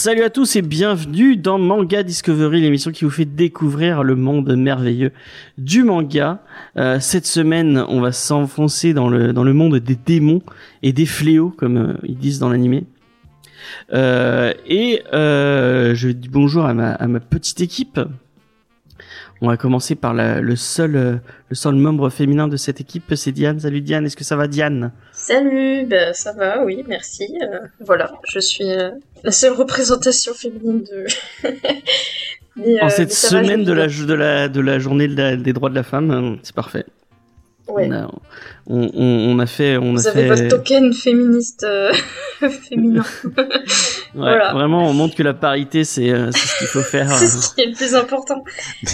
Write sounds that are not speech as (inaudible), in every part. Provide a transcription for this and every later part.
Salut à tous et bienvenue dans Manga Discovery, l'émission qui vous fait découvrir le monde merveilleux du manga. Euh, cette semaine, on va s'enfoncer dans le dans le monde des démons et des fléaux, comme euh, ils disent dans l'animé. Euh, et je dis bonjour à ma petite équipe. On va commencer par la- le seul euh, le seul membre féminin de cette équipe, c'est Diane. Salut Diane, est-ce que ça va Diane? Salut, bah, ça va, oui, merci. euh, voilà, je suis euh, la seule représentation féminine de. (laughs) Mais, En euh, cette va, semaine de la vis de la de la journée de la- des droits de la femme, c'est parfait. Ouais. On, a, on, on- on a fait, on Vous a avez fait, votre token féministe euh, (laughs) féminin. ouais, voilà. vraiment, on montre que la parité, c'est, euh, c'est ce qu'il faut faire. C'est ce qui est le plus important.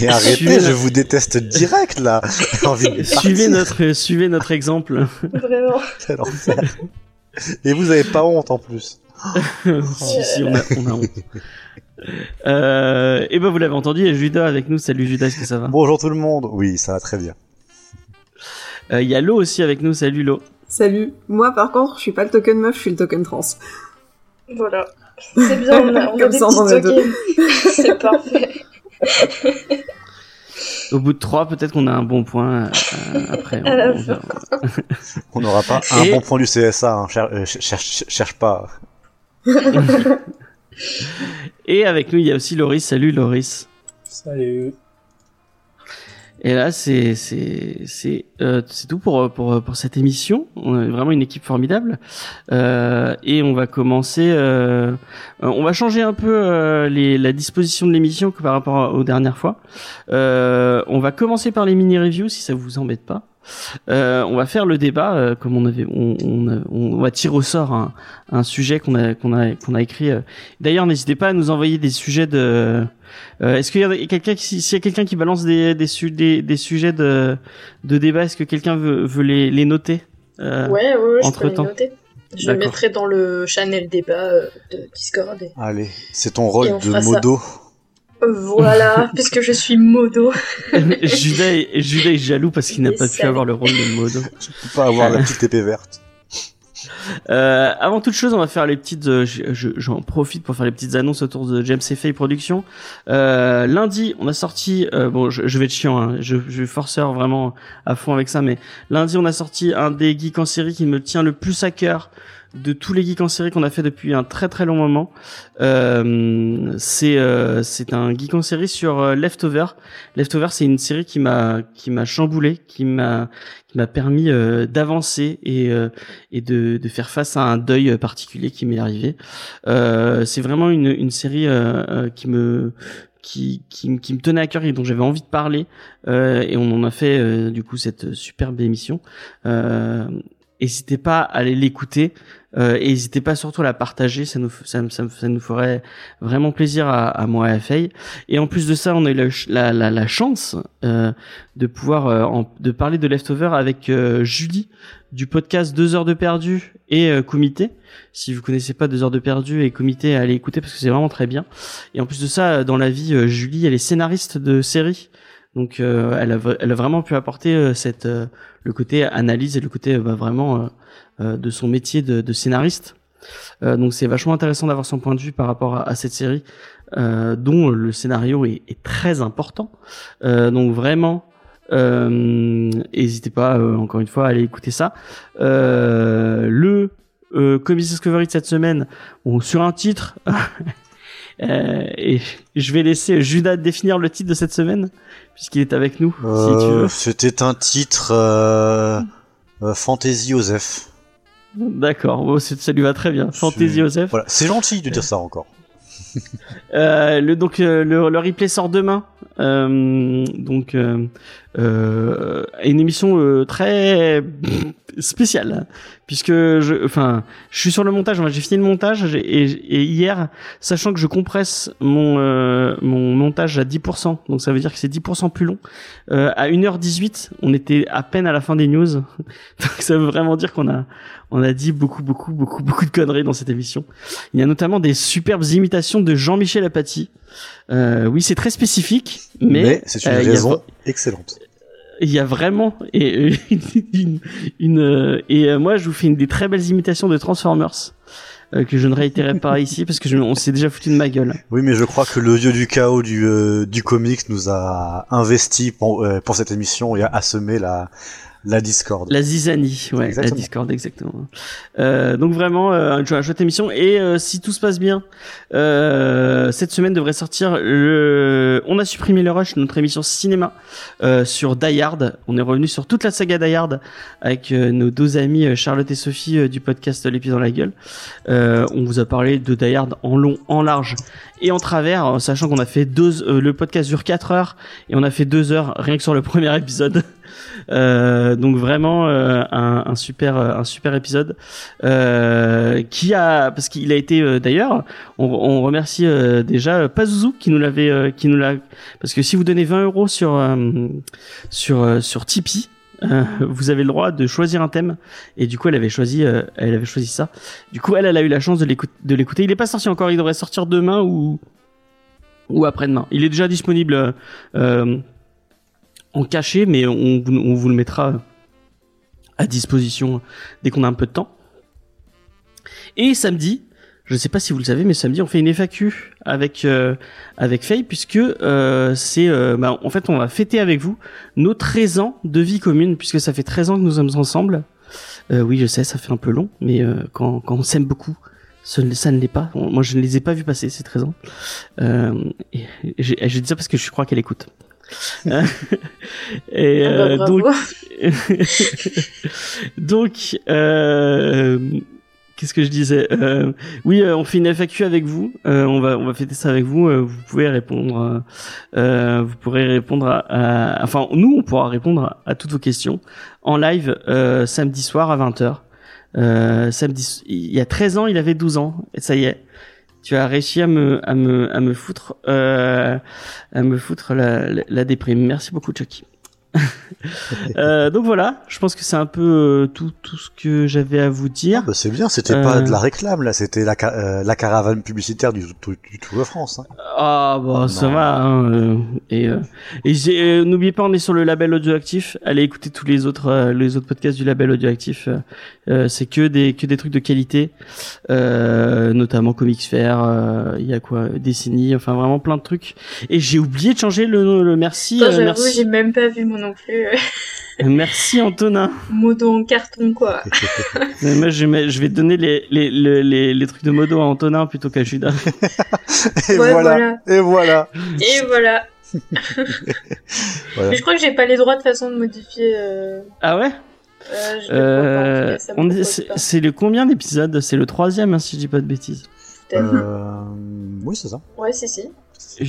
Mais arrêtez, Suivez je vous déteste direct là. J'ai envie de suivez notre, suivez notre exemple. Vraiment. Et vous avez pas honte en plus. (laughs) si, si, on a, on a honte. Euh, et ben vous l'avez entendu, il y a Judas avec nous. Salut Judas, est-ce que ça va? Bonjour tout le monde. Oui, ça va très bien. Euh, Il y a Lo aussi avec nous. Salut Lo. Salut. Moi, par contre, je suis pas le token meuf, je suis le token trans. Voilà. C'est bien, on a, (laughs) on a Comme des ça, on en petits a deux. tokens. C'est parfait. Au bout de trois, peut-être qu'on a un bon point. euh, après, (laughs) on, n'aura pas un bon point du CSA. Hein. Cher- euh, ch- cherche, cherche pas. (laughs) Et avec nous, il y a aussi Loris. Salut Loris. Salut. Et là, c'est c'est c'est euh, c'est tout pour pour pour cette émission. On est vraiment une équipe formidable. Euh, et on va commencer. Euh, on va changer un peu la disposition de l'émission par rapport aux dernières fois. On va commencer par les mini reviews si ça vous embête pas. Euh, on va faire le débat euh, comme on avait on, on, on va tirer au sort un, un sujet qu'on a qu'on a qu'on a écrit. euh. D'ailleurs, n'hésitez pas à nous envoyer des sujets de euh, est-ce qu'il y a quelqu'un qui, s'il y a quelqu'un qui balance des, des, su- des, des sujets de, de débat, est-ce que quelqu'un veut, veut les, les noter euh, Ouais, ouais, ouais, je peux les entre-temps. noter. Je le mettrai dans le channel débat de Discord. et- Allez, c'est ton rôle de ça. Voilà, (laughs) puisque je suis modo. Judas, est, Judas est jaloux parce qu'il n'a pas pu avoir le rôle de Modo. Je peux pas avoir la petite épée verte. (laughs) Euh, avant toute chose, on va faire les petites. euh, je- je- J'en profite pour faire les petites annonces autour de James Fay Productions. Euh, lundi, on a sorti. euh, bon, je, je vais être chiant. Hein, je, je vais forceur vraiment à fond avec ça. Mais lundi, on a sorti un des geeks en série qui me tient le plus à cœur de tous les geeks en série qu'on a fait depuis un très très long moment. Euh, c'est euh, c'est un geek en série sur euh, Leftover. Leftover, c'est une série qui m'a qui m'a chamboulé, qui m'a qui m'a permis euh, d'avancer et euh, et de, de faire face à un deuil particulier qui m'est arrivé. Euh, c'est vraiment une, une série qui me qui, qui, qui me tenait à cœur et dont j'avais envie de parler et on en a fait du coup cette superbe émission. Euh, N'hésitez pas à aller l'écouter euh, et n'hésitez pas surtout à la partager, ça nous, ça, ça, ça nous ferait vraiment plaisir à, à moi et à Faye. Et en plus de ça, on a eu la, la, la, chance euh, de pouvoir euh, de parler de Leftover avec euh, Julie du podcast Deux heures de perdu et euh, Comité. Si vous connaissez pas Deux heures de perdu et Comité, allez écouter parce que c'est vraiment très bien. Et en plus de ça, dans la vie, euh, Julie, elle est scénariste de séries. Donc euh, elle, a, elle a vraiment pu apporter euh, cette euh, le côté analyse et le côté euh, bah, vraiment euh, euh, de son métier de, de scénariste. Euh, donc c'est vachement intéressant d'avoir son point de vue par rapport à, à cette série euh, dont le scénario est, est très important. Euh, donc vraiment, euh, n'hésitez pas euh, encore une fois à aller écouter ça. Euh, le euh, Comics Discovery de cette semaine, bon, sur un titre. (laughs) euh, et je vais laisser Judas définir le titre de cette semaine puisqu'il est avec nous. Euh. C'était un titre euh, euh, Fantasy Osef. D'accord, bon, ça lui va très bien. Fantasy Joseph. Voilà, c'est gentil de dire ça encore. (laughs) Euh, le donc euh, le, le replay sort demain. Euh, donc une émission euh, très spéciale puisque je, enfin, je suis sur le montage. J'ai fini le montage et, et, hier, sachant que je compresse mon euh, mon montage à 10%, donc ça veut dire que c'est 10% plus long. Euh, à 1h18, on était à peine à la fin des news, (laughs) donc ça veut vraiment dire qu'on a on a dit beaucoup beaucoup beaucoup beaucoup de conneries dans cette émission. Il y a notamment des superbes imitations de Jean-Michel Apathy. Euh, oui, c'est très spécifique, mais, Mais c'est une euh, y a- raison excellente. Il y a vraiment et, (laughs) une, une, euh, et euh, moi je vous fais une des très belles imitations de Transformers euh, que je ne réitérerai pas ici parce que je, on s'est déjà foutu de ma gueule. Oui, mais je crois que le dieu du chaos du, euh, du comics nous a investi pour, euh, pour cette émission et a assemé la, la discorde. La zizanie, ouais, Exactement. la Discord, exactement. Euh, donc vraiment, euh, une chouette émission. Et euh, si tout se passe bien, euh, cette semaine devrait sortir le. On a supprimé le rush, notre émission cinéma euh, sur Die Hard. On est revenu sur toute la saga Die Hard avec euh, nos deux amis Charlotte et Sophie du podcast Les Pieds dans la gueule. Euh, on vous a parlé de Die Hard en long, en large et en travers, sachant qu'on a fait deux. euh, le podcast dure 4 heures et on a fait deux heures rien que sur le (laughs) premier épisode. Euh, donc vraiment euh, un, un super euh, un super épisode. Qui a parce qu'il a été d'ailleurs on, on remercie déjà Pazuzu qui nous l'avait qui nous l'a parce que si vous donnez 20 euros sur sur sur Tipeee euh, vous avez le droit de choisir un thème. Et du coup elle avait choisi euh, elle avait choisi ça. Du coup elle elle a eu la chance de l'écouter de l'écouter. Il est pas sorti encore. Il devrait sortir demain ou ou après-demain. Il est déjà disponible euh, en cachet, mais on, vous- on vous le mettra à disposition dès qu'on a un peu de temps. Et samedi, je ne sais pas si vous le savez, mais samedi on fait une FAQ avec euh, avec Faye puisque euh, c'est euh, bah, en fait on va fêter avec vous nos 13 ans de vie commune puisque ça fait 13 ans que nous sommes ensemble. Euh, oui, je sais, ça fait un peu long, mais euh, quand quand on s'aime beaucoup, ça ne l'est pas. Moi, je ne les ai pas vus passer ces 13 ans. Euh, et, et je dis ça parce que je crois qu'elle écoute. Et Ah bah, euh, donc, (laughs) donc, euh, qu'est-ce que je disais Euh, Oui, euh, on fait une FAQ avec vous. Euh, on va, on va fêter ça avec vous. Vous pouvez répondre. vous pourrez répondre à, à- Enfin, nous, on pourra répondre à, toutes vos questions en live samedi soir à 20h. Euh, samedi, il y a 13 ans, il avait 12 ans. Et ça y est. Tu as réussi à me, à me, à me foutre, euh, à me foutre la, la, la déprime. Merci beaucoup, Chucky. (laughs) Euh, donc voilà, je pense que c'est un peu euh, tout, tout ce que j'avais à vous dire. Bah, c'est bien, c'était Euh. pas de la réclame là, c'était la, euh, la caravane publicitaire du, du, du Tour de France. Hein. Ah bah Oh, ça non. va. hein, euh, et euh, et j'ai- euh, n'oubliez pas, on est sur le label audioactif. Allez écouter tous les autres euh, les autres podcasts du label audioactif. C'est que des que des trucs de qualité, euh, notamment Comics Fair. euh, Il y a quoi, Décennie. Enfin vraiment plein de trucs. Et j'ai oublié de changer le, le merci. Euh, J'avoue, j'ai même pas vu moi non plus. merci Antonin. (laughs) Modo en carton, quoi. (laughs) Mais moi, je, vais- je vais donner les, les, les, les, les trucs de modo à Antonin plutôt qu'à Judas. (laughs) Et Ouais, voilà. voilà. Et voilà. Et voilà. Voilà. Mais je crois que j'ai pas les droits de façon de modifier. Euh... Ah ouais? Euh, je euh, c'est, c'est le combien d'épisodes? C'est le troisième, hein, si je dis pas de bêtises. Euh, oui, c'est ça. Ouais, si, si. Mais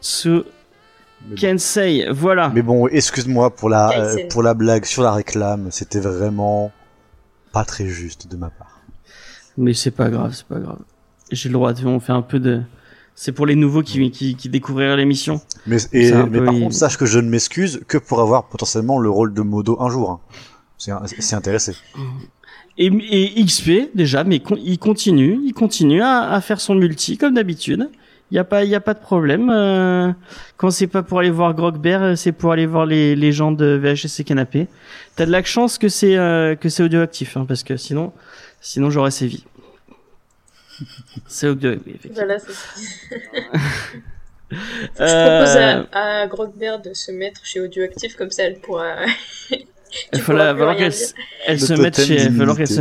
bon. Kensei, voilà. Mais bon, excuse-moi pour la euh, pour la blague sur la réclame, c'était vraiment pas très juste de ma part. Mais c'est pas grave, c'est pas grave. J'ai le droit de, on fait un peu de. C'est pour les nouveaux qui, qui, qui découvriraient l'émission. Mais et, C'est un mais peu- par contre, sache que je ne m'excuse que pour avoir potentiellement le rôle de Modo un jour. hein. C'est c'est intéressé. Et, et XP, déjà, mais con- il continue, il continue à, à faire son multi, comme d'habitude. Il y a pas, il y a pas de problème. euh, quand c'est pas pour aller voir Grogbear, euh, c'est pour aller voir les, les gens de VHS et Canapé. T'as de la chance que c'est euh, que c'est audioactif, hein, parce que sinon, sinon j'aurais sévi. (laughs) C'est audioactif. effectivement. Voilà, c'est ça. (laughs) Je Euh, propose à, à Grogbear de se mettre chez Audioactif, comme ça elle pourra. (laughs) Il faut la- falloir qu'elle elle Le se mette chez, il va falloir qu'elle se,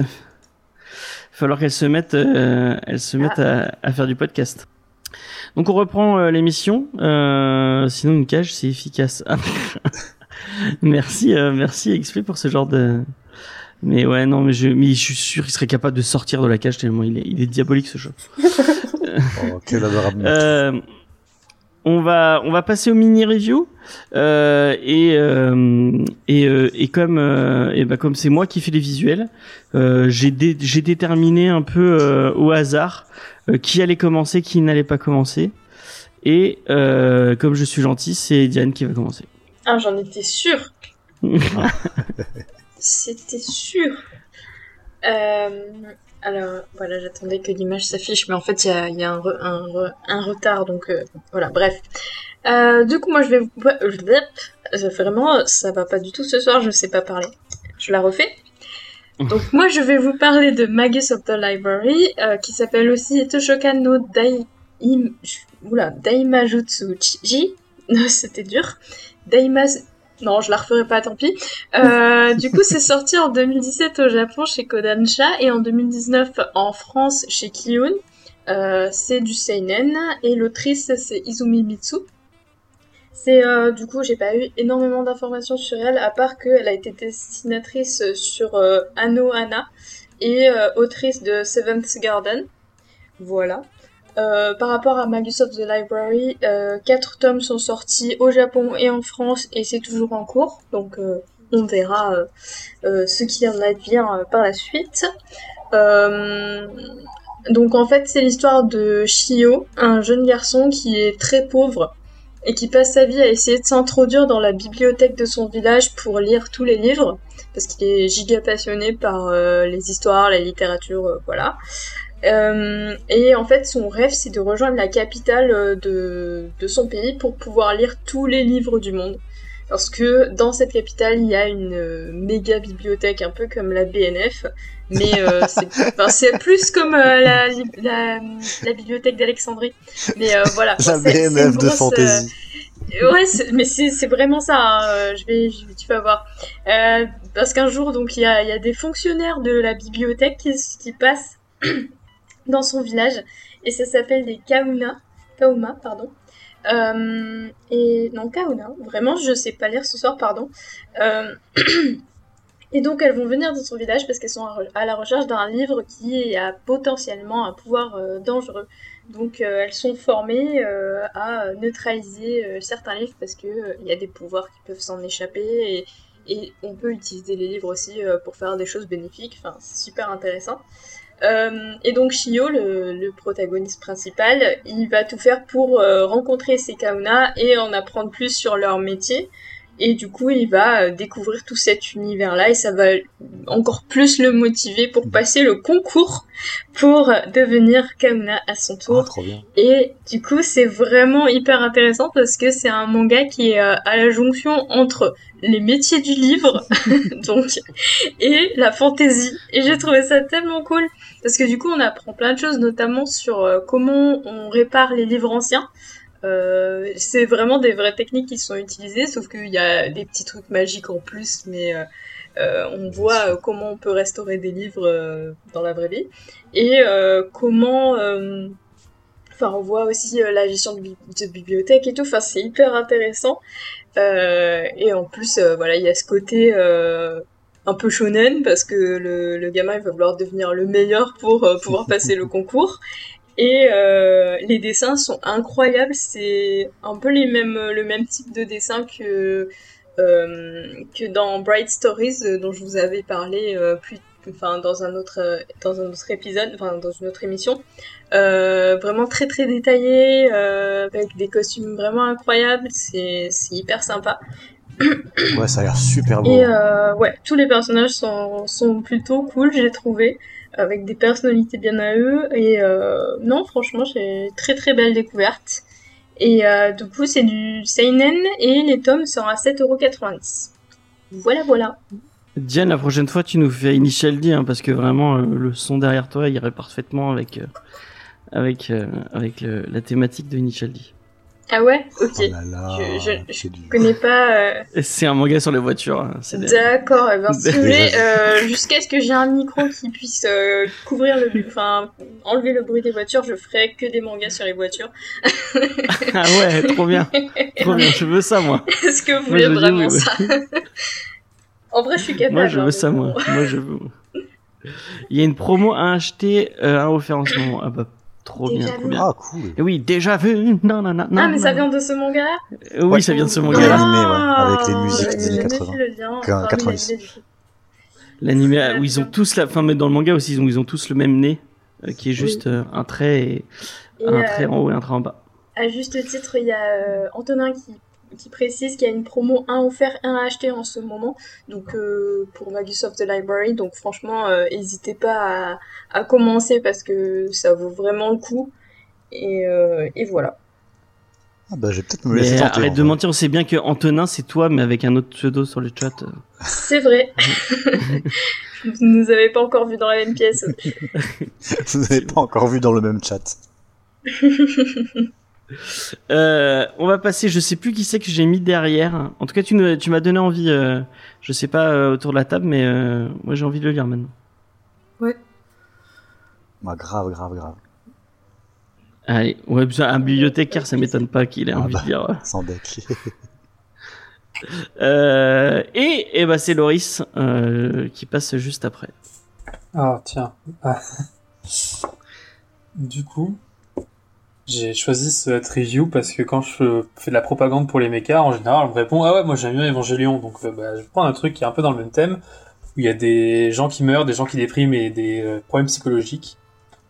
falloir qu'elle se mette, euh, elle se mette à, à faire du podcast. Donc on reprend euh, l'émission. Euh, sinon une cage c'est efficace. (laughs) merci, euh, merci XP pour ce genre de. Mais ouais non mais je, mais je suis sûr qu'il serait capable de sortir de la cage tellement il est, il est diabolique ce jeu. (laughs) Oh, quel adorable. Euh, on va on va passer au mini review euh, et euh, et, euh, et comme euh, et bah comme c'est moi qui fais les visuels, euh, j'ai dé- j'ai déterminé un peu euh, au hasard qui allait commencer, qui n'allait pas commencer. Et euh, comme je suis gentil, c'est Diane qui va commencer. Ah, j'en étais sûre. (laughs) C'était sûr. Euh, alors, voilà, j'attendais que l'image s'affiche, mais en fait, il y a, il y a un, re- un, re- un retard, donc euh, voilà, bref. Euh, du coup, moi, je vais vous... je vais- Vraiment, ça va pas du tout ce soir, je sais pas parler. Je la refais. Donc, moi, je vais vous parler de Magus of the Library, euh, qui s'appelle aussi Toshokan no Dai... Daimajutsu Chiji. (laughs) C'était dur. Daimas... Non, je la referai pas, tant pis. Euh, du coup, c'est sorti en 2017 au Japon chez Kodansha et en 2019 en France chez Kiyun. Euh, c'est du seinen et l'autrice c'est Izumi Mitsu. C'est euh, du coup j'ai pas eu énormément d'informations sur elle à part qu'elle a été dessinatrice sur euh, Anno Anna et euh, autrice de Seventh Garden. Voilà. Euh, par rapport à Magus of the Library, quatre tomes sont sortis au Japon et en France et c'est toujours en cours, donc on verra ce qui en advient par la suite. Donc en fait c'est l'histoire de Shio, un jeune garçon qui est très pauvre et qui passe sa vie à essayer de s'introduire dans la bibliothèque de son village pour lire tous les livres, parce qu'il est giga passionné par euh, les histoires, la littérature, euh, voilà. Euh, et en fait, son rêve, c'est de rejoindre la capitale euh, de, de son pays pour pouvoir lire tous les livres du monde. Parce que dans cette capitale, il y a une euh, méga bibliothèque, un peu comme la BNF, mais euh, (laughs) c'est plus comme euh, la, la, la bibliothèque d'Alexandrie. Mais euh, voilà, (laughs) La BNF de grosse, euh, fantasy. Ouais, mais c'est vraiment ça. hein, Je vais, je vais- tu vas voir. Parce qu'un jour, donc, il y a, il y a des fonctionnaires de la bibliothèque qui, qui passent (clears throat) dans son village et ça s'appelle des Kauna, Kauma, pardon. Euh, et non, Kauna, vraiment, je sais pas lire ce soir, pardon. Euh, (clears throat) et donc, elles vont venir dans son village parce qu'elles sont à la recherche d'un livre qui a potentiellement un pouvoir euh, dangereux. Donc elles sont formées à neutraliser certains livres parce euh, il y a des pouvoirs qui peuvent s'en échapper et, et on peut utiliser les livres aussi pour faire des choses bénéfiques. Enfin, c'est super intéressant. Euh, et donc Shio, le, protagoniste principal, il va tout faire pour euh, rencontrer ces Kauna et en apprendre plus sur leur métier. Et du coup, il va euh, découvrir tout cet univers-là et ça va encore plus le motiver pour passer le concours pour devenir Kauna à son tour. Ah, trop bien. Et du coup, c'est vraiment hyper intéressant parce que c'est un manga qui est euh, à la jonction entre les métiers du livre, (laughs) donc, et la fantaisie. Et j'ai trouvé ça tellement cool parce que du coup, on apprend plein de choses, notamment sur euh, comment on répare les livres anciens. Euh, c'est vraiment des vraies techniques qui sont utilisées, sauf qu'il y a des petits trucs magiques en plus, mais euh, euh, on voit comment on peut restaurer des livres dans la vraie vie. Et comment enfin on voit aussi la gestion de, bi- de bibliothèque et tout. Enfin c'est hyper intéressant. Et en plus voilà il y a ce côté un peu shonen parce que le, le gamin il va vouloir devenir le meilleur pour euh, pouvoir (laughs) passer le concours et euh, les dessins sont incroyables c'est un peu les mêmes le même type de dessin que euh, que dans Bright Stories euh, dont je vous avais parlé euh, plus enfin dans un autre dans un autre épisode enfin dans une autre émission. Vraiment très très détaillé avec des costumes vraiment incroyables c'est hyper sympa. Ouais, ça a l'air super beau. et ouais tous les personnages sont sont plutôt cool j'ai trouvé avec des personnalités bien à eux. Et euh, non franchement j'ai très très belle découverte. Et euh, du coup c'est du seinen et les tomes sont à 7,90€ voilà voilà. Diane, la prochaine fois, tu nous fais Initial D, hein, parce que vraiment, euh, le son derrière toi irait parfaitement avec, avec, avec la thématique de Initial D. ah ouais ok Oh là là, Je- du- connais pas euh, C'est un manga sur les voitures. hein, des- D'accord, et ben si vous (laughs) voulez, euh, jusqu'à ce que j'ai un micro qui puisse euh, couvrir le, enfin, enlever le bruit des voitures, je ferai que des mangas sur les voitures. (laughs) ah ouais, trop bien. Trop bien, je veux ça, moi. (laughs) Est-ce que vous Moi, voulez vraiment ça En vrai, je suis capable. Moi, je hein, veux mais ça, moi. Moi, je veux. Il y a une promo à acheter, euh, à offert en ce moment. Ah bah, Trop Déjà bien, trop bien. Ah, cool. Et oui, déjà vu. Non, non, non, non. Ah, mais ça vient de ce manga? Euh, Oui, ça vient de ce manga. l'animé, ouais, avec les musiques J'avais des années jamais 80. fait le lien. Qu- Enfin, oui, 90. l'animé, du coup. L'animé Ouais, où ils ont tous la, enfin, mais dans le manga aussi, ils ont, ils ont tous le même nez, euh, qui est juste euh, un trait et Et, un euh, trait en haut et un trait en bas. À juste titre, il y a euh, Antonin qui, qui précise qu'il y a une promo 1 offert, 1 acheté en ce moment, donc euh, pour Magus of the Library. Donc franchement, euh, n'hésitez pas à, à commencer parce que ça vaut vraiment le coup. Et, euh, et voilà. Ah, bah, je vais peut-être me laisser tenter. arrête de fait. mentir, on sait bien que Antonin c'est toi, mais avec un autre pseudo sur le chat. C'est vrai. (laughs) Vous nous avez pas encore vu dans la même pièce. (laughs) Vous n'avez pas encore vu dans le même chat. (laughs) Euh, on va passer, je sais plus qui c'est que j'ai mis derrière. En tout cas, tu, m'as donné envie, euh, je sais pas euh, autour de la table, mais euh, moi j'ai envie de le lire maintenant. Bah, grave, grave, grave. Allez, ouais, besoin- un bibliothécaire, ça m'étonne pas qu'il ait Ah envie bah. de lire. ouais. (laughs) Sans deck. (laughs) Euh, et et bah, c'est Loris euh, qui passe juste après. Ah, tiens. Ah. Du coup, j'ai choisi cette review parce que quand je fais de la propagande pour les mechas, en général, on me répond Ah ouais, moi j'aime bien Evangelion. Donc, euh, bah, je prends un truc qui est un peu dans le même thème, où il y a des gens qui meurent, des gens qui dépriment et des euh, problèmes psychologiques.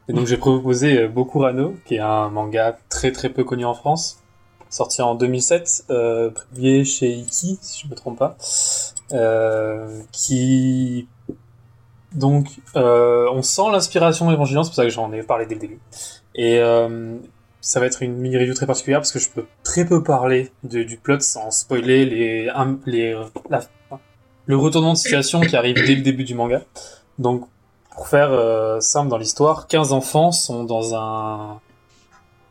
Et donc, j'ai proposé euh, Bokurano, qui est un manga très très peu connu en France, sorti en 2007, euh, publié chez Iki, si je me trompe pas, euh, qui donc, euh, on sent l'inspiration Evangelion, c'est pour ça que j'en ai parlé dès le début. Et ça va être une mini-review très particulière parce que je peux très peu parler du plot sans spoiler les, les, le retournement de situation qui arrive dès le début du manga. Donc, pour faire euh, simple dans l'histoire, 15 enfants sont dans un,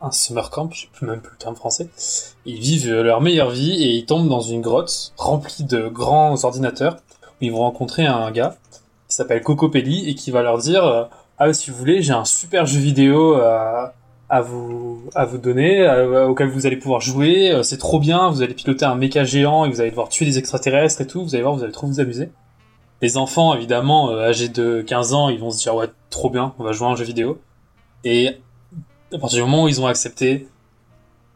un summer camp, je sais même plus le terme français. Ils vivent leur meilleure vie et ils tombent dans une grotte remplie de grands ordinateurs où ils vont rencontrer un gars qui s'appelle Coco Pelli et qui va leur dire euh, ah si vous voulez j'ai un super jeu vidéo à, à vous à vous donner euh, auquel vous allez pouvoir jouer. Euh, c'est trop bien vous allez piloter un méca géant et vous allez devoir tuer des extraterrestres et tout. Vous allez voir vous allez trop vous amuser. Les enfants évidemment euh, âgés de 15 ans ils vont se dire ouais trop bien on va jouer à un jeu vidéo. Et à partir du moment où ils ont accepté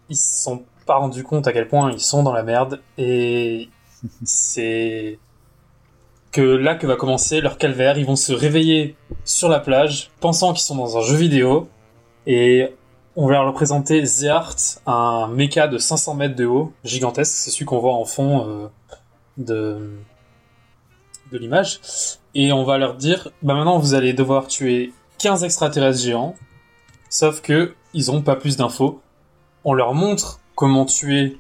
ils se sont pas rendus compte à quel point ils sont dans la merde. Et (laughs) c'est que là que va commencer leur calvaire. Ils vont se réveiller sur la plage, pensant qu'ils sont dans un jeu vidéo, et on va leur présenter The Art, un mecha de 500 mètres de haut, gigantesque. C'est celui qu'on voit en fond euh, de de l'image. Et on va leur dire, bah maintenant vous allez devoir tuer 15 extraterrestres géants, sauf que ils ont pas plus d'infos. On leur montre comment tuer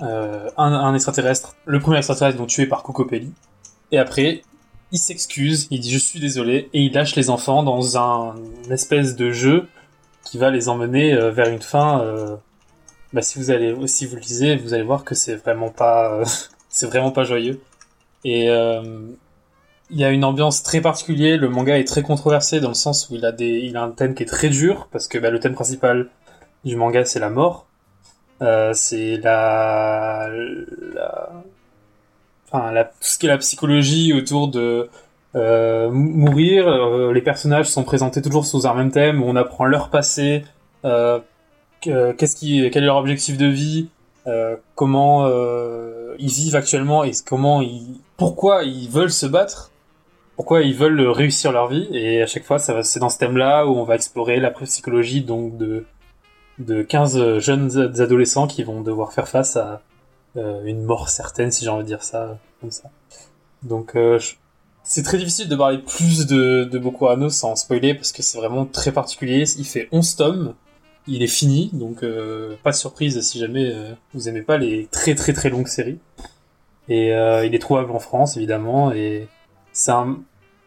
euh, un, extraterrestre, le premier extraterrestre donc tué par Cocopelli. Et après, il s'excuse, il dit je suis désolé, et il lâche les enfants dans un espèce de jeu qui va les emmener euh, vers une fin. euh, bah, si vous allez, si vous le lisez, vous allez voir que c'est vraiment pas, euh, (laughs) c'est vraiment pas joyeux. Et il y a une ambiance très particulière. Le manga est très controversé dans le sens où il a des, il a un thème qui est très dur parce que bah, le thème principal du manga c'est la mort. Euh, c'est la, la enfin la, tout ce qui est la psychologie autour de mourir. Euh, les personnages sont présentés toujours sous un même thème on apprend leur passé, euh, que- qu'est-ce qui, quel est leur objectif de vie, euh, comment euh, ils vivent actuellement et comment ils, pourquoi ils veulent se battre, pourquoi ils veulent réussir leur vie. Et à chaque fois, ça c'est dans ce thème-là où on va explorer la psychologie donc de de 15 jeunes adolescents qui vont devoir faire face à euh, une mort certaine, si j'ai envie de dire ça, comme ça. Donc, euh, je- c'est très difficile de parler plus de, de Boku Hano sans spoiler, parce que c'est vraiment très particulier. Il fait 11 tomes, il est fini, donc euh, pas de surprise si jamais euh, vous aimez pas les très très très longues séries. Et euh, il est trouvable en France, évidemment, et c'est un...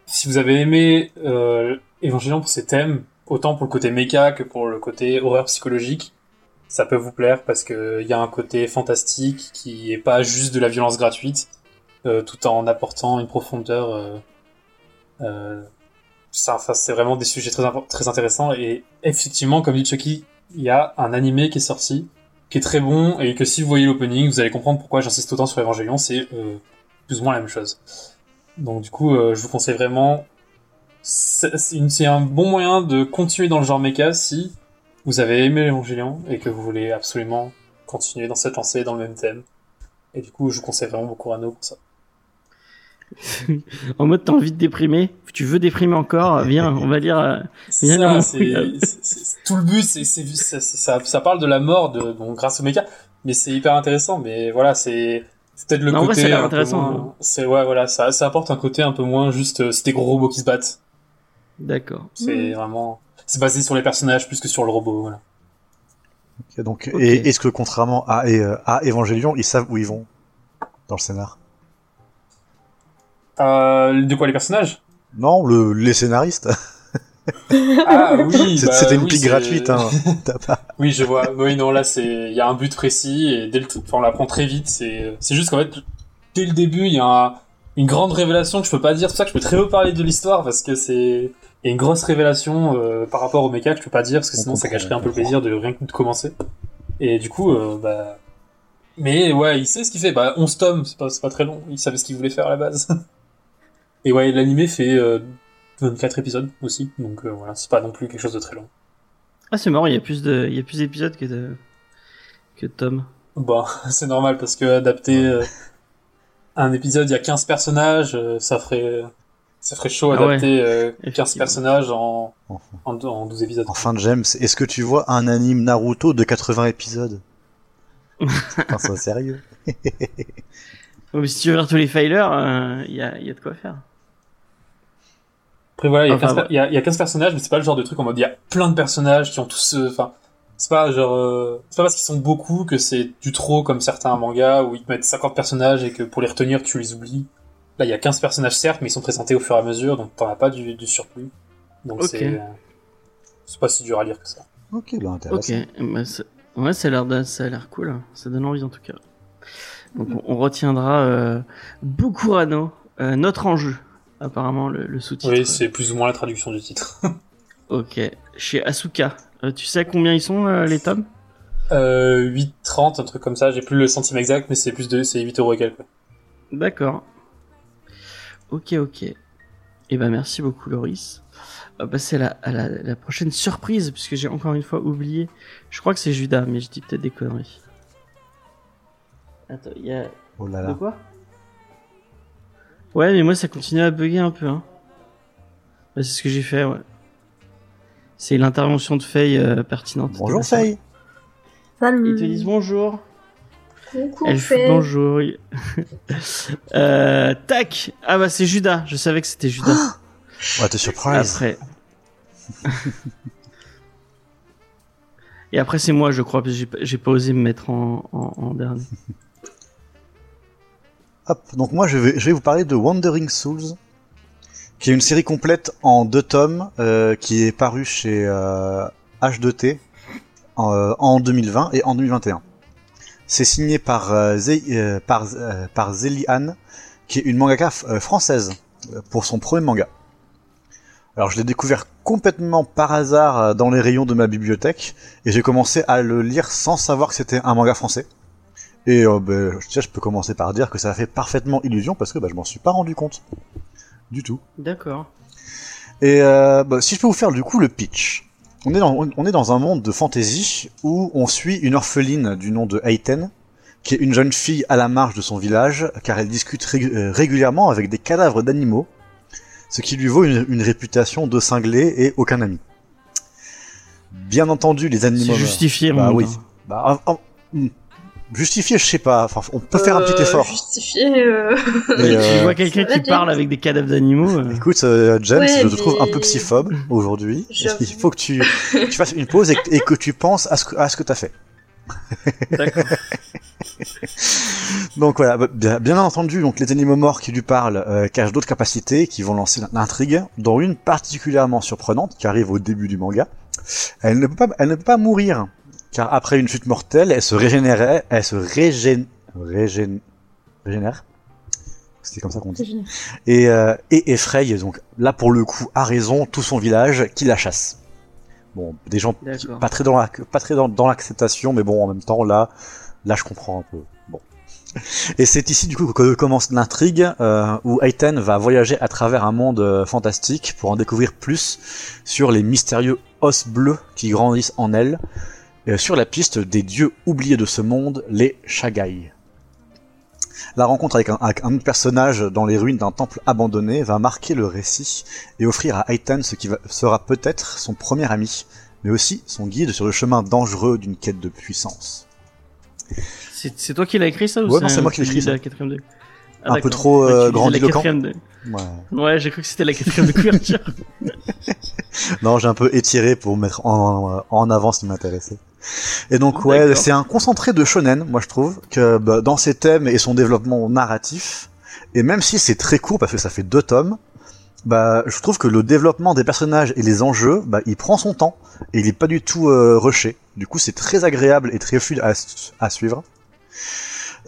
Si vous avez aimé euh, Evangelion pour ses thèmes, autant pour le côté méca que pour le côté horreur psychologique, ça peut vous plaire parce que il y a un côté fantastique qui est pas juste de la violence gratuite, euh, tout en apportant une profondeur. Euh, euh, ça, ça, c'est vraiment des sujets très très intéressants et effectivement, comme dit Chucky, il y a un animé qui est sorti qui est très bon et que si vous voyez l'opening, vous allez comprendre pourquoi j'insiste autant sur Evangelion. C'est euh, plus ou moins la même chose. Donc du coup, je vous conseille vraiment c'est un bon moyen de continuer dans le genre mecha si vous avez aimé Evangelion et que vous voulez absolument continuer dans cette lancée, dans le même thème. Et du coup, je vous conseille vraiment beaucoup Rano pour ça. (laughs) en mode, t'as envie de déprimer, tu veux déprimer encore, viens, on va lire. euh, ça, c'est- c'est- c'est- tout le but, c'est c'est- ça, ça, ça parle de la mort de, donc, grâce au méca, mais c'est hyper intéressant. Mais voilà, c'est c'est peut-être le Non, en vrai, côté ça a l'air intéressant, moins- C'est ouais, voilà, ça, ça apporte un côté un peu moins juste, euh, c'est des gros robots qui se battent. D'accord. C'est vraiment, c'est basé sur les personnages plus que sur le robot. Voilà. Ok, donc, et est-ce que contrairement à, euh, à Evangelion, ils savent où ils vont dans le scénar? Euh, de quoi les personnages? Non, le, les scénaristes. (laughs) Ah oui, C'est- bah, C'était une oui, pique gratuite. Hein. (laughs) Pas- Oui, je vois. Oui, non, là, c'est, il y a un but précis et dès le, enfin, on l'apprend très vite. C'est, c'est juste qu'en fait, dès le début, il y a un- une grande révélation que je peux pas dire. C'est pour ça que je peux très peu parler de l'histoire parce que c'est, il y a une grosse révélation euh, par rapport au mecha que je peux pas dire parce que On sinon ça on un peu le plaisir de rien que de commencer. Et du coup, euh, bah, mais ouais, il sait ce qu'il fait. Bah, 11 tomes, c'est pas, c'est pas très long. Il savait ce qu'il voulait faire à la base. (laughs) Et ouais, l'animé fait euh, 24 épisodes aussi, donc euh, voilà, c'est pas non plus quelque chose de très long. Ah, c'est marrant, il y a plus de, il y a plus d'épisodes que de, que de Tom. Bon, (laughs) c'est normal parce que adapter euh, un épisode, il y a 15 personnages, euh, ça ferait ça ferait chaud Ah ouais, adapter euh, 15 effectivement. personnages en, Enfin. en, en 12 épisodes. Enfin, James, est-ce que tu vois un anime Naruto de 80 épisodes? (laughs) Enfin, c'est sérieux. Si tu veux voir tous les failers, euh, il y a, il y a de quoi faire. Après voilà, il y, a Enfin, 15 ouais. per- il y a- il y a 15 personnages, mais c'est pas le genre de truc en mode il y a plein de personnages qui ont tous euh, enfin c'est pas genre euh, c'est pas parce qu'ils sont beaucoup que c'est du trop comme certains mangas où ils te mettent 50 personnages et que pour les retenir tu les oublies. Là, il y a 15 personnages certes, mais ils sont présentés au fur et à mesure, donc t'en as pas du, du surplus. Donc c'est euh, c'est pas si dur à lire que ça. Ok, bah intéressant. Ok, bah, ça- ouais, ça a l'air, de- ça a l'air cool. hein. Ça donne envie en tout cas. Donc on, on retiendra euh, Bukurano, euh, notre enjeu. Apparemment le, le sous-titre. Oui, c'est plus ou moins la traduction du titre. (laughs) Ok. Chez Asuka. Euh, tu sais à combien ils sont euh, les tomes? Euh, 8,30, un truc comme ça, j'ai plus le centime exact, mais c'est plus de, c'est 8 euros et quelques. D'accord. Ok, ok. Et ben merci beaucoup Loris. On va passer à la, à la, la prochaine surprise, puisque j'ai encore une fois oublié. Je crois que c'est Judas, mais je dis peut-être des conneries. Attends, il y a... Oh là De là. quoi? Ouais, mais moi ça continue à bugger un peu. Hein. Bah, c'est ce que j'ai fait, ouais. C'est l'intervention de Faye euh, pertinente. Bonjour Faye. Salut. Ils te disent bonjour. Coucou, Elle fait bonjour. (laughs) euh, tac. Ah bah c'est Judas. Je savais que c'était Judas. Ouais, t'es surprise. après. (laughs) Et après c'est moi, je crois, parce que j'ai pas- j'ai pas osé me mettre en, en, en dernier. (laughs) Hop, donc moi je vais, vous parler de Wandering Souls, qui est une série complète en deux tomes, euh, qui est parue chez euh, H2T en, euh, en 2020 et en 2021. C'est signé par, euh, euh, Zélie Anne, qui est une mangaka française, pour son premier manga. Alors je l'ai découvert complètement par hasard dans les rayons de ma bibliothèque, et j'ai commencé à le lire sans savoir que c'était un manga français. Et euh, ben, je- tiens, je peux commencer par dire que ça a fait parfaitement illusion parce que bah, je m'en suis pas rendu compte. Du tout. D'accord. Et euh, bah, si je peux vous faire du coup le pitch. On est, dans, on est dans un monde de fantasy où on suit une orpheline du nom de Aiten, qui est une jeune fille à la marge de son village, car elle discute euh, régulièrement avec des cadavres d'animaux, ce qui lui vaut une, une réputation de cinglé et aucun ami. Bien entendu, les animaux... C'est justifié. Bah mon oui. Bah, ah, ah, justifié, je sais pas. Enfin, on peut faire un petit Euh, effort. Justifié. euh, Mais, (laughs) Tu euh, vois quelqu'un ça va, qui parle James avec des cadavres d'animaux. euh, Écoute, euh, James, Ouais, je te trouve un peu psyphobe aujourd'hui. (laughs) Il faut que tu, tu fasses une pause et, que- et que tu penses à ce que, à ce que t'as fait? D'accord. (laughs) Donc voilà, bah, bien, bien entendu, donc les animaux morts qui lui parlent euh, cachent d'autres capacités qui vont lancer l'intrigue, dont une particulièrement surprenante qui arrive au début du manga. Elle ne peut pas, elle ne peut pas mourir, car après une chute mortelle, elle se régénérait, elle se régène, régène, régénère. C'était comme ça qu'on dit. Et, euh, et effraye donc là pour le coup à raison tout son village qui la chasse. Bon, des gens qui- pas très dans la, pas très dans, dans l'acceptation, mais bon en même temps là, là je comprends un peu. Bon. (laughs) Et c'est ici du coup que commence l'intrigue euh, où Aiten va voyager à travers un monde euh, fantastique pour en découvrir plus sur les mystérieux os bleus qui grandissent en elle, euh, sur la piste des dieux oubliés de ce monde, les Shagai. La rencontre avec un, avec un autre personnage dans les ruines d'un temple abandonné va marquer le récit et offrir à Aitan ce qui va- sera peut-être son premier ami, mais aussi son guide sur le chemin dangereux d'une quête de puissance. C'est c'est toi qui l'as écrit ça ou Ouais, non, c'est moi qui l'ai écrit, ça. Ah, Un peu trop, Ouais, euh, grandiloquent. de- Ouais. Ouais, j'ai cru que c'était la quatrième de (laughs) couverture. Non, j'ai un peu étiré pour mettre en, en avant ce qui m'intéressait. Et donc ouais, c'est un concentré de shonen, moi je trouve, que bah, dans ses thèmes et son développement narratif, et même si c'est très court parce que ça fait deux tomes, bah je trouve que le développement des personnages et les enjeux, bah il prend son temps et il est pas du tout euh, rushé. Du coup, c'est très agréable et très fluide à, à suivre.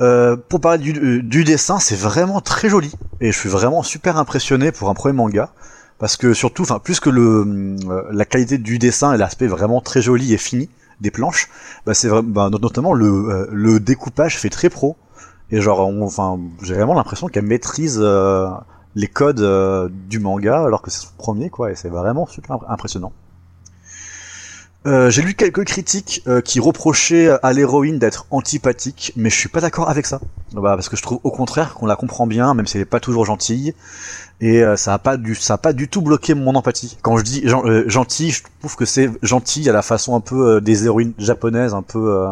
Euh, pour parler du, euh, du dessin, c'est vraiment très joli. Et je suis vraiment super impressionné pour un premier manga. Parce que surtout, enfin plus que le euh, la qualité du dessin et l'aspect vraiment très joli et fini des planches, bah c'est bah, not- notamment le euh, le découpage fait très pro. Et genre on- enfin j'ai vraiment l'impression qu'elle maîtrise les codes du manga alors que c'est son premier quoi. Et c'est vraiment super impressionnant. Euh, j'ai lu quelques critiques euh, qui reprochaient à l'héroïne d'être antipathique, mais je suis pas d'accord avec ça. Bah, parce que je trouve au contraire qu'on la comprend bien, même si elle est pas toujours gentille, et euh, ça a pas du ça a pas du tout bloqué mon empathie. Quand je dis gen- euh, gentil, je trouve que c'est gentil à la façon un peu euh, des héroïnes japonaises, un peu euh,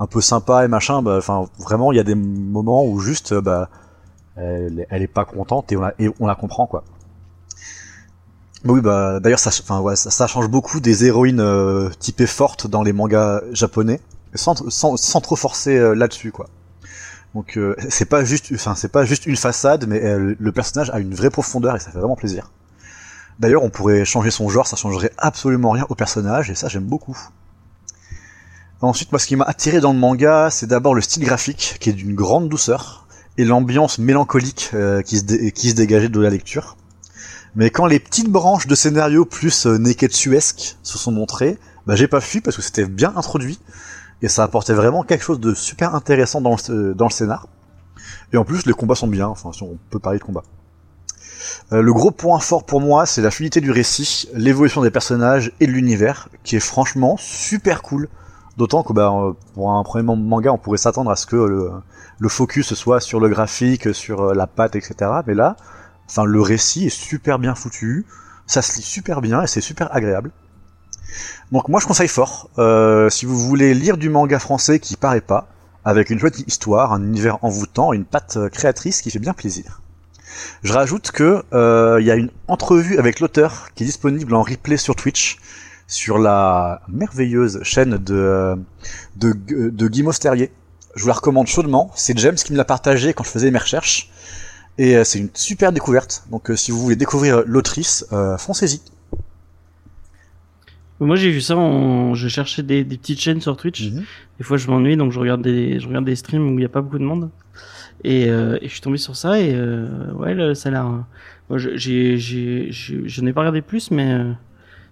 un peu sympa et machin. Bah, Enfin, vraiment, il y a des moments où juste, euh, bah, elle, elle est pas contente et on la, et on la comprend quoi. Oui, bah d'ailleurs, ça, enfin, ouais, ça, ça change beaucoup des héroïnes euh, typées fortes dans les mangas japonais, sans, sans, sans trop forcer euh, là-dessus, quoi. Donc euh, (laughs) c'est pas juste, enfin c'est pas juste une façade, mais euh, le personnage a une vraie profondeur et ça fait vraiment plaisir. D'ailleurs, on pourrait changer son genre, ça changerait absolument rien au personnage et ça j'aime beaucoup. Ensuite, moi, ce qui m'a attiré dans le manga, c'est d'abord le style graphique qui est d'une grande douceur et l'ambiance mélancolique euh, qui, se qui se dégageait de la lecture. Mais quand les petites branches de scénario plus euh, neketsuesque se sont montrées, bah, j'ai pas fui parce que c'était bien introduit et ça apportait vraiment quelque chose de super intéressant dans le, dans le scénar. Et en plus, les combats sont bien, enfin, si on peut parler de combat. Euh, le gros point fort pour moi, c'est la fluidité du récit, l'évolution des personnages et de l'univers, qui est franchement super cool. D'autant que bah, euh, pour un premier manga, on pourrait s'attendre à ce que le, le focus soit sur le graphique, sur euh, la patte, etc. Mais là, enfin, le récit est super bien foutu, ça se lit super bien et c'est super agréable. Donc moi je conseille fort, euh, si vous voulez lire du manga français qui paraît pas, avec une chouette histoire, un univers envoûtant, une patte euh, créatrice qui fait bien plaisir. Je rajoute que euh, il y a une entrevue avec l'auteur qui est disponible en replay sur Twitch, sur la merveilleuse chaîne de, euh, de, de Guy Mosterier. Je vous la recommande chaudement, c'est James qui me l'a partagé quand je faisais mes recherches, et euh, c'est une super découverte, donc euh, si vous voulez découvrir l'autrice, euh, foncez-y. Moi j'ai vu ça, en... je cherchais des, des petites chaînes sur Twitch. Mhm. Des fois je m'ennuie donc je regarde des, je regarde des streams où il n'y a pas beaucoup de monde. Et, euh, et je suis tombé sur ça et euh, ouais là, ça a l'air. Moi je- j'ai, j'ai, j'ai- je n'ai pas regardé plus mais euh,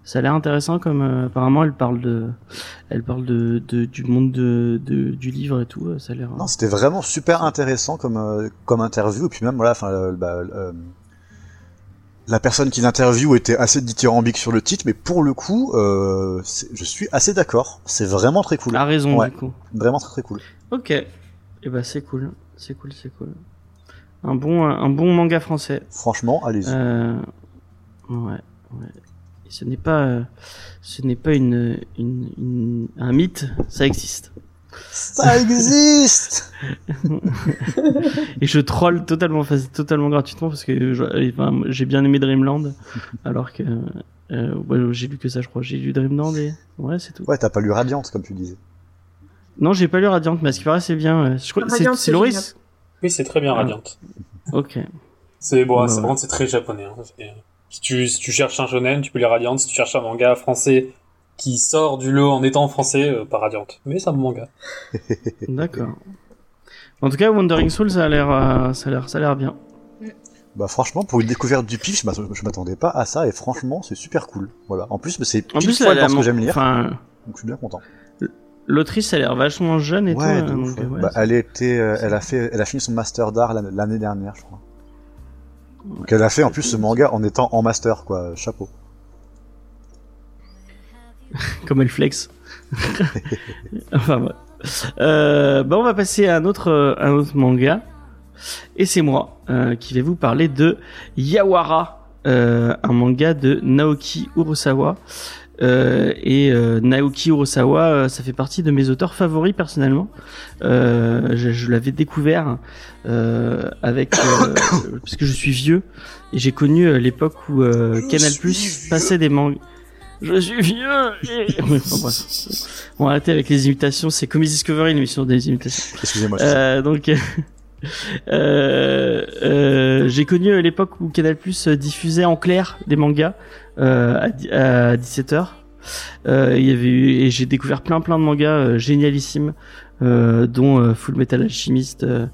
ça a l'air intéressant comme euh, apparemment elle parle de, elle parle de, de du monde de, de du livre et tout. euh, Ça a l'air. Non, c'était vraiment super intéressant comme euh, comme interview. Et puis même voilà, enfin, euh, bah, euh, la personne qui l'interview était assez dithyrambique sur le titre, mais pour le coup, euh, je suis assez d'accord. C'est vraiment très cool, a raison Ouais. du coup. vraiment très très cool. Ok. Et bah c'est cool, c'est cool, c'est cool. Un bon, un bon manga français. Franchement, allez-y. Euh, ouais, ouais. Ce n'est pas, ce n'est pas une, une, une- un mythe, ça existe. Ça existe. (laughs) (laughs) Et je troll totalement, totalement gratuitement parce que enfin, j'ai bien aimé Dreamland, alors que euh, ouais, j'ai lu que ça, je crois. J'ai lu Dreamland et ouais, c'est tout. Ouais, t'as pas lu Radiant comme tu disais. Non, j'ai pas lu Radiant, mais à ce qui paraît, c'est bien. Je crois, c'est, Radiant, c'est Loris. Oui, c'est très bien Ah. Radiant. Ok. C'est bon, Ouais, c'est ouais. c'est très japonais. hein. Si tu, si tu cherches un shonen, tu peux lire Radiant. Si tu cherches un manga français qui sort du lot en étant français, euh, pas Radiant. Mais c'est un manga. (laughs) D'accord. En tout cas, Wandering Soul, ça a l'air, euh, ça a l'air, ça a l'air bien. Bah franchement, pour une découverte du pif, je m'att- je m'attendais pas à ça et franchement, c'est super cool. Voilà. En plus, c'est En plus, poil la- dans ce la- que j'aime lire, Enfin, donc je suis bien content. l'autrice, elle a l'air vachement jeune et Ouais, tout. donc, ouais. ouais, Bah, elle était, euh, elle a fait, elle a fini son master d'art l'année l'année dernière, je crois. Donc elle a fait en plus ce manga en étant en master, quoi. Chapeau. (laughs) comme elle flex. (laughs) enfin bref. Euh, bah on va passer à un autre, euh, un autre manga. Et c'est moi euh, qui vais vous parler de Yawara, euh, un manga de Naoki Urasawa. Euh, et euh, Naoki Urasawa, euh, ça fait partie de mes auteurs favoris personnellement. Euh, je je l'avais découvert euh, avec euh, (coughs) parce que je suis vieux et j'ai connu l'époque où euh, Canal Plus passait des mangas. Je suis vieux. et- (laughs) (laughs) Ouais, enfin, bref. On va arrêter avec les imitations. C'est Comedy Discovery, l'émission des imitations. Excusez-moi. Euh, donc, (laughs) euh, euh, j'ai connu l'époque où Canal Plus diffusait en clair des mangas à, di- à 17h. Euh, il y avait eu, et j'ai découvert plein plein de mangas euh, génialissimes, euh, dont euh, Full Metal Alchemist, euh,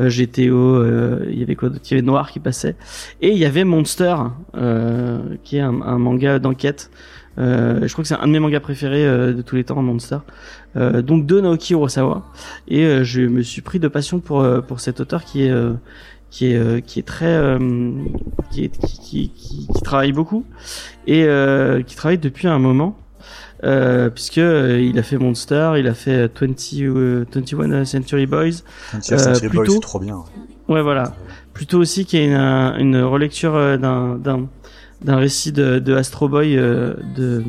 euh, GTO, euh, il y avait quoi d'autre? Il y avait Noir qui passait, et il y avait Monster, euh, qui est un, manga d'enquête. Euh, je crois que c'est un de mes mangas préférés euh, de tous les temps, Monster. Euh, donc de Naoki Urasawa et euh, je me suis pris de passion pour euh, pour cet auteur qui est euh, qui est euh, qui est très euh, qui, est, qui, qui, qui, travaille beaucoup et euh, qui travaille depuis un moment euh, puisque euh, il a fait Monster, il a fait 20 euh, 21 Century Boys. Tiens, Century Boy, plutôt- c'est trop bien. Ouais voilà. Plutôt aussi qu'il y a une, un- une relecture euh, d'un d'un d'un récit de, de Astro Boy euh, de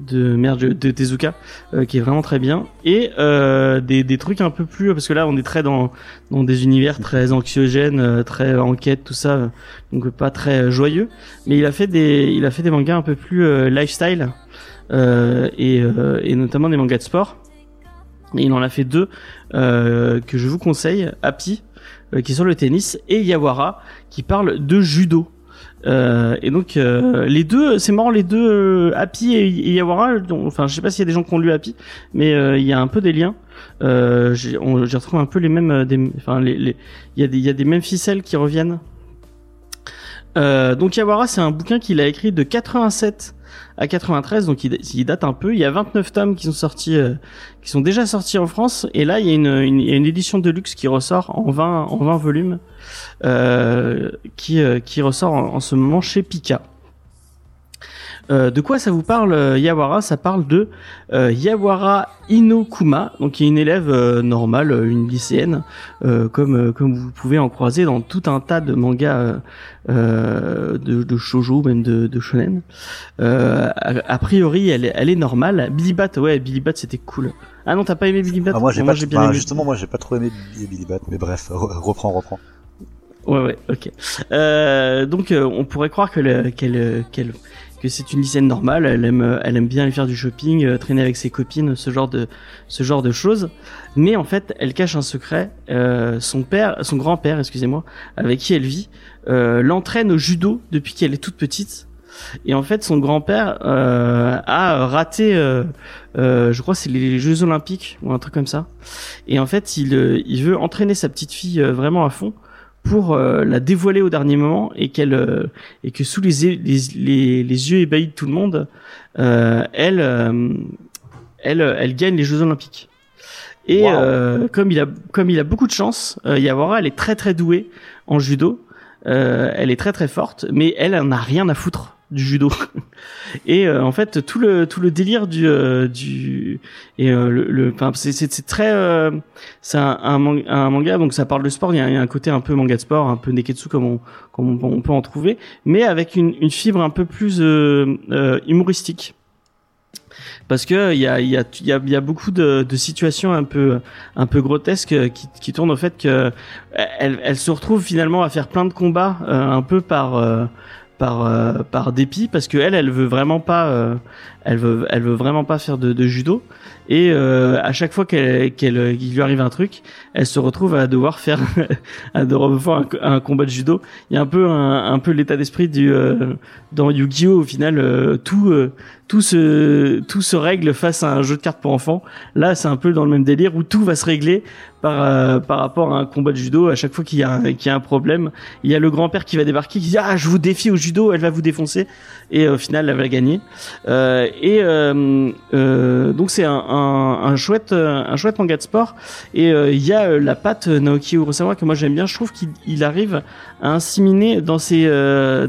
de merde de Tezuka euh, qui est vraiment très bien. Et euh, des, des trucs un peu plus parce que là on est très dans dans des univers très anxiogènes euh, très enquête tout ça donc pas très joyeux. Mais il a fait des il a fait des mangas un peu plus lifestyle et et notamment des mangas de sport. Et il en a fait deux que je vous conseille Happy qui est sur le tennis et Yawara qui parle de judo euh, et donc euh, les deux, c'est marrant les deux, euh, Happy et, Yawara. dont- Enfin, je sais pas s'il y a des gens qui ont lu Happy, mais euh, il y a un peu des liens. Euh, j'ai retrouvé un peu les mêmes, des, enfin les, il y a des, il y a des mêmes ficelles qui reviennent. Donc Yawara, c'est un bouquin qu'il a écrit de 87 à 93, donc il, date un peu. Il y a 29 tomes qui sont sortis, euh, qui sont déjà sortis en France, et là il y a une, une, une édition de luxe qui ressort en 20, en 20 volumes euh, qui, euh, qui ressort en, en ce moment chez Pika. Euh, de quoi ça vous parle euh, Yawara? Ça parle de euh, Yawara Inokuma, donc qui est une élève euh, normale, euh, une lycéenne, euh, comme euh, comme vous pouvez en croiser dans tout un tas de mangas de, de shoujo, même de, de shonen. Euh, a, a priori, elle est, elle est normale. Billy Bat, ouais, Billy Bat, c'était cool. Ah non, t'as pas aimé Billy Bat? Ah, moi, j'ai pas, j'ai bien bah, aimé. justement, moi, j'ai pas trop aimé Billy Bat, mais bref, re- reprends, reprends. Ouais, ouais, ok. Euh, donc, euh, on pourrait croire que le- qu'elle, qu'elle, c'est une lycéenne normale. Elle aime, euh, elle aime bien aller faire du shopping, euh, traîner avec ses copines, ce genre de, ce genre de choses. Mais en fait, elle cache un secret. Euh, son père, son grand-père, excusez-moi, avec qui elle vit, l'entraîne au judo depuis qu'elle est toute petite. Et en fait, son grand-père euh, a raté, euh, euh, je crois, c'est les Jeux Olympiques ou un truc comme ça. Et en fait, il, il veut entraîner sa petite fille vraiment à fond pour euh, la dévoiler au dernier moment et qu'elle euh, et que sous les, les, les, les yeux ébahis de tout le monde, euh, elle, elle, elle gagne les Jeux Olympiques. Et Wow. comme il a comme il a beaucoup de chance, Yawara, elle est très très douée en judo. Elle est très très forte, mais elle en a rien à foutre du judo. (laughs) et euh, en fait, tout le tout le délire du euh, du et euh, le, le c'est c'est très euh, c'est un, un, man- un manga donc ça parle de sport. Il y, a, un côté un peu manga de sport, un peu neketsu comme on comme on, peut en trouver, mais avec une une fibre un peu plus euh, euh, humoristique parce que il y a y a y y a beaucoup de, de situations un peu un peu grotesques qui, qui tournent au fait que elle, elle se retrouve finalement à faire plein de combats un peu par par euh, par dépit parce que elle elle veut vraiment pas euh, elle veut elle veut vraiment pas faire de, judo. Et euh, à chaque fois qu'elle qu'elle qu'il lui arrive un truc elle se retrouve à devoir faire (laughs) à devoir faire un, combat de judo. Il y a un peu un, peu l'état d'esprit du dans Yu-Gi-Oh! Au final tout tout tout se règle face à un jeu de cartes pour enfants. Là c'est un peu dans le même délire où tout va se régler par euh, par rapport à un combat de judo. À chaque fois qu'il y a un, qu'il y a un problème, il y a le grand-père qui va débarquer, qui dit ah je vous défie au judo, elle va vous défoncer et au final elle va gagner. Euh, et euh, euh, donc c'est un, un, un chouette un chouette manga de sport et il y a la patte Naoki Urasawa que moi j'aime bien. Je trouve qu'il il arrive à inséminer dans ses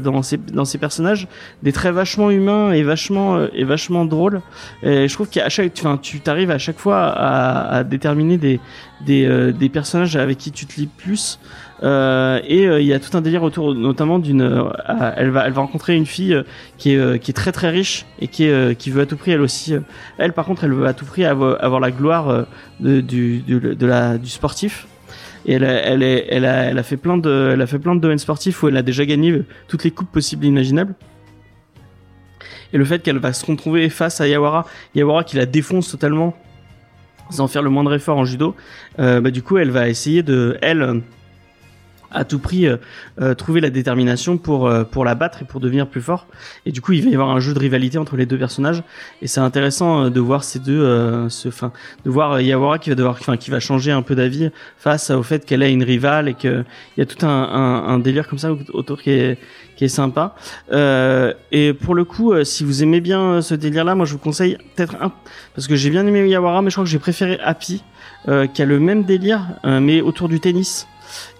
dans ses dans ses personnages des traits vachement humains et vachement et vachement drôles. Et je trouve qu'à chaque enfin tu t'arrives à chaque fois à, à déterminer des des, des personnages avec qui tu te lis plus euh, et il y a tout un délire autour notamment d'une elle va elle va rencontrer une fille qui est qui est très très riche et qui qui veut à tout prix elle aussi elle par contre elle veut à tout prix avoir, avoir la gloire de, du de la du sportif elle, a, fait plein de, elle a domaines sportifs où elle a déjà gagné toutes les coupes possibles et imaginables. Et le fait qu'elle va se retrouver face à Yawara, Yawara qui la défonce totalement, sans faire le moindre effort en judo, euh, bah du coup elle va essayer de, elle, à tout prix euh, euh, trouver la détermination pour euh, pour la battre et pour devenir plus fort. Et du coup il va y avoir un jeu de rivalité entre les deux personnages. Et c'est intéressant euh, de voir ces deux euh, ce fin de voir Yawara qui va devoir enfin qui va changer un peu d'avis face au fait qu'elle est une rivale et que il y a tout un, un, un, délire comme ça autour qui est qui est sympa. Et pour le coup si vous aimez bien ce délire là moi je vous conseille peut-être un parce que j'ai bien aimé Yawara mais je crois que j'ai préféré Happy qui a le même délire mais autour du tennis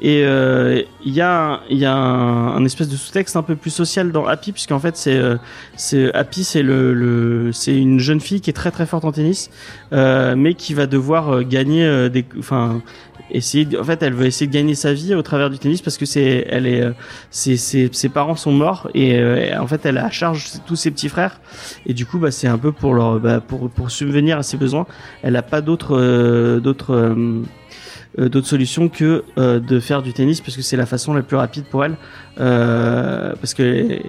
et il euh, y a il y a un, espèce de sous-texte un peu plus social dans Happy puisqu'en fait c'est euh, c'est Happy c'est le, une jeune fille qui est très très forte en tennis euh, mais qui va devoir gagner des enfin essayer en fait elle veut essayer de gagner sa vie au travers du tennis parce que c'est elle est ses, parents sont morts et, en fait elle a à charge tous ses petits frères. Et du coup bah c'est un peu pour leur bah, pour pour subvenir à ses besoins. Elle a pas d'autres euh, d'autres solutions que euh, de faire du tennis parce que c'est la façon la plus rapide pour elle euh, parce que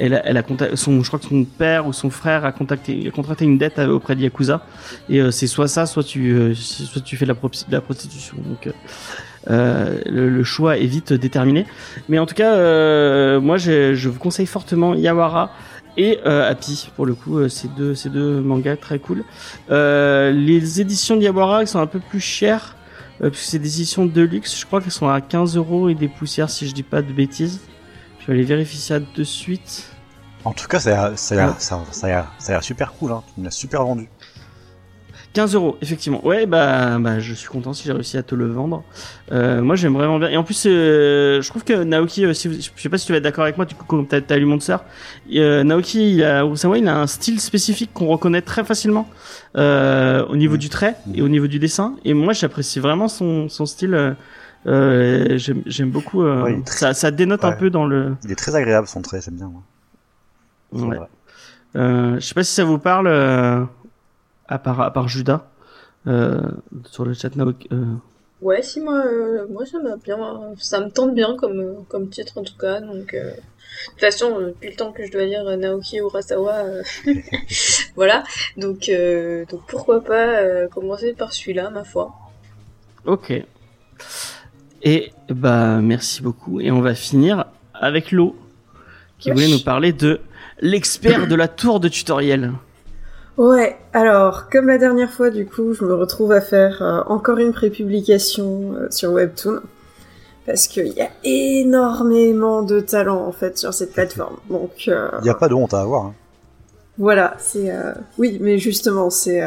elle, elle a son je crois que son père ou son frère a contacté a contracté une dette auprès de Yakuza. Et c'est soit ça soit tu soit tu fais de la, la prostitution. Donc euh, le, le, choix est vite déterminé. Mais en tout cas euh, moi je, je vous conseille fortement Yawara et euh, Happy. Pour le coup ces deux ces deux mangas très cool. Les éditions de Yawara sont un peu plus chères euh, puisque c'est des éditions de luxe. Je crois qu'elles sont à 15 euros et des poussières, si je dis pas de bêtises. Je vais aller vérifier ça de suite. En tout cas, ça a, a, ça ça ça super cool, hein. Tu me l'as super vendu. 15 euros, effectivement. Ouais, bah, bah, je suis content si j'ai réussi à te le vendre. Euh, moi, j'aime vraiment bien. Et en plus, euh, je trouve que Naoki, euh, si vous, je sais pas si tu vas être d'accord avec moi, du coup, comme t'as, t'as lu Monster, euh, Naoki, il a, il a un style spécifique qu'on reconnaît très facilement euh, au niveau mmh. du trait et au niveau du dessin. Et moi, j'apprécie vraiment son, son style. Euh, j'aime, j'aime beaucoup. Ouais, très... ça, ça dénote ouais. un peu dans le. Il est très agréable son trait, j'aime bien. Moi. Ouais. Euh, je sais pas si ça vous parle à part, à part Judas euh, sur le chat Naoki. Euh... Ouais, si moi, euh, moi ça m'a bien, ça me tente bien comme comme titre en tout cas. Donc euh, de toute façon, depuis le temps que je dois lire Naoki Urasawa, euh, (laughs) voilà. Donc donc pourquoi pas commencer par celui-là, ma foi. Ok. Et bah merci beaucoup. Et on va finir avec l'eau qui voulait nous parler de l'expert de la tour de tutoriel. Ouais, alors, comme la dernière fois, du coup, je me retrouve à faire euh, encore une prépublication euh, sur Webtoon. Parce qu'il y a énormément de talent, en fait, sur cette plateforme. (laughs) Donc, euh, Il n'y a pas de honte à avoir. Hein. Voilà, c'est... Oui, mais justement, c'est...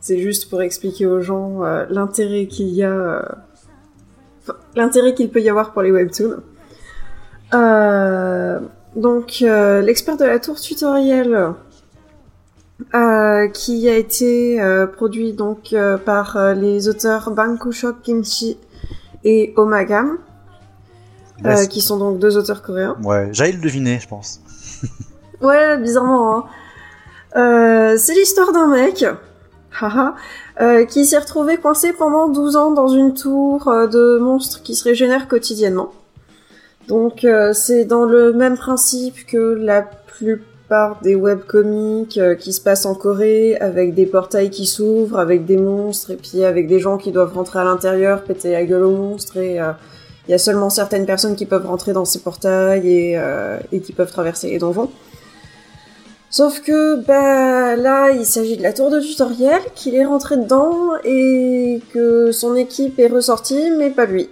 C'est juste pour expliquer aux gens l'intérêt qu'il y a... Enfin, l'intérêt qu'il peut y avoir pour les Webtoons. donc, l'expert de la tour tutoriel euh, qui a été euh, produit donc euh, par les auteurs Bankushok Kimchi et Omagam, Ouais, qui sont donc deux auteurs coréens. Ouais, j'allais le deviner, je pense. (laughs) ouais, bizarrement. Hein. c'est l'histoire d'un mec, (laughs) haha, qui s'est retrouvé coincé pendant 12 ans dans une tour de monstres qui se régénèrent quotidiennement. Donc c'est dans le même principe que la plupart des webcomics euh, qui se passent en Corée avec des portails qui s'ouvrent, avec des monstres et puis avec des gens qui doivent rentrer à l'intérieur, péter la gueule aux monstres et il euh, y a seulement certaines personnes qui peuvent rentrer dans ces portails et, euh, et qui peuvent traverser les donjons. Sauf que bah là, il s'agit de la tour de tutoriel, qu'il est rentré dedans et que son équipe est ressortie, mais pas lui.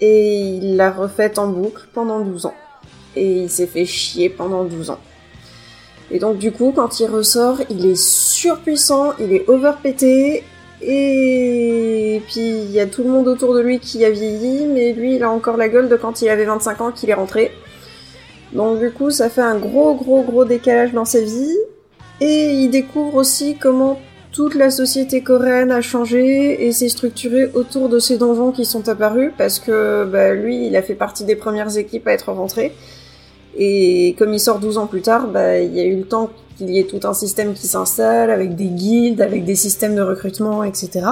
Et il l'a refaite en boucle pendant 12 ans. Et il s'est fait chier pendant 12 ans. Et donc du coup, quand il ressort, il est surpuissant, il est overpété, et puis il y a tout le monde autour de lui qui a vieilli, mais lui il a encore la gueule de quand il avait 25 ans qu'il est rentré. Donc du coup, ça fait un gros gros gros décalage dans sa vie, et il découvre aussi comment toute la société coréenne a changé et s'est structurée autour de ces donjons qui sont apparus, parce que bah, lui, il a fait partie des premières équipes à être rentré. Et comme il sort 12 ans plus tard, bah, il y a eu le temps qu'il y ait tout un système qui s'installe, avec des guildes, avec des systèmes de recrutement, etc.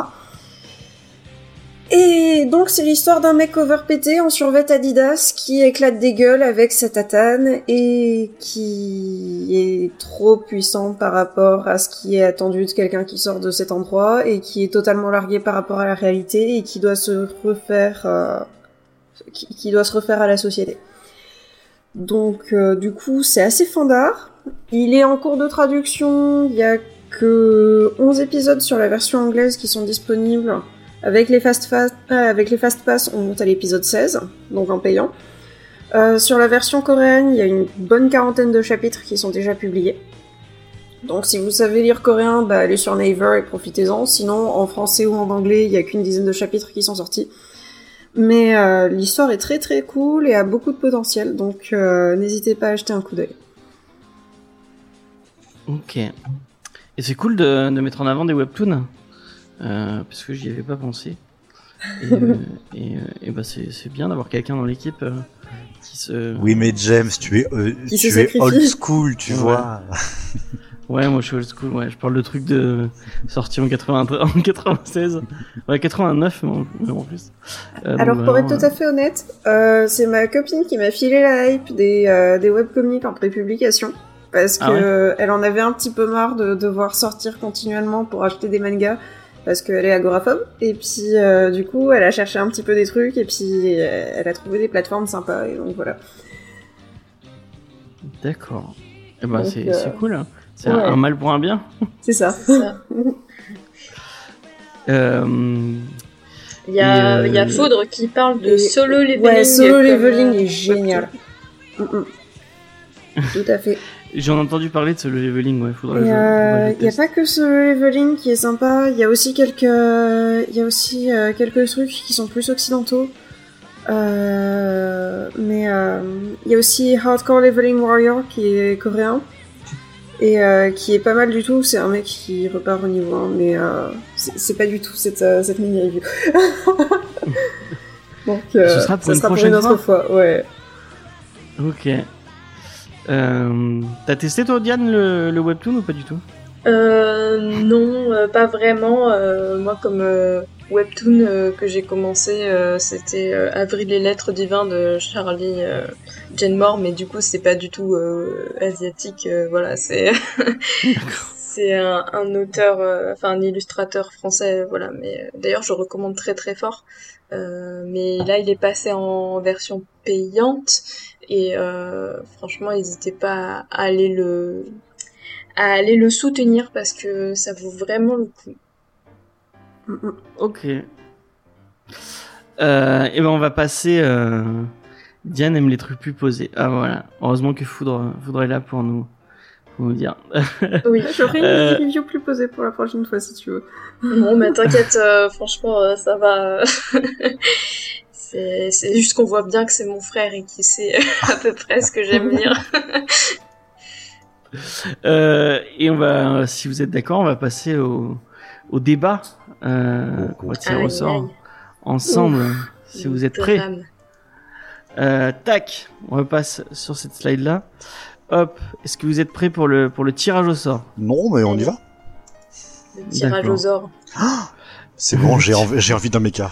Et donc c'est l'histoire d'un mec overpété en survêt Adidas qui éclate des gueules avec sa tatane et qui est trop puissant par rapport à ce qui est attendu de quelqu'un qui sort de cet endroit et qui est totalement largué par rapport à la réalité et qui doit se refaire, euh, qui, qui doit se refaire à la société. Donc euh, du coup c'est assez fandard. Il est en cours de traduction, il y a que 11 épisodes sur la version anglaise qui sont disponibles. Avec les fast, euh, pass, on monte à l'épisode 16, donc en payant. Euh, sur la version coréenne, il y a une bonne quarantaine de chapitres qui sont déjà publiés. Donc si vous savez lire coréen, bah, allez sur Naver et profitez-en. Sinon, en français ou en anglais, il y a qu'une dizaine de chapitres qui sont sortis. Mais euh, l'histoire est très très cool et a beaucoup de potentiel, donc euh, n'hésitez pas à jeter un coup d'œil. Ok. Et c'est cool de, de mettre en avant des webtoons, euh, parce que j'y avais pas pensé. Et, (laughs) et, et bah c'est c'est bien d'avoir quelqu'un dans l'équipe euh, qui se. Oui, mais James, tu es, euh, tu es old school, tu Ouais. vois. (laughs) Ouais, moi je suis old school. Ouais, je parle de trucs de sorti en 80 en 96, ouais 89 mais en, plus. Euh, donc Alors pour vraiment, être tout à fait honnête, euh, c'est ma copine qui m'a filé la hype des, euh, des webcomics en prépublication. Parce que Ah ouais euh, elle en avait un petit peu marre de devoir sortir continuellement pour acheter des mangas. Parce qu'elle est agoraphobe. Et puis euh, du coup, elle a cherché un petit peu des trucs et puis euh, elle a trouvé des plateformes sympas. Et donc voilà. euh, D'accord. Bah c'est euh, c'est cool. hein. C'est un- ouais. un mal pour un bien. C'est ça. (laughs) Euh, Il y a, euh, il y a Foudre qui parle de et- solo leveling. Ouais, solo leveling euh, est génial. Mm, mm. Tout à fait. (laughs) J'en ai entendu parler de ce leveling. Ouais, faudrait. Il que y je- a, pas que ce leveling qui est sympa, il y a aussi quelques, il y a aussi euh, quelques trucs qui sont plus occidentaux. Euh, mais euh, il y a aussi Hardcore Leveling Warrior qui est coréen et euh, qui est pas mal du tout. C'est un mec qui repart au niveau 1, mais euh, c'est pas du tout cette, euh, cette mini review. (laughs) Donc euh, Ce sera pour ça une sera pour prochaine une autre fois. Ouais. Ok. Euh, T'as testé toi Diane le, le webtoon ou pas du tout? Euh, non, euh, pas vraiment. Euh, moi, comme euh, webtoon euh, que j'ai commencé, euh, c'était euh, Avril et lettres divins de Charlie euh, Jane Moore, mais du coup, c'est pas du tout euh, asiatique. euh, voilà, c'est (laughs) (laughs) c'est un, un auteur, euh, enfin un illustrateur français. Voilà, mais euh, d'ailleurs, je recommande très très fort. Euh, mais là, il est passé en version payante et euh, franchement, n'hésitez pas à aller le à aller le soutenir parce que ça vaut vraiment le coup. Mm, mm. Ok. Euh, et ben on va passer. Euh... Diane aime les trucs plus posés. Ah voilà. Heureusement que Foudre, Foudre est là pour nous, pour nous dire. (laughs) Oui. J'aurai une Euh. review plus posée pour la prochaine fois si tu veux. Non, mais t'inquiète, euh, franchement, euh, ça va. (laughs) c'est c'est juste qu'on voit bien que c'est mon frère et qu'il sait (laughs) à peu près ce que j'aime lire. Euh, et on va, si vous êtes d'accord, on va passer au, au débat euh, tirer au sort ensemble. si vous êtes prêts. Euh, tac, on repasse sur cette slide là. Hop, est-ce que vous êtes prêts pour le pour le tirage au sort? Non, mais on y va. Le tirage D'accord. aux ors. C'est bon, j'ai envie, j'ai envie d'un méca.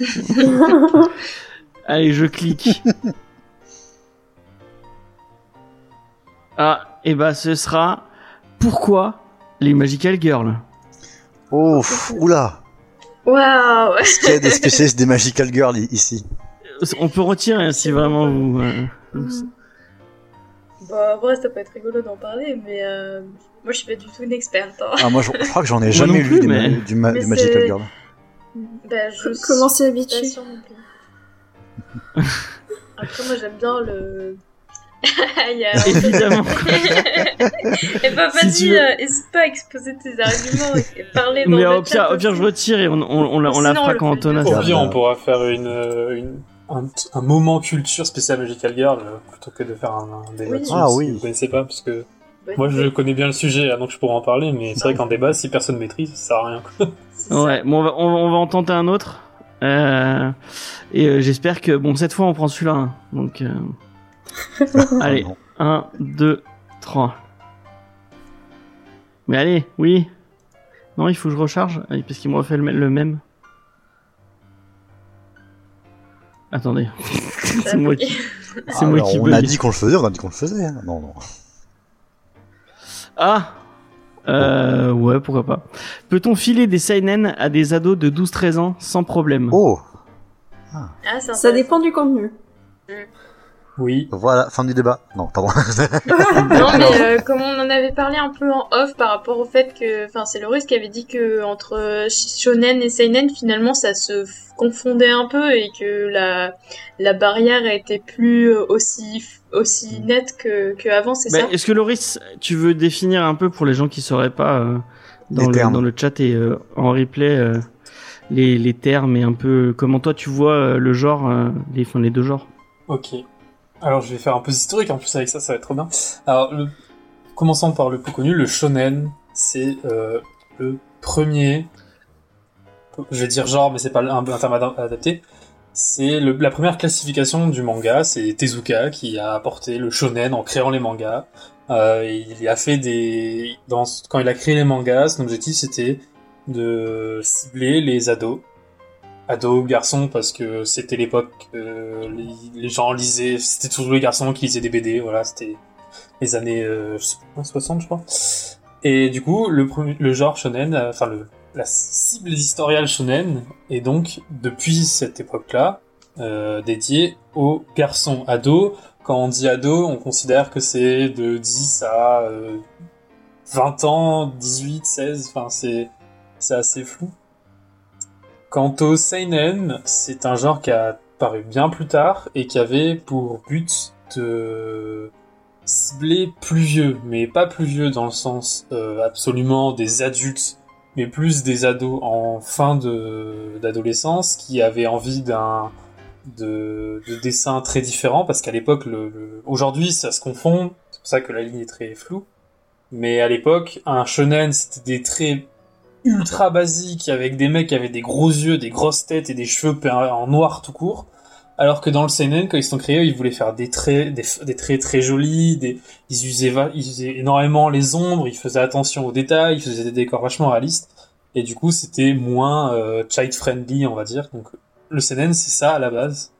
(laughs) Allez, je clique. (laughs) ah, et bah ce sera pourquoi les Magical Girls. Oh, pff, oula. Waouh Est-ce qu'il y a des (laughs) spécialistes des Magical Girls ici On peut retirer si vraiment vous. euh, Bon, en vrai, ça peut être rigolo d'en parler, mais euh, moi, je suis pas du tout une experte. hein. Ah, moi, je, je crois que j'en ai jamais lu plus, des ma- mais- du, ma- Mais du Magical Girl. Bah, je Comment s'y habituer. Après, moi, j'aime bien le. Il y a... Évidemment. (laughs) Et bah, Si vas-y, veux. euh, n'hésite pas à exposer tes arguments et parler dans Mais le au chat pire, au pire, je retire et on, on, on, la- on la fera quand Antonin bien. Au pire, on pourra faire une, euh, une, un, un moment culture spécial Magical Girl euh, plutôt que de faire un, un débat Oui. dessus, Ah si oui. vous connaissez pas, parce que moi je connais bien le sujet, hein, donc je pourrais en parler, mais c'est vrai qu'en débat, si personne maîtrise, ça sert à rien. (laughs) Ouais, bon, on va, on, va- on va en tenter un autre. Euh, et euh, j'espère que, bon, cette fois, on prend celui-là. hein. Donc, euh, (laughs) allez, non. 1, 2, 3. Mais allez, oui. Non, il faut que je recharge, Ah, parce qu'il me refait le, le même. Attendez. (laughs) c'est moi qui, c'est moi Alors, qui on bug. a dit qu'on le faisait, on a dit qu'on le faisait. hein. Non, non. Ah euh, ouais, pourquoi pas. Peut-on filer des seinen à des ados de 12-13 ans sans problème? Oh, Ah, c'est Ça dépend du contenu. Oui. voilà, fin du débat. Non, pardon. (laughs) Non, (laughs) mais euh, comme on en avait parlé un peu en off par rapport au fait que, enfin, c'est Loris qui avait dit que entre shonen et seinen, finalement, ça se confondait un peu et que la la barrière était plus euh, aussi aussi nette que que avant, c'est Bah, ça? Est-ce que Loris, tu veux définir un peu pour les gens qui sauraient pas euh, dans, Les le, termes. dans le chat et euh, en replay euh, les, les termes et un peu comment toi tu vois euh, le genre, euh, les, enfin, les deux genres? Ok. Alors je vais faire un peu d'historique en plus avec ça, ça va être trop bien. Alors le... commençons par le plus connu, le shonen, c'est euh, le premier, je vais dire genre, mais c'est pas un, un terme ad- adapté. C'est le- la première classification du manga, c'est Tezuka qui a apporté le shonen en créant les mangas. Euh, il a fait des, dans, quand il a créé les mangas, son objectif c'était de cibler les ados ados, garçons, parce que c'était l'époque, euh, les, gens lisaient, c'était toujours les garçons qui lisaient des BD, voilà, c'était les années euh, je sais pas, 60, je crois. Et du coup, le, le genre shonen, euh, enfin le, la cible éditoriale shonen est donc, depuis cette époque-là, euh, dédiée aux garçons ados. Quand on dit ado, on considère que c'est de 10 à euh, 20 ans, 18, 16, enfin c'est c'est assez flou. Quant au seinen, c'est un genre qui a paru bien plus tard et qui avait pour but de cibler plus vieux, mais pas plus vieux dans le sens euh, absolument des adultes, mais plus des ados en fin d'adolescence qui avaient envie d'un de, très différents parce qu'à l'époque, le- aujourd'hui, ça se confond. C'est pour ça que la ligne est très floue. Mais à l'époque, un shonen, c'était des traits ultra basiques avec des mecs qui avaient des gros yeux, des grosses têtes et des cheveux en noir tout court. Alors que dans le seinen, quand ils sont créés, ils voulaient faire des traits, des, traits très jolis, des, ils usaient, ils usaient énormément les ombres, ils faisaient attention aux détails, ils faisaient des décors vachement réalistes. Et du coup, c'était moins euh, child friendly, on va dire. Donc, le seinen, c'est ça à la base.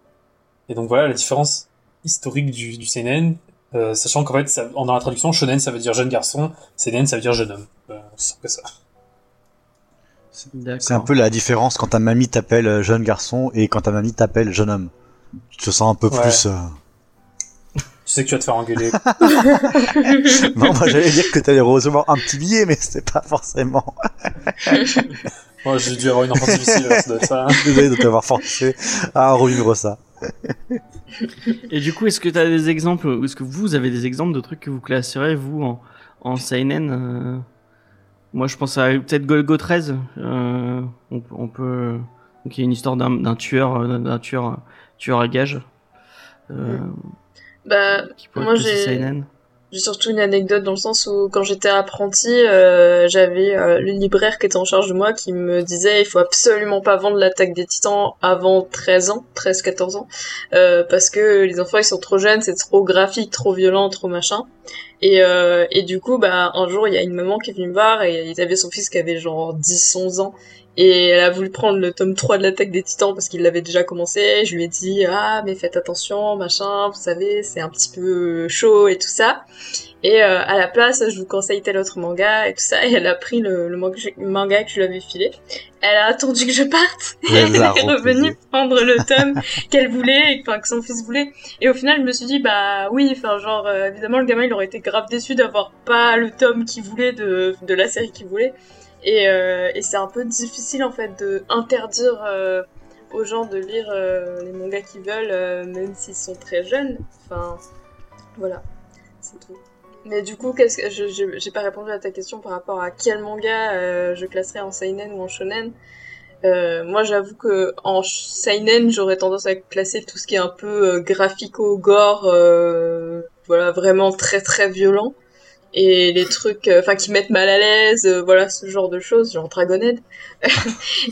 Et donc voilà la différence historique du, du seinen, euh, sachant qu'en fait, ça, dans la traduction, shonen, ça veut dire jeune garçon, seinen, ça veut dire jeune homme. Euh, c'est peu ça. C'est un peu la différence quand ta mamie t'appelle euh, jeune garçon et quand ta mamie t'appelle jeune homme. Tu te sens un peu Ouais. plus. euh, Tu sais que tu vas te faire engueuler. (laughs) Non, moi j'allais dire que t'allais recevoir un petit billet, mais c'est pas forcément. Moi, (laughs) j'ai dû avoir une enfance difficile, ça doit être ça. hein. Désolé de t'avoir forcé à revivre ça. (laughs) Et du coup, est-ce que tu as des exemples, ou est-ce que vous avez des exemples de trucs que vous classerez, vous, en, en seinen euh, Moi, je pense à peut-être Golgo 13. Euh, on, on peut... Donc, il y a une histoire d'un d'un tueur, euh, d'un tueur, tueur à gage. Euh, Bah, moi, j'ai-. J'ai surtout une anecdote dans le sens où quand j'étais apprenti, euh, j'avais euh, le libraire qui était en charge de moi qui me disait il faut absolument pas vendre l'attaque des titans avant 13 ans, 13-14 ans, euh, parce que les enfants ils sont trop jeunes, c'est trop graphique, trop violent, trop machin. Et, euh, et du coup, bah, un jour il y a une maman qui est venue me voir et il avait son fils qui avait genre 10-11 ans et elle a voulu prendre le tome 3 de l'attaque des titans parce qu'il l'avait déjà commencé. Je lui ai dit, ah, mais faites attention, machin, vous savez, c'est un petit peu chaud et tout ça. Et euh, à la place, je vous conseille tel autre manga et tout ça. Et elle a pris le, le manga, que je lui avais filé. Elle a attendu que je parte. (laughs) Et elle est revenue prendre le tome (laughs) qu'elle voulait, et, enfin que son fils voulait. Et au final, je me suis dit, bah oui, enfin genre, euh, évidemment, le gamin, il aurait été grave déçu d'avoir pas le tome qu'il voulait de, de la série qu'il voulait. Et, euh, et c'est un peu difficile en fait de interdire euh, aux gens de lire euh, les mangas qu'ils veulent, même s'ils sont très jeunes. Enfin, voilà, c'est tout. Mais du coup, qu'est-ce que je j'ai pas répondu à ta question par rapport à quel manga euh, je classerais en seinen ou en shonen. Euh, moi, j'avoue que en seinen, j'aurais tendance à classer tout ce qui est un peu euh, graphico-gore, euh, voilà, vraiment très très violent. Et les trucs, euh, enfin, qui mettent mal à l'aise, euh, voilà, ce genre de choses, genre Dragonhead. (laughs)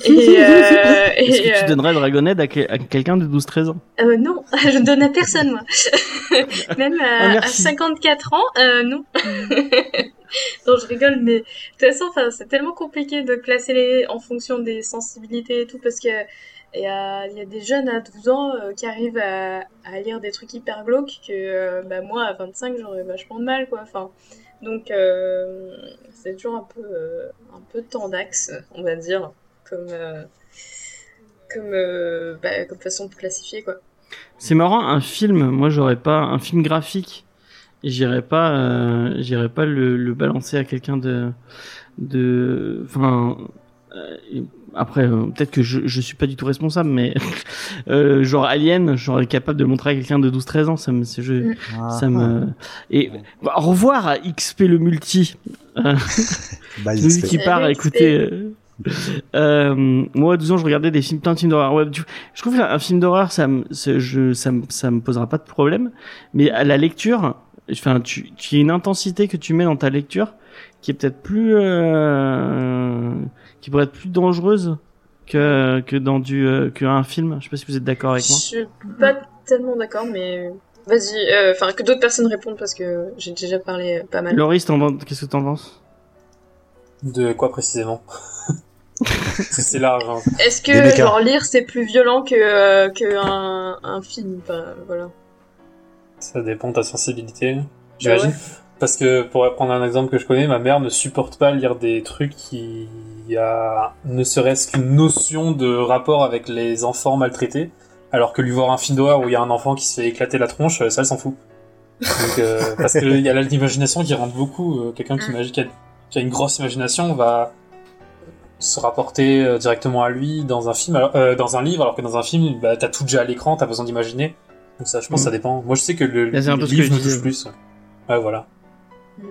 et, euh, Est-ce que tu donnerais Dragonhead à, que- à quelqu'un de 12-13 ans? Non, (laughs) je ne donne à personne, moi. (laughs) Même à, Ah, à merci. 54 ans, non. non, je rigole, mais de toute façon, enfin, c'est tellement compliqué de classer les en fonction des sensibilités et tout, parce que il y a, il y a des jeunes à 12 ans euh, qui arrivent à, à lire des trucs hyper glauques que euh, bah, moi, à 25, j'aurais vachement de mal, quoi. Enfin, donc, euh, c'est toujours un peu, euh, un peu tendax, on va dire, comme, euh, bah, comme façon de classifier, quoi. C'est marrant, un film, moi j'aurais pas un film graphique, j'irais pas, j'irais pas le, balancer à quelqu'un de, de, enfin, après euh, peut-être que je, je suis pas du tout responsable, mais (laughs) euh, genre Alien, j'aurais capable de montrer à quelqu'un de 12-13 ans, ça me, c'est- je, Mm. Ah, ça me, et bah, au revoir à XP le multi. Euh, (laughs) Bah, fait. qui part Salut, écouter. Euh, euh, moi, à 12 ans, je regardais des films, plein de films d'horreur. Ouais, tu- je trouve qu'un film d'horreur, ça me, je, ça me, ça me posera pas de problème. Mais à la lecture, enfin, tu, tu as une intensité que tu mets dans ta lecture qui est peut-être plus, euh, qui pourrait être plus dangereuse que, que dans du, euh, qu'un film. Je sais pas si vous êtes d'accord avec Je moi. suis pas tellement d'accord, mais vas-y, euh, enfin que d'autres personnes répondent parce que j'ai déjà parlé euh, pas mal. Penses- qu'est-ce que t'en penses? De quoi précisément? (laughs) C'est large. hein. Est-ce que genre lire c'est plus violent que euh, que un, un film? Enfin, voilà. Ça dépend de ta sensibilité, j'imagine. ouais. Parce que pour prendre un exemple que je connais, ma mère ne supporte pas lire des trucs qui a ne serait-ce qu'une notion de rapport avec les enfants maltraités, alors que lui voir un film d'horreur où il y a un enfant qui se fait éclater la tronche, ça elle s'en fout. Donc, euh, (laughs) parce qu'il y a l'imagination qui rentre beaucoup. euh, Quelqu'un qui, imagine- qui, a, qui a une grosse imagination va se rapporter euh, directement à lui dans un film, alors- euh, dans un livre, alors que dans un film, bah, t'as tout déjà à l'écran, t'as besoin d'imaginer. Donc ça, je pense, que ça dépend. Moi, je sais que le, le peu ce que livre je me touche plus. Ouais, voilà. Mais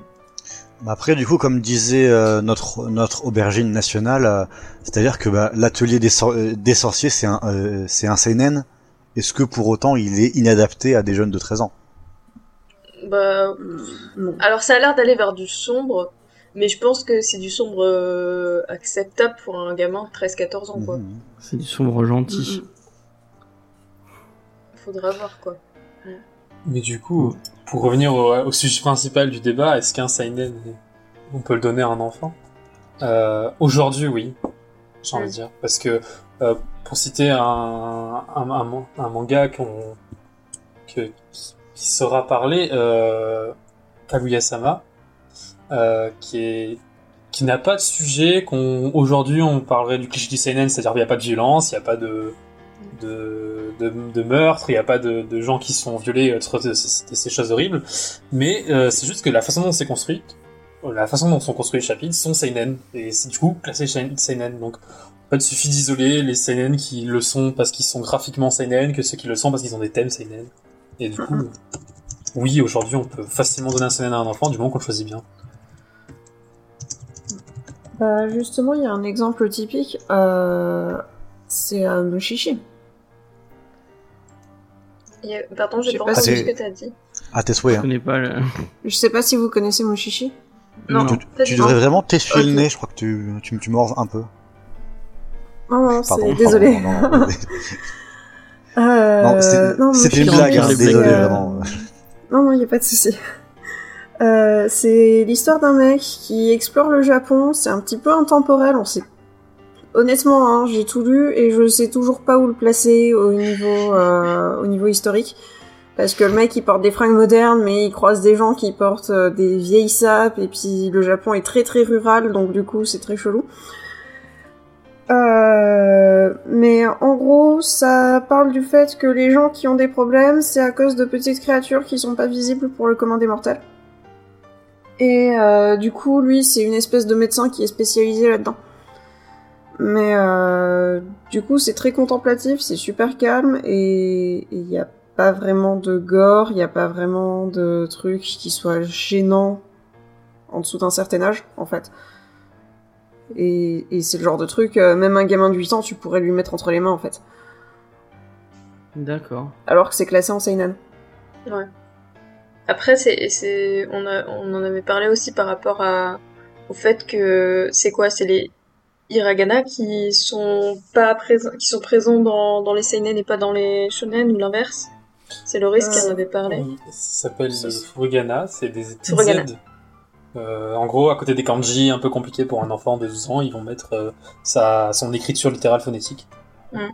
Après, du coup, comme disait euh, notre notre aubergine nationale, euh, c'est-à-dire que bah, l'atelier des, sor- euh, des sorciers, c'est un euh, c'est un seinen. Est-ce que pour autant il est inadapté à des jeunes de 13 ans? Bah, Non. alors ça a l'air d'aller vers du sombre, mais je pense que c'est du sombre euh, acceptable pour un gamin de 13-14 ans quoi. Mhm. C'est du sombre gentil. Faudra voir quoi. Mais du coup, pour revenir au, au sujet principal du débat, est-ce qu'un seinen, on peut le donner à un enfant? Euh, Aujourd'hui, oui, j'ai envie de dire. Parce que, euh, pour citer un, un, un, man- un manga que, qui, saura parler, euh, Kaguya-sama, euh, qui est qui n'a pas de sujet qu'on aujourd'hui on parlerait du cliché du seinen, c'est-à-dire il n'y a pas de violence, il n'y a pas de de, de, de meurtre, il n'y a pas de, de gens qui sont violés, euh, de, de- de ces choses horribles, mais euh, c'est juste que la façon dont c'est construit, la façon dont sont construits les chapitres sont seinen, et c'est du coup classé seinen, donc en fait il suffit d'isoler les seinen qui le sont parce qu'ils sont graphiquement seinen, que ceux qui le sont parce qu'ils ont des thèmes seinen, et du coup, oui, aujourd'hui on peut facilement donner un seinen à un enfant du moment qu'on le choisit bien. Bah, justement, il y a un exemple typique, euh, c'est euh, y a- Pardon, j'ai pas pas entendu si- ce que t'as dit. À tes souhaits. Je Hein. connais pas le. Je sais pas si vous connaissez Mushishi. Non, Tu, pas tu devrais vraiment t'essuyer le nez, je crois que tu, tu, tu mords un peu. Non, non, Pardon, c'est désolé. pardon, non, non, (laughs) Euh, non, c'est- non, c'était une blague, hein, désolé euh, vraiment. Non, non, il a pas de souci. Euh, c'est l'histoire d'un mec qui explore le Japon. C'est un petit peu intemporel. On sait. Honnêtement, hein, j'ai tout lu et je sais toujours pas où le placer au niveau, euh, au niveau historique. Parce que le mec il porte des fringues modernes, mais il croise des gens qui portent euh, des vieilles sapes, et puis le Japon est très très rural, donc du coup c'est très chelou. Euh, mais en gros, ça parle du fait que les gens qui ont des problèmes, c'est à cause de petites créatures qui sont pas visibles pour le commun des mortels. Et du coup, lui, c'est une espèce de médecin qui est spécialisé là-dedans. Mais euh, du coup, c'est très contemplatif, c'est super calme et il n'y a pas vraiment de gore, il n'y a pas vraiment de trucs qui soient gênants en dessous d'un certain âge, en fait. Et, et c'est le genre de truc, euh, même un gamin de 8 ans, tu pourrais lui mettre entre les mains, en fait. D'accord. Alors que c'est classé en seinen. Ouais. Après, c'est, c'est, on, a, on en avait parlé aussi par rapport à, au fait que c'est quoi, c'est les hiragana qui sont pas présents, qui sont présents dans, dans les seinen et pas dans les shonen ou l'inverse? C'est Loris qui en avait parlé. Oui, ça s'appelle les furigana, c'est des. Z. Euh, en gros, à côté des kanji un peu compliqués pour un enfant de 12 ans, ils vont mettre euh, sa, son écriture littérale phonétique. Mm. Euh,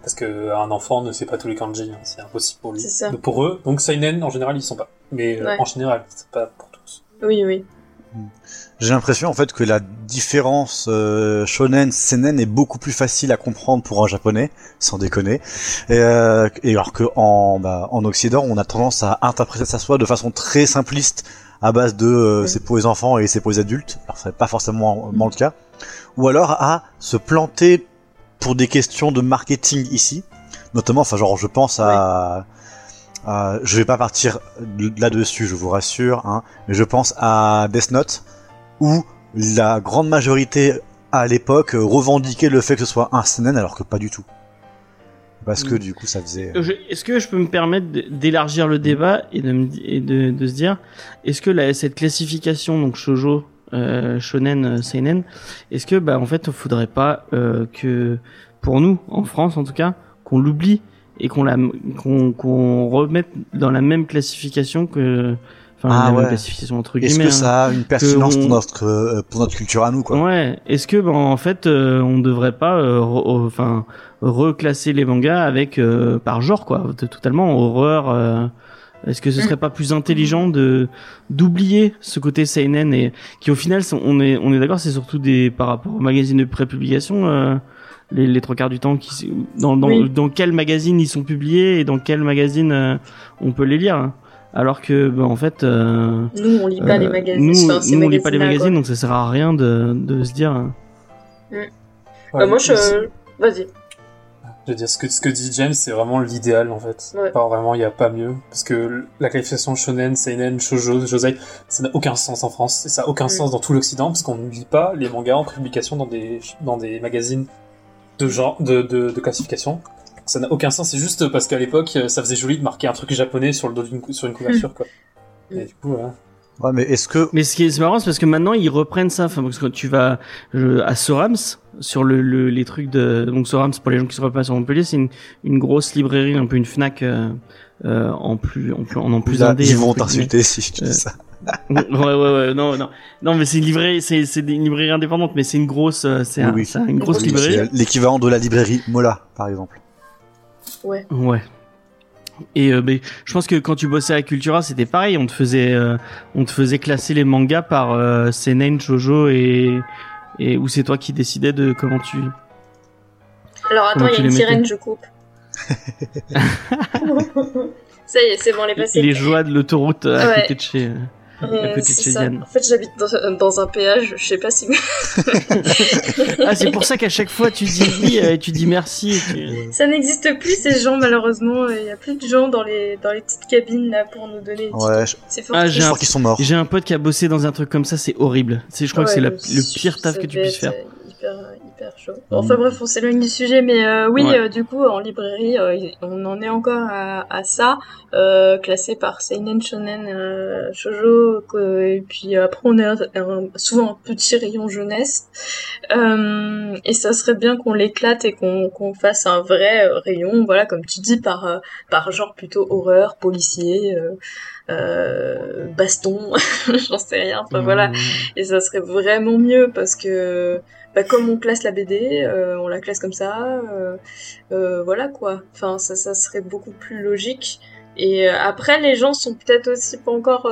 parce que un enfant ne sait pas tous les kanji, hein, c'est impossible pour lui. Ça. Donc, pour eux, donc seinen en général ils sont pas. Mais euh, Ouais. en général, c'est pas pour tous. Oui, oui. J'ai l'impression en fait que la différence euh, shonen seinen est beaucoup plus facile à comprendre pour un japonais, sans déconner. Et, euh, et alors que en bah, en occident, on a tendance à interpréter ça soit de façon très simpliste à base de euh, Mm. c'est pour les enfants et c'est pour les adultes. Alors c'est pas forcément le cas. Ou alors à se planter pour des questions de marketing ici, notamment enfin genre je pense à euh, je vais pas partir là-dessus, je vous rassure, hein, mais je pense à Death Note, où la grande majorité à l'époque euh, revendiquait le fait que ce soit un seinen, alors que pas du tout. Parce que Mm. du coup, ça faisait. Je- Est-ce que je peux me permettre d'élargir le débat et de, me, et de, de se dire, est-ce que la, cette classification, donc shoujo, euh, shonen, euh, seinen, est-ce que, bah, en fait, il faudrait pas euh, que, pour nous, en France en tout cas, qu'on l'oublie et qu'on la, qu'on qu'on remette dans la même classification que, enfin, Ah la ouais. classification entre Est-ce guillemets. que hein. ça a une pertinence on- pour notre euh, pour notre culture à nous, quoi? Ouais. Est-ce que, ben, en fait, euh, on devrait pas, euh, re- enfin, reclasser les mangas avec euh, par genre, quoi, totalement horreur. euh, Est-ce que ce serait pas plus intelligent de d'oublier ce côté seinen et qui au final, sont- on est on est d'accord, c'est surtout des par rapport aux magazines de prépublication. Euh, les, les trois quarts du temps qui dans dans, Oui. dans quel magazine ils sont publiés et dans quel magazine euh, on peut les lire hein. Alors que ben, en fait euh, Nous, on lit pas les euh, magazines. Nous, enfin, ces nous on lit pas les magazines, quoi. donc ça sert à rien de, de se dire. Bah, moi, je. Vas-y. Je veux dire, ce que, ce que dit James, c'est vraiment l'idéal, en fait. Ouais. Enfin, vraiment, il n'y a pas mieux. Parce que la qualification shonen, seinen, shoujo, josei, ça n'a aucun sens en France. Et ça n'a aucun Mm. sens dans tout l'Occident, parce qu'on ne lit pas les mangas en publication dans des, dans des magazines de genre, de, de, de classification. Ça n'a aucun sens, c'est juste parce qu'à l'époque, euh, ça faisait joli de marquer un truc japonais sur le dos d'une, sur une couverture, quoi. Mm. Et du coup, ouais. Ouais, mais est-ce que Mais ce qui est marrant, c'est parce que maintenant ils reprennent ça. Enfin, parce que quand tu vas je- à Sorams sur le, le- les trucs de donc Sorams pour les gens qui se repassent sur Montpellier, c'est une, une grosse librairie, un peu une Fnac euh, euh, en plus en plus en, en plus là, indé. ils vont t'insulter si je te Euh, dis ça (laughs) ouais ouais ouais non non non mais c'est une librairie c'est c'est une librairie indépendante mais c'est une grosse euh, c'est Oui, un- oui. c'est une grosse Oui, librairie. C'est l'équivalent de la librairie Mola, par exemple. Ouais. Ouais. Et euh, je pense que quand tu bossais à Cultura, c'était pareil. On te faisait, euh, on te faisait classer les mangas par euh, seinen, shoujo et et où c'est toi qui décidais de comment tu. Alors, attends, il y a une les sirène, je coupe. (laughs) (laughs) Ça y est, c'est bon, elle est passée. Les joies de l'autoroute euh, à Ouais. côté de chez. Euh. En fait, j'habite dans, dans un péage, je sais pas si. (laughs) Ah, c'est pour ça qu'à chaque fois tu dis oui euh, et tu dis merci. et tu- (laughs) ça n'existe plus, ces gens, malheureusement. Il y a plus de gens dans les, dans les petites cabines, là, pour nous donner. Ouais, je, C'est fort. Ah, j'ai un- qu'ils sont morts. J'ai un pote qui a bossé dans un truc comme ça, c'est horrible. C'est, je crois que c'est le pire taf que tu puisses faire. euh, Hyper, hyper chaud. Enfin bref, on s'éloigne du sujet, mais euh, oui, Ouais. euh, du coup, en librairie, euh, on en est encore à, à ça, euh, classé par seinen, shonen, euh, shoujo, et puis après on est un- un- souvent un petit rayon jeunesse, euh, et ça serait bien qu'on l'éclate et qu'on qu'on fasse un vrai rayon, voilà, comme tu dis, par par genre plutôt horreur, policier. Euh, euh, baston, (laughs) j'en sais rien. Enfin voilà, et ça serait vraiment mieux parce que bah, comme on classe la BD, euh, on la classe comme ça, euh, euh, voilà quoi. Enfin ça, ça serait beaucoup plus logique Et après, les gens sont peut-être aussi pas encore,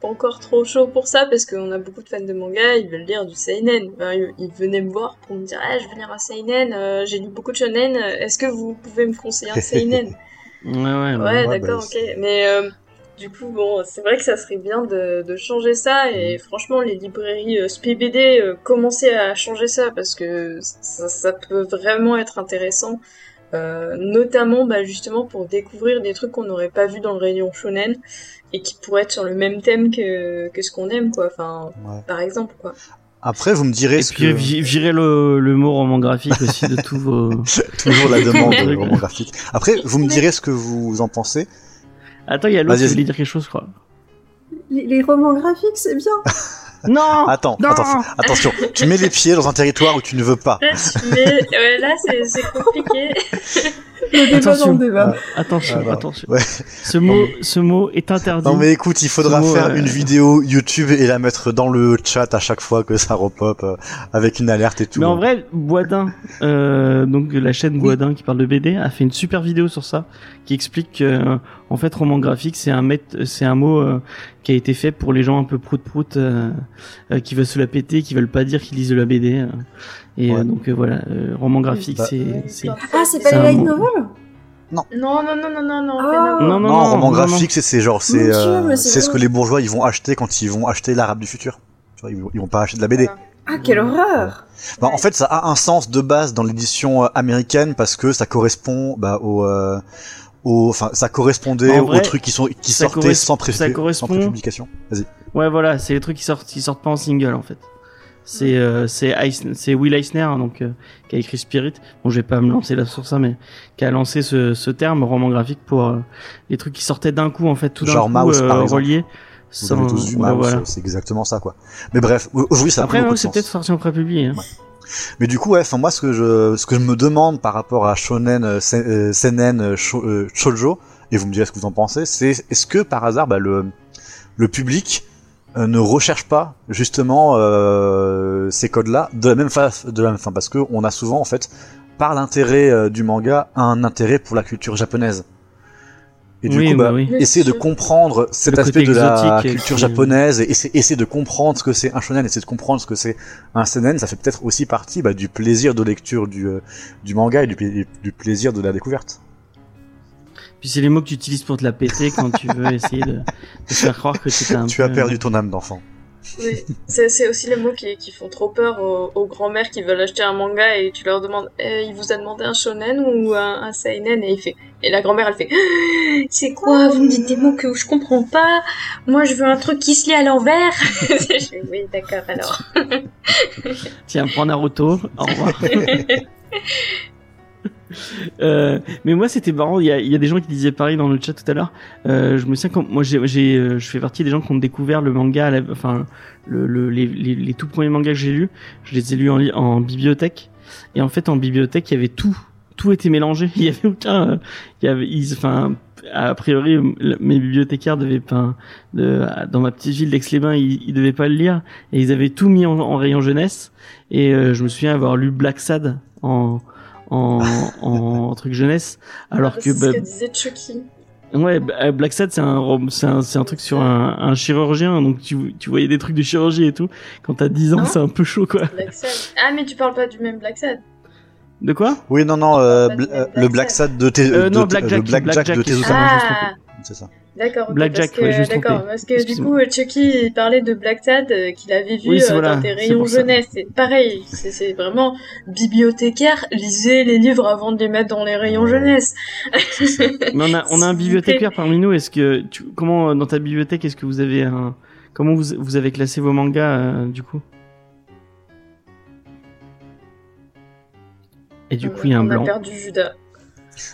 pas encore trop chauds pour ça parce qu'on a beaucoup de fans de manga, ils veulent lire du seinen. Enfin, ils, venaient me voir pour me dire, ah, je veux lire un seinen, euh, j'ai lu beaucoup de shonen, est-ce que vous pouvez me conseiller un seinen? (laughs) Ouais, ouais, ouais. Ouais, ouais, d'accord, bah, ok. Mais euh, du coup, bon, c'est vrai que ça serait bien de, de changer ça. Et franchement, les librairies euh, SPBD euh, commencer à changer ça parce que ça, ça peut vraiment être intéressant. Euh, notamment, bah, justement, pour découvrir des trucs qu'on n'aurait pas vu dans le rayon shonen et qui pourraient être sur le même thème que, que ce qu'on aime, quoi. Enfin, Ouais. par exemple, quoi. Après, vous me direz Et ce puis que... vi- virer le, le mot roman graphique aussi de tous vos. (laughs) Toujours la demande de (laughs) roman graphique. Après, vous me direz ce que vous en pensez. Attends, il y a l'autre qui voulait dire quelque chose, je crois. Les, les romans graphiques, c'est bien. (laughs) Non Attends, Non attention, attention. Tu mets les pieds dans un territoire où tu ne veux pas. Là, (laughs) tu mets- ouais, là, c'est c'est compliqué. (laughs) Le débat Attention. dans le débat. Attention, Ah, bah, attention. ouais. Ce mot, ce mot est interdit. Non mais écoute, il faudra Ce mot, faire euh, une vidéo YouTube et la mettre dans le chat à chaque fois que ça repop euh, avec une alerte et tout. Mais en vrai, Boisdin, euh, donc la chaîne Boisdin qui parle de BD, a fait une super vidéo sur ça, qui explique que, euh, en fait, roman graphique, c'est un c'est un mot euh, qui a été fait pour les gens un peu prout prout, euh, euh, qui veulent se la péter, qui veulent pas dire qu'ils lisent de la BD. euh. et Ouais. euh, donc euh, voilà, euh, roman graphique, Bah. c'est, c'est. Ah, c'est pas un les light novels Non, non, non, non, non, non. Ah. non. Non, non, non, non, roman non, graphique, c'est c'est genre c'est euh, c'est ce que les bourgeois ils vont acheter quand ils vont acheter l'arabe du futur. Tu vois, ils, vont- ils vont pas acheter de la BD. Voilà. Ah, quelle horreur Bah, en fait, ça a un sens de base dans l'édition américaine parce que ça correspond bah, au, euh, au, enfin, ça correspondait vrai, aux trucs qui sont qui sortaient sans, pré ça correspond- sans prépublication. Vas-y. Ouais, voilà, c'est les trucs qui sortent, qui sortent pas en single en fait. C'est euh, c'est Will Eisner hein, donc euh, qui a écrit Spirit. Bon, je vais pas me lancer là sur ça, mais qui a lancé ce, ce terme roman graphique pour euh, les trucs qui sortaient d'un coup en fait, tout d'un Genre coup Mouse, par euh, exemple. reliés. Vous avez tous vu ouais, Mouse, voilà. c'est exactement ça quoi. Mais bref, aujourd'hui ça Après, ouais, c'est peut-être sorti en pré-publié. Hein. Mais du coup, ouais, enfin moi ce que je ce que je me demande par rapport à shonen, euh, euh, seinen, euh, sho- shoujo, et vous me direz ce que vous en pensez, c'est est-ce que par hasard bah, le le public ne recherche pas justement ces codes-là de la même face, de la parce que on a souvent en fait par l'intérêt du manga un intérêt pour la culture japonaise. Et du oui, coup, bah, bah, oui. essayer de comprendre cet Le aspect de la culture qui- japonaise et essayer, essayer de comprendre ce que c'est un shonen, essayer de comprendre ce que c'est un seinen, ça fait peut-être aussi partie bah, du plaisir de lecture du, euh, du manga et du, pla- du plaisir de la découverte. Puis c'est les mots que tu utilises pour te la péter quand tu veux essayer de, de faire croire que tu un (laughs) tu peu... as perdu ton âme d'enfant. Oui, c'est aussi les mots qui, qui font trop peur aux, aux grands-mères qui veulent acheter un manga et tu leur demandes Eh, il vous a demandé un shonen ou un, un seinen? Et il fait et la grand-mère elle fait c'est quoi vous me dites des mots que je comprends pas moi je veux un truc qui se lit à l'envers (laughs) oui d'accord alors Tiens, prends Naruto. Au revoir. (laughs) (laughs) Euh, mais moi c'était marrant, il y a, il y a des gens qui disaient pareil dans le chat tout à l'heure. Euh, je me souviens quand moi j'ai, j'ai, euh, je fais partie des gens qui ont découvert le manga, la- enfin le, le- les, les, tout premiers mangas que j'ai lus, je les ai lus en, en bibliothèque. Et en fait en bibliothèque il y avait tout, tout était mélangé. (laughs) Il y avait aucun, euh, il y avait, ils- enfin a priori mes bibliothécaires devaient pas, de, dans ma petite ville d'Aix-les-Bains ils, ils devaient pas le lire et ils avaient tout mis en, en rayon jeunesse. Et euh, je me souviens avoir lu Black Sad en en, en truc jeunesse alors que c'est bah, ce que disait Chucky. Ouais bah, Black Sad c'est un rom- c'est un c'est un truc sur un, un chirurgien donc tu tu voyais des trucs de chirurgie et tout. Quand t'as 10 ans c'est un peu chaud quoi. Black Sad. Ah mais tu parles pas du même Black Sad. De quoi? Oui, non, non, euh, bl- euh, Black le Black Sad. De tes, Euh, de non, tes- Black Jack, Black Black Jack de tes ah. C'est ça. D'accord, ok, Black parce que, ouais, d'accord, parce que du coup, Chucky il parlait de Black Sad euh, qu'il avait vu Oui, euh, voilà, dans c'est rayons jeunesse. C'est pareil, c'est vraiment bibliothécaire. Lisez les livres avant de les mettre dans les rayons jeunesse. mais on a on a un (laughs) bibliothécaire parmi nous est-ce que tu, comment euh, dans ta bibliothèque est-ce que vous avez un comment vous vous avez classé vos mangas euh, du coup? Et du On- coup il y a un on blanc a perdu Judas.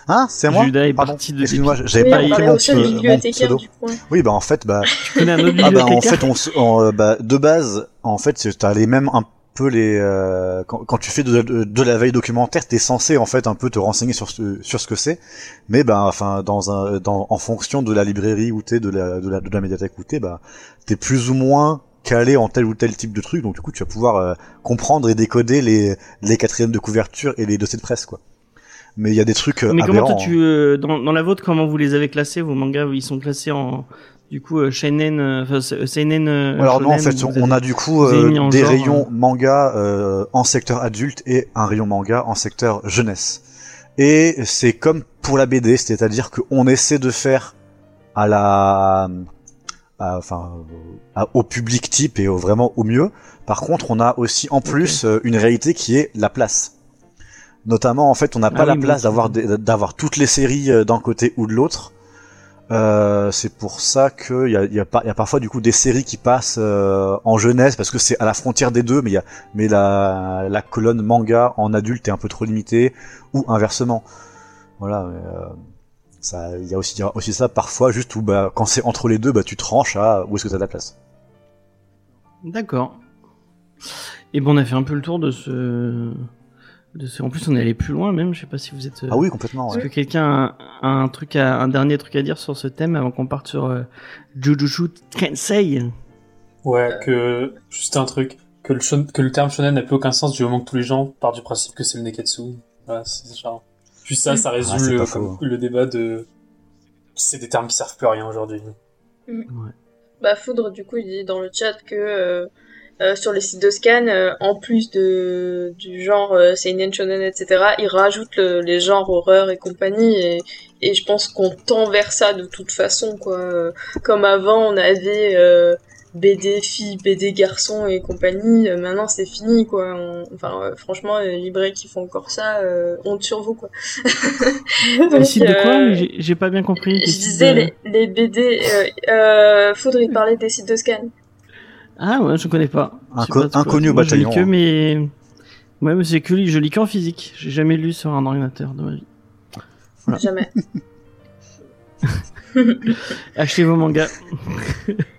Hein, c'est moi Judas est Pardon. parti de Excuse-moi, j'avais Oui, pas parlait mon, mon bibliothécaire pseudo. du coin. Oui, bah en fait, bah, tu connais un autre Ah bah en fait on euh, bah, de base en fait c'est- t'as les mêmes un peu les euh, quand, quand tu fais de, de, de la veille documentaire t'es censé en fait un peu te renseigner sur ce, sur ce que c'est mais bah enfin dans un dans en fonction de la librairie où t'es de la de la de la médiathèque où t'es bah t'es plus ou moins calé en tel ou tel type de truc donc du coup tu vas pouvoir euh, comprendre et décoder les les quatrièmes de couverture et les dossiers de presse quoi mais il y a des trucs euh, Mais comment toi, tu, euh, dans, dans la vôtre, comment vous les avez classés Vos mangas, ils sont classés en, du coup, euh, Seinen, euh, enfin, Seinen. euh, Alors non, en shonen, fait, on a du coup euh, des genre, rayons manga euh, en secteur adulte et un rayon manga en secteur jeunesse. Et c'est comme pour la BD, c'est-à-dire qu'on essaie de faire à la, à- enfin, à- au public type et au, vraiment au mieux. Par contre, on a aussi en plus une réalité qui est la place. Notamment, en fait, on n'a pas Ah la oui, mais place d'avoir d'avoir toutes les séries euh, d'un côté ou de l'autre. Euh, c'est pour ça qu'il y a, y, a pas- y a parfois du coup des séries qui passent euh, en jeunesse parce que c'est à la frontière des deux, mais, y a, mais la, la colonne manga en adulte est un peu trop limitée ou inversement. Voilà. mais, euh, ça, il y a aussi, il y a aussi ça parfois juste où bah, quand c'est entre les deux, bah tu tranches à où est-ce que t'as de la place. D'accord. Et bon, on a fait un peu le tour de ce. De ce... En plus, on est allé plus loin même. Je sais pas si vous êtes. euh, Ah oui, complètement. Est-ce Ouais. que quelqu'un a un truc, à... un dernier truc à dire sur ce thème avant qu'on parte sur euh, Jujutsu Kansei Ouais, que juste un truc, que le, shon- que le terme shonen n'a plus aucun sens du moment que tous les gens partent du principe que c'est le neketsu. Voilà, c'est genre. Juste ça, ça résume Ah, c'est le, le débat de. C'est des termes qui servent plus à rien aujourd'hui. Bah Foudre du coup il dit dans le chat que euh, euh, sur les sites de scan, euh, en plus de du genre euh, seinen shonen etc, ils rajoutent le- les genres horreur et compagnie et, et je pense qu'on tend vers ça de toute façon quoi. Comme avant on avait euh, BD filles, BD garçons et compagnie, euh, maintenant c'est fini quoi. On- enfin euh, franchement les libraires qui font encore ça, euh, honte sur vous quoi. Les (laughs) Donc, sites de quoi j'ai- pas bien compris. Je les disais de- les, les BD. Euh, euh, il parlait des sites de scan. Ah ouais, je connais pas. Inco- inconnu au Moi, je lis bataillon. que mais. Ouais, mais c'est que je lis qu'en physique. J'ai jamais lu sur un ordinateur de ma vie. Voilà. Jamais. (laughs) Achetez vos mangas.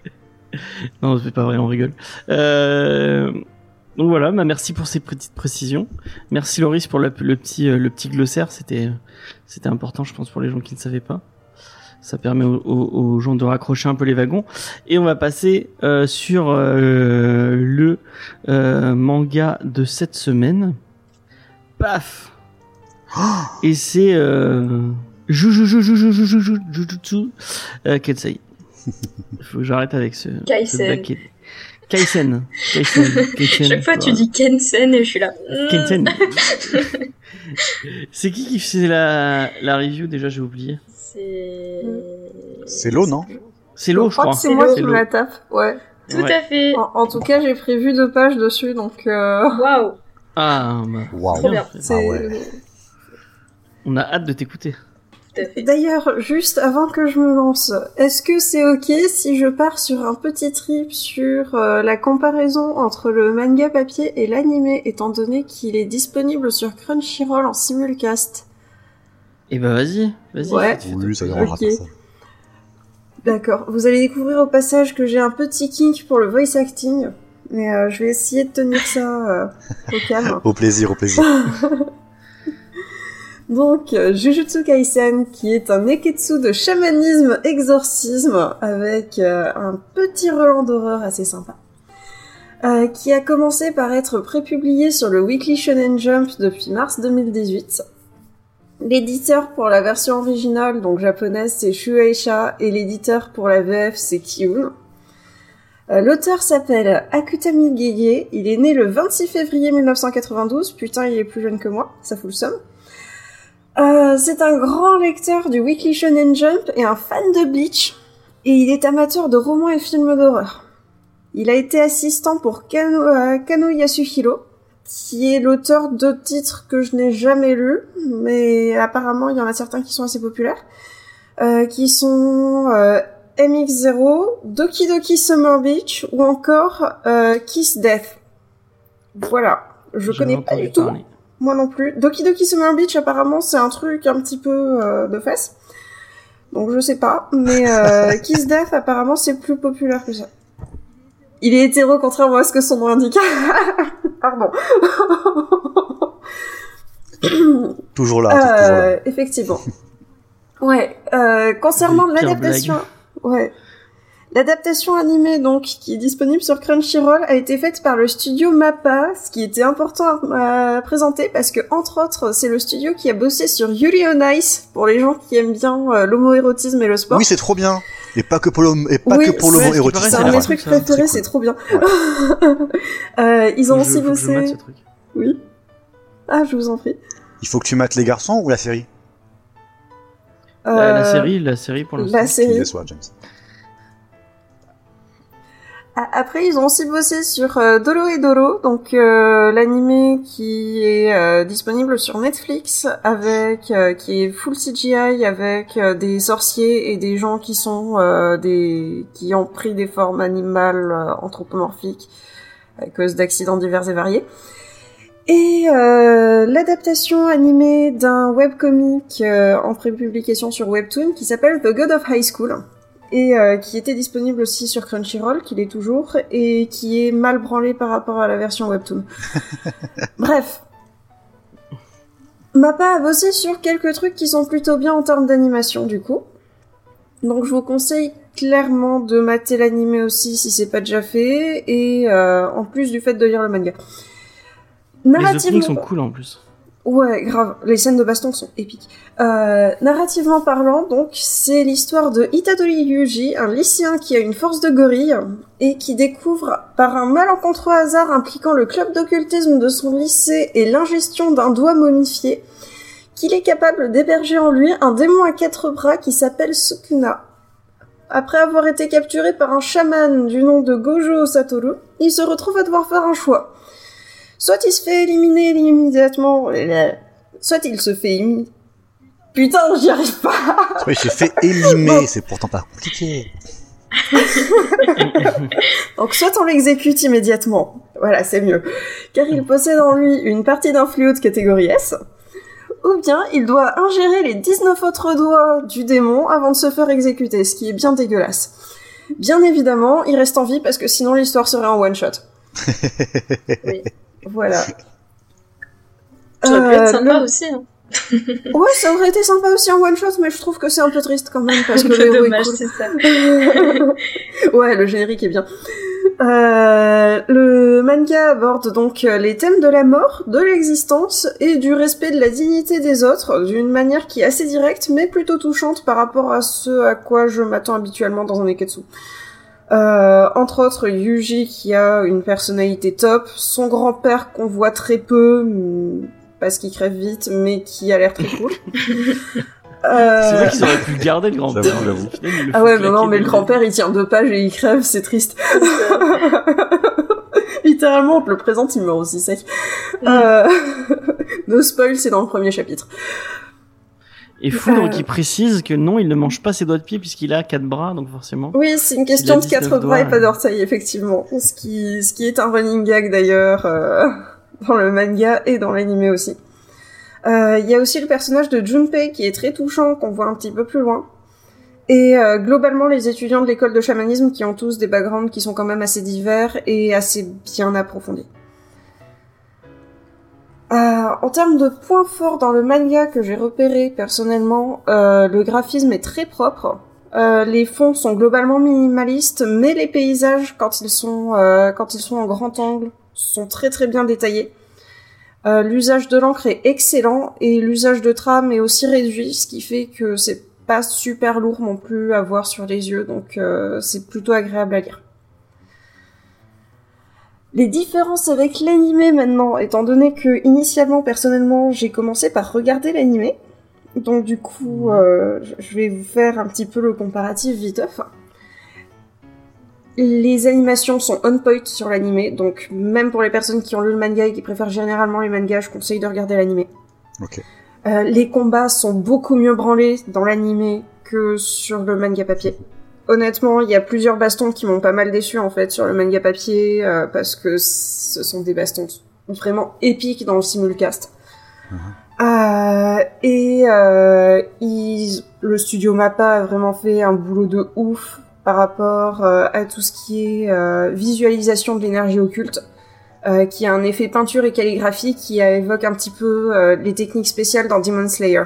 (laughs) non, c'est pas vrai, on rigole. Euh, Donc voilà, bah merci pour ces petites précisions. Merci Loris pour la- le petit euh, le petit glossaire, c'était c'était important, je pense, pour les gens qui ne savaient pas. Ça permet aux, gens de raccrocher un peu les wagons. Et on va passer euh, sur euh, le euh, manga de cette semaine. Paf Et c'est euh, Juju Juju Juju Juju Jujutsu euh, Kensei. Faut que j'arrête avec ce, Kaisen. Chaque fois, tu dis Kensen et je suis là. hmm. Kensen. c'est qui qui faisait la, la review déjà J'ai oublié. C'est. C'est l'eau, non C'est l'eau, je crois. que c'est moi qui l'eau. me la tape. Ouais. Tout Ouais. à fait. En, en tout cas, j'ai prévu deux pages dessus, donc euh, Waouh. Ah, bah. Trop bien. Ah ouais. on a hâte de t'écouter. Tout à fait. D'ailleurs, juste avant que je me lance, est-ce que c'est ok si je pars sur un petit trip sur euh, la comparaison entre le manga papier et l'animé, étant donné qu'il est disponible sur Crunchyroll en simulcast? Et bah vas-y, vas-y. Ouais. Oui, ça ça. D'accord. Vous allez découvrir au passage que j'ai un petit kink pour le voice acting, mais euh, je vais essayer de tenir ça euh, au calme. (laughs) Au plaisir, au plaisir. (laughs) Donc, euh, Jujutsu Kaisen, qui est un neketsu de chamanisme exorcisme avec euh, un petit relent d'horreur assez sympa, euh, qui a commencé par être prépublié sur le Weekly Shonen Jump depuis mars 2018. L'éditeur pour la version originale, donc japonaise, c'est Shueisha, et l'éditeur pour la VF, c'est Kiun. Euh, L'auteur s'appelle Akutami Gege, il est né le 26 février 1992, putain il est plus jeune que moi, ça fout le seum. Euh, c'est un grand lecteur du Weekly Shonen Jump et un fan de Bleach, et il est amateur de romans et films d'horreur. Il a été assistant pour Kano, euh, Kano Yasuhiro, qui est l'auteur d'autres titres que je n'ai jamais lus, mais apparemment il y en a certains qui sont assez populaires, euh, qui sont euh, MX0, Doki Doki Summer Beach ou encore euh, Kiss Death. Voilà, je connais pas du tout. parler. Moi non plus. Doki Doki Summer Beach, apparemment, c'est un truc un petit peu euh, de fesses. Donc je sais pas. Mais euh, (laughs) Kiss Death, apparemment, c'est plus populaire que ça. Il est hétéro, contrairement à ce que son nom indique. (laughs) Pardon. (coughs) Toujours là, toujours là. Euh, effectivement. Ouais. Euh, concernant l'adaptation, ouais, L'adaptation animée, donc, qui est disponible sur Crunchyroll, a été faite par le studio MAPPA, ce qui était important à, à présenter parce que, entre autres, c'est le studio qui a bossé sur Yuri on Ice, pour les gens qui aiment bien euh, l'homo-érotisme et le sport. Oui, c'est trop bien. Et pas que pour l'homme, et pas Oui, que pour qui érotisme. paraît, c'est un la mes trucs ça. préférés, C'est trop bien. (laughs) Euh, ils ont aussi bossé... Oui. Ah, je vous en prie. Il faut que tu mates les garçons ou la série? La, la Euh, série, la série pour l'instant. La série. James. Après, ils ont aussi bossé sur euh, Dolo et Dolo, donc euh, l'animé qui est euh, disponible sur Netflix, avec qui est full CGI, avec des sorciers et des gens qui sont des qui ont pris des formes animales anthropomorphiques à cause d'accidents divers et variés. Et l'adaptation animée d'un webcomic en prépublication sur Webtoon qui s'appelle The God of High School et euh, qui était disponible aussi sur Crunchyroll, qu'il est toujours, et qui est mal branlé par rapport à la version Webtoon. (laughs) Bref. Mappa a bossé sur quelques trucs qui sont plutôt bien en termes d'animation, du coup. Donc je vous conseille clairement de mater l'animé aussi si c'est pas déjà fait, et euh, en plus du fait de lire le manga. Les Narrativement, openings sont cool en plus. Ouais, grave. Les scènes de baston sont épiques. Euh, narrativement parlant, donc, c'est l'histoire de Itadori Yuji, un lycéen qui a une force de gorille et qui découvre, par un malencontreux hasard impliquant le club d'occultisme de son lycée et l'ingestion d'un doigt momifié, qu'il est capable d'héberger en lui un démon à quatre bras qui s'appelle Sukuna. Après avoir été capturé par un chaman du nom de Gojo Satoru, il se retrouve à devoir faire un choix. Soit il se fait éliminer immédiatement, soit il se fait éliminer. Putain, j'y arrive pas. (laughs) Oui, j'ai fait élimer, c'est pourtant pas compliqué. (laughs) Donc soit on l'exécute immédiatement, voilà, c'est mieux, car il possède en lui une partie d'un fluo de catégorie S, ou bien il doit ingérer les 19 autres doigts du démon avant de se faire exécuter, ce qui est bien dégueulasse. Bien évidemment, il reste en vie parce que sinon l'histoire serait en one shot. (laughs) Oui. Voilà. Ça aurait pu Euh, être sympa le- aussi. Hein. (laughs) Ouais, ça aurait été sympa aussi en one shot, mais je trouve que c'est un peu triste quand même parce que (laughs) le dommage, cool. c'est ça. (laughs) ouais, le générique est bien. Euh, le manga aborde donc euh, les thèmes de la mort, de l'existence et du respect de la dignité des autres d'une manière qui est assez directe mais plutôt touchante par rapport à ce à quoi je m'attends habituellement dans un neketsu. Euh, entre autres, Yuji qui a une personnalité top, son grand-père qu'on voit très peu hmm, parce qu'il crève vite mais qui a l'air très cool. (laughs) Euh, C'est vrai qu'ils auraient pu garder le grand-père. J'avoue, ah ouais, mais non, mais le grand-père il tient deux pages et il crève, c'est triste. (laughs) Littéralement, on te le présente, il meurt aussi sec. Euh... (laughs) no spoil, c'est dans le premier chapitre. Et Foudre qui précise que non, il ne mange pas ses doigts de pied puisqu'il a quatre bras, donc forcément. Oui, c'est une question de quatre 19 bras et pas ouais. d'orteils, effectivement. Ce qui, ce qui est un running gag d'ailleurs euh, (laughs) dans le manga et dans l'anime aussi. Euh, Il y a aussi le personnage de Junpei qui est très touchant, qu'on voit un petit peu plus loin. Et euh, globalement, les étudiants de l'école de chamanisme qui ont tous des backgrounds qui sont quand même assez divers et assez bien approfondis. Euh, en termes de points forts dans le manga que j'ai repéré personnellement, euh, le graphisme est très propre. Euh, les fonds sont globalement minimalistes, mais les paysages, quand ils sont quand ils sont en grand angle, sont très très bien détaillés. L'usage de l'encre est excellent et l'usage de trame est aussi réduit, ce qui fait que c'est pas super lourd non plus à voir sur les yeux, donc c'est plutôt agréable à lire. Les différences avec l'animé maintenant, étant donné que initialement personnellement j'ai commencé par regarder l'animé, donc du coup euh, je- vais vous faire un petit peu le comparatif viteuf. Les animations sont on point sur l'animé, donc même pour les personnes qui ont lu le manga et qui préfèrent généralement les mangas, je conseille de regarder l'animé. Euh, les combats sont beaucoup mieux branlés dans l'animé que sur le manga papier. Honnêtement, il y a plusieurs bastons qui m'ont pas mal déçu en fait sur le manga papier euh, parce que ce sont des bastons vraiment épiques dans le simulcast. Euh, et euh, ils- le studio Mappa a vraiment fait un boulot de ouf par rapport euh, à tout ce qui est euh, visualisation de l'énergie occulte euh, qui a un effet peinture et calligraphie qui évoque un petit peu les techniques spéciales dans Demon Slayer.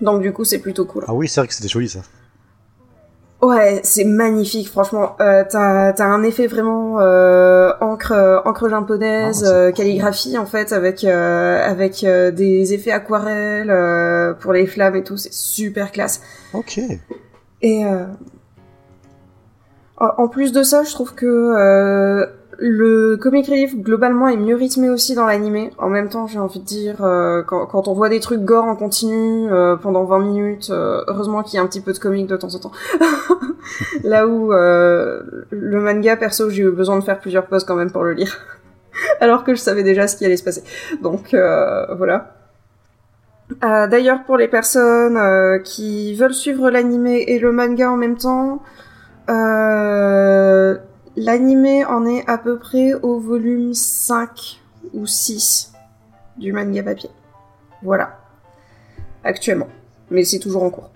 Donc du coup, c'est plutôt cool. Ah oui, c'est vrai que c'était joli ça. Ouais, c'est magnifique, franchement. Euh, t'as, t'as un effet vraiment euh, encre, encre japonaise, Ah, euh, calligraphie en fait, avec euh, avec euh, des effets aquarelles euh, pour les flammes et tout. C'est super classe. Ok. Et euh, en en plus de ça, je trouve que euh, le comic relief globalement est mieux rythmé aussi dans l'animé. En même temps, j'ai envie de dire, euh, quand, on voit des trucs gore en continu euh, pendant 20 minutes, euh, heureusement qu'il y a un petit peu de comic de temps en temps. (laughs) Là où le manga, perso, j'ai eu besoin de faire plusieurs pauses quand même pour le lire. (laughs) Alors que je savais déjà ce qui allait se passer. Donc voilà. D'ailleurs, pour les personnes qui veulent suivre l'animé et le manga en même temps, l'animé en est à peu près au volume 5 ou 6 du manga papier. Voilà. Actuellement. Mais c'est toujours en cours.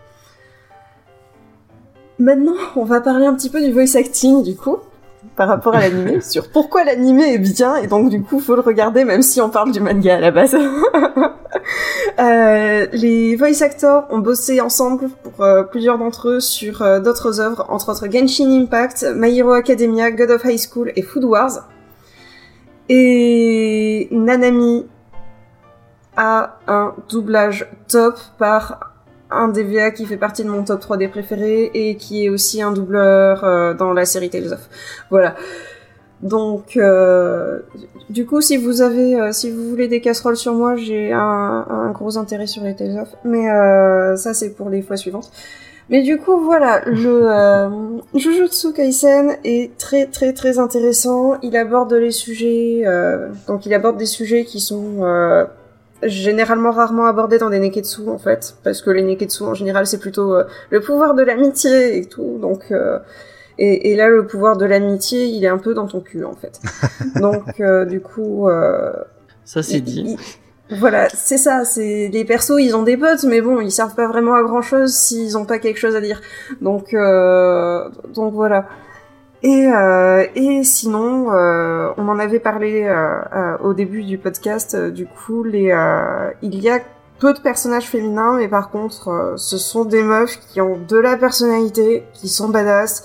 Maintenant, on va parler un petit peu du voice acting, du coup, par rapport à l'animé, (laughs) sur pourquoi l'animé est bien, et donc du coup, faut le regarder même si on parle du manga à la base. (laughs) Euh, les voice actors ont bossé ensemble pour euh, plusieurs d'entre eux sur euh, d'autres œuvres, entre autres Genshin Impact, My Hero Academia, God of High School et Food Wars. Et Nanami a un doublage top par un des VA qui fait partie de mon top 3 des préférés et qui est aussi un doubleur euh, dans la série Tales of. Voilà. Donc, euh, du coup, si vous avez, euh, si vous voulez des casseroles sur moi, j'ai un, gros intérêt sur les Tales of. Mais ça, c'est pour les fois suivantes. Mais du coup, voilà, le Jujutsu Kaisen est très très très intéressant. Il aborde les sujets, donc il aborde des sujets qui sont généralement rarement abordés dans des neketsu en fait, parce que les neketsu en général c'est plutôt euh, le pouvoir de l'amitié et tout, donc euh, et, et là le pouvoir de l'amitié il est un peu dans ton cul en fait. (laughs) donc euh, du coup euh, Ça c'est dit. il- Voilà, c'est ça, c'est les persos, ils ont des potes, mais bon, ils servent pas vraiment à grand chose s'ils ont pas quelque chose à dire. Donc, euh, donc voilà. Et, euh, et sinon, euh, on en avait parlé euh, euh, au début du podcast. euh, du coup, les, euh, il y a peu de personnages féminins, mais par contre, euh, ce sont des meufs qui ont de la personnalité, qui sont badass.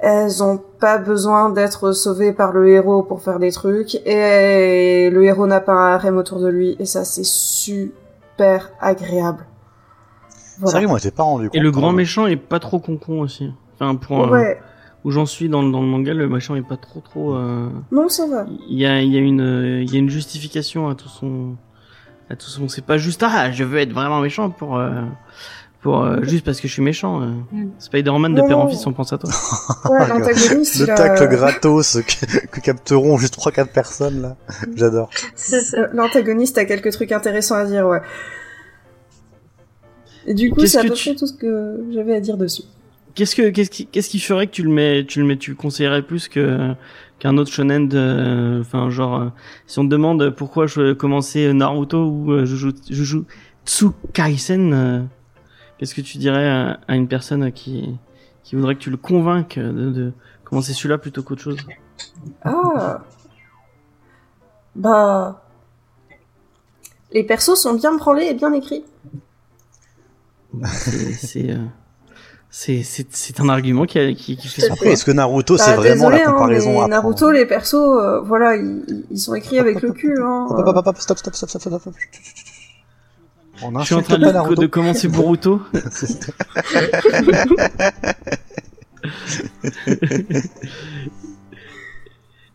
Elles ont pas besoin d'être sauvées par le héros pour faire des trucs, et le héros n'a pas un harem autour de lui, et ça c'est super agréable. C'est Voilà. vrai que moi, j'étais pas rendu compte. Et le grand hein. méchant est pas trop concon aussi. Enfin, pour euh, Ouais, où j'en suis dans, le- dans le manga, le méchant est pas trop trop. euh, non ça va. Il y a, il y a une, euh, il y a une justification à tout son, à tout son. C'est pas juste ah, je veux être vraiment méchant pour, euh, pour euh, juste parce que je suis méchant. euh. Mm. Spider-Man de Non, père en fils, on pense à toi. Ouais, (laughs) l'antagoniste, Le tacle gratos que, que capteront juste 3-4 personnes, là. J'adore. Ça. Euh, L'antagoniste a quelques trucs intéressants à dire, ouais. Et du coup, c'est à peu tu- près tout ce que j'avais à dire dessus. Qu'est-ce que, qu'est-ce qui, qu'est-ce qui ferait que tu le mets, tu le mets, tu le conseillerais plus que qu'un autre shonen de, enfin genre, euh, si on te demande pourquoi je commencer Naruto ou euh, Jujutsu Kaisen, euh, qu'est-ce que tu dirais à, à une personne qui qui voudrait que tu le convainques de, de commencer celui-là plutôt qu'autre chose? Ah. Bah... Les persos sont bien branlés et bien écrits. C'est c'est, euh, un argument qui a, qui, qui fait. Après, est-ce que Naruto, Bah, c'est vraiment désolé, la hein, comparaison mais à Naruto, prendre les persos, euh, voilà, ils, ils sont écrits avec le cul. Hein. Hop, hop, hop, hop, stop, stop, stop, stop, stop, Je suis en train de, commencer Boruto. (laughs)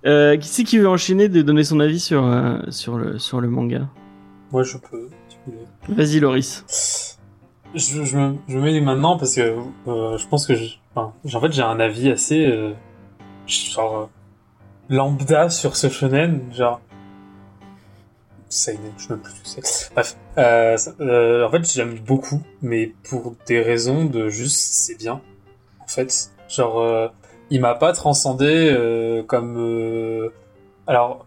Euh, qui c'est qui veut enchaîner de donner son avis sur euh, sur le sur le manga? Moi, je peux, si vous voulez. Vas-y Loris. Je, je, me, je me mets maintenant parce que euh, je pense que je, enfin, en fait j'ai un avis assez euh, genre euh, lambda sur ce shonen genre c'est je sais plus c'est. Bref euh, euh, en fait j'aime beaucoup mais pour des raisons de juste c'est bien en fait. Genre il m'a pas transcendé comme alors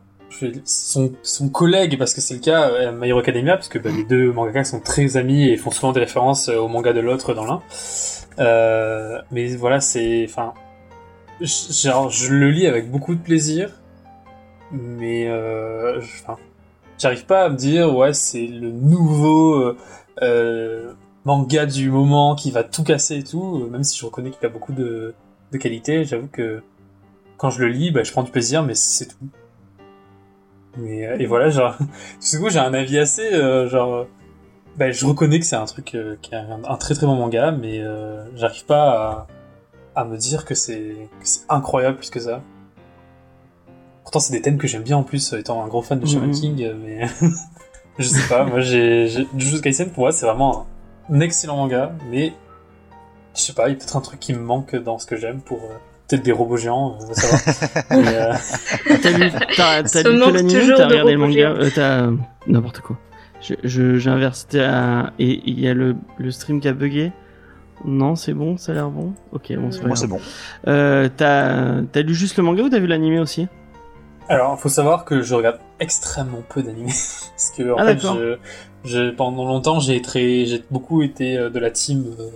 son, collègue, parce que c'est le cas, euh, My Hero Academia, parce que bah, les deux mangaka sont très amis et font souvent des références euh, au manga de l'autre dans l'un. Euh, mais voilà, c'est, enfin, genre, je le lis avec beaucoup de plaisir, mais, j'arrive pas à me dire, ouais, c'est le nouveau, manga du moment qui va tout casser et tout, même si je reconnais qu'il a beaucoup de, de qualité, j'avoue que quand je le lis, bah, je prends du plaisir, mais c'est tout. Mais, euh, et voilà, genre, (laughs) du coup, j'ai un avis assez, euh, genre, bah, je reconnais que c'est un truc euh, qui est un, un très très bon manga, mais euh, j'arrive pas à, à me dire que c'est incroyable plus que ça. Pourtant, c'est des thèmes que j'aime bien en plus, étant un gros fan de Shaman Mhm. King, euh, mais (laughs) je sais pas, moi j'ai j'ai- Jujutsu Kaisen pour moi c'est vraiment un excellent manga, mais je sais pas, il y a peut-être un truc qui me manque dans ce que j'aime pour euh, peut-être des robots géants, ça va. (laughs) Mais, euh, T'as lu, t'as, t'as lu que l'anime t'as regardé le manga euh, T'as euh, n'importe quoi. Je, je, j'inverse. T'as- Et il y a le, le stream qui a bugué. Non, c'est bon, ça a l'air bon. Ok, bon, c'est pas Moi, grave. c'est bon. Euh, t'as, t'as lu juste le manga ou t'as vu l'anime aussi? Alors, faut savoir que je regarde extrêmement peu d'animés. (laughs) Parce que, en Ah, fait, d'accord. je, je- pendant longtemps, j'ai très, j'ai beaucoup été de la team. euh,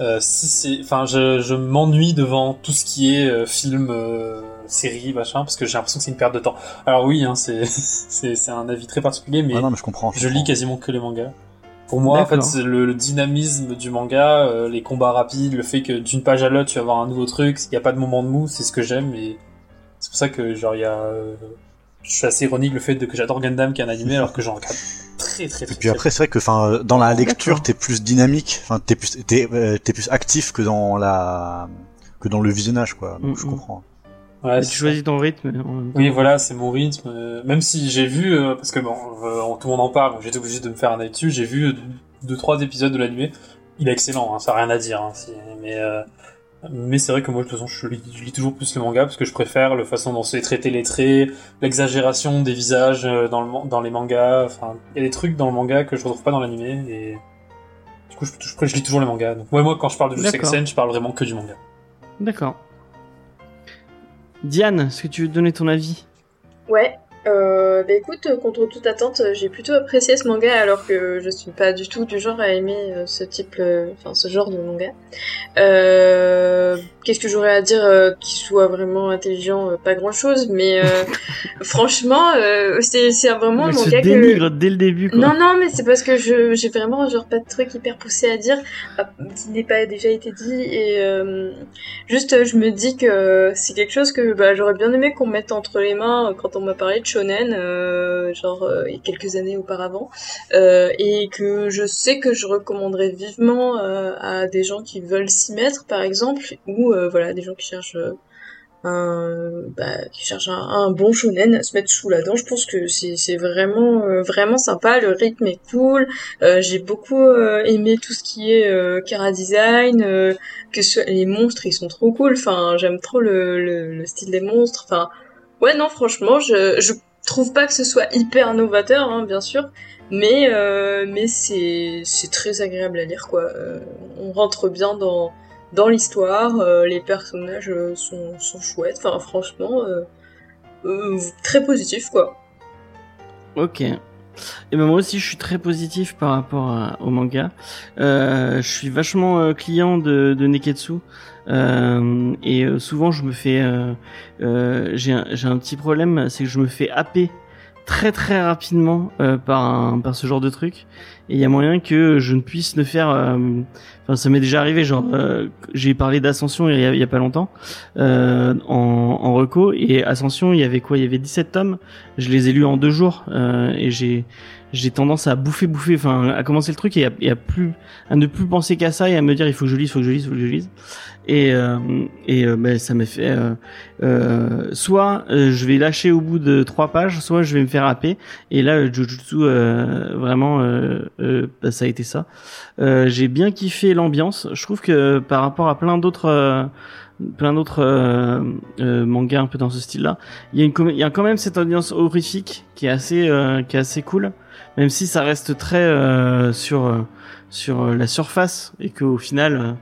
euh, si c'est, enfin, je, je m'ennuie devant tout ce qui est euh, film, euh, série, machin, parce que j'ai l'impression que c'est une perte de temps. Alors oui, hein, c'est, (laughs) c'est, c'est un avis très particulier, mais Ah non, mais je comprends. je lis comprends. quasiment que les mangas. Pour moi, en fait, c'est le, le dynamisme du manga, euh, les combats rapides, le fait que d'une page à l'autre, tu vas avoir un nouveau truc, il n'y a pas de moment de mou, c'est ce que j'aime, et c'est pour ça que, genre, il y a... euh, je suis assez ironique le fait de, que j'adore Gundam qui est un animé, alors que j'en regarde très, très, très, Et puis après, c'est vrai que, enfin, dans la lecture, t'es plus dynamique, enfin, t'es plus, t'es, euh, t'es plus actif que dans la, que dans le visionnage, quoi. Donc, je Mhm. comprends. Ouais, Tu choisis ton rythme. temps. Oui, voilà, c'est mon rythme. euh, Même si j'ai vu, euh, parce que bon, euh, tout le monde en parle, donc j'étais obligé de me faire un avis dessus. J'ai vu euh, deux, trois épisodes de l'animé. Il est excellent, hein, ça a rien à dire. Hein, si- mais euh, mais c'est vrai que moi, de toute façon, je lis, je lis toujours plus le manga parce que je préfère la façon dont c'est traité les traits, l'exagération des visages euh, dans, le, les mangas. Enfin, il y a des trucs dans le manga que je retrouve pas dans l'animé et du coup, je, je, je lis toujours les mangas. Donc ouais, moi, quand je parle de Jujutsu. Kaisen, je parle vraiment que du manga. D'accord. Diane, est-ce que tu veux donner ton avis? Ouais. Euh, bah écoute, euh, contre toute attente, euh, j'ai plutôt apprécié ce manga alors que je suis pas du tout du genre à aimer euh, ce type, euh, enfin ce genre de manga. Euh, Qu'est-ce que j'aurais à dire euh, qui soit vraiment intelligent euh, Pas grand chose, mais euh, (laughs) franchement, euh, c'est vraiment un manga que. dénigre dès le début. Quoi. Non, non, mais c'est parce que j'ai vraiment genre pas de truc hyper poussé à dire qui n'est pas déjà été dit et euh, juste je me dis que c'est quelque chose que bah, j'aurais bien aimé qu'on mette entre les mains quand on m'a parlé de shonen euh, genre euh, quelques années auparavant euh, et que je sais que je recommanderais vivement à des gens qui veulent s'y mettre par exemple ou voilà des gens qui cherchent un, bah, qui cherchent un, bon shonen à se mettre sous la dent. Je pense que c'est vraiment vraiment sympa. Le rythme est cool. J'ai beaucoup aimé tout ce qui est euh, design. que les monstres ils sont trop cool. Enfin j'aime trop le, le style des monstres. Enfin ouais non franchement je je trouve pas que ce soit hyper novateur hein, bien sûr. Mais euh, mais c'est très agréable à lire quoi. Euh, on rentre bien dans dans l'histoire, euh, les personnages sont, sont chouettes, enfin franchement, très positif quoi. Ok. Et ben moi aussi je suis très positif par rapport à- au manga. Je suis vachement client de, de Neketsu et euh, souvent je me fais, euh, euh, j'ai un, un petit problème, c'est que je me fais happer très très rapidement euh, par un, par ce genre de truc. Et il y a moyen que je ne puisse ne faire. euh, Enfin, ça m'est déjà arrivé. Genre, euh, j'ai parlé d'Ascension il il y a pas longtemps euh, en, en reco et Ascension, il y avait quoi? Il y avait 17 tomes. Je les ai lus en deux jours euh, et j'ai j'ai tendance à bouffer, bouffer, enfin à commencer le truc et à, plus à ne plus penser qu'à ça et à me dire il faut que je lise, il faut que je lise, il faut que je lise. Et euh, et euh, ben, ça m'a fait euh, euh, soit euh, je vais lâcher au bout de trois pages, soit je vais me faire happer. Et là, Jujutsu euh, vraiment euh, euh, bah, ça a été ça. J'ai bien kiffé l'ambiance. Je trouve que par rapport à plein d'autres plein d'autres euh, mangas un peu dans ce style-là, il y a il y a quand même cette ambiance horrifique qui est assez euh, qui est assez cool, même si ça reste très euh, sur euh, sur euh, la surface et qu'au final euh,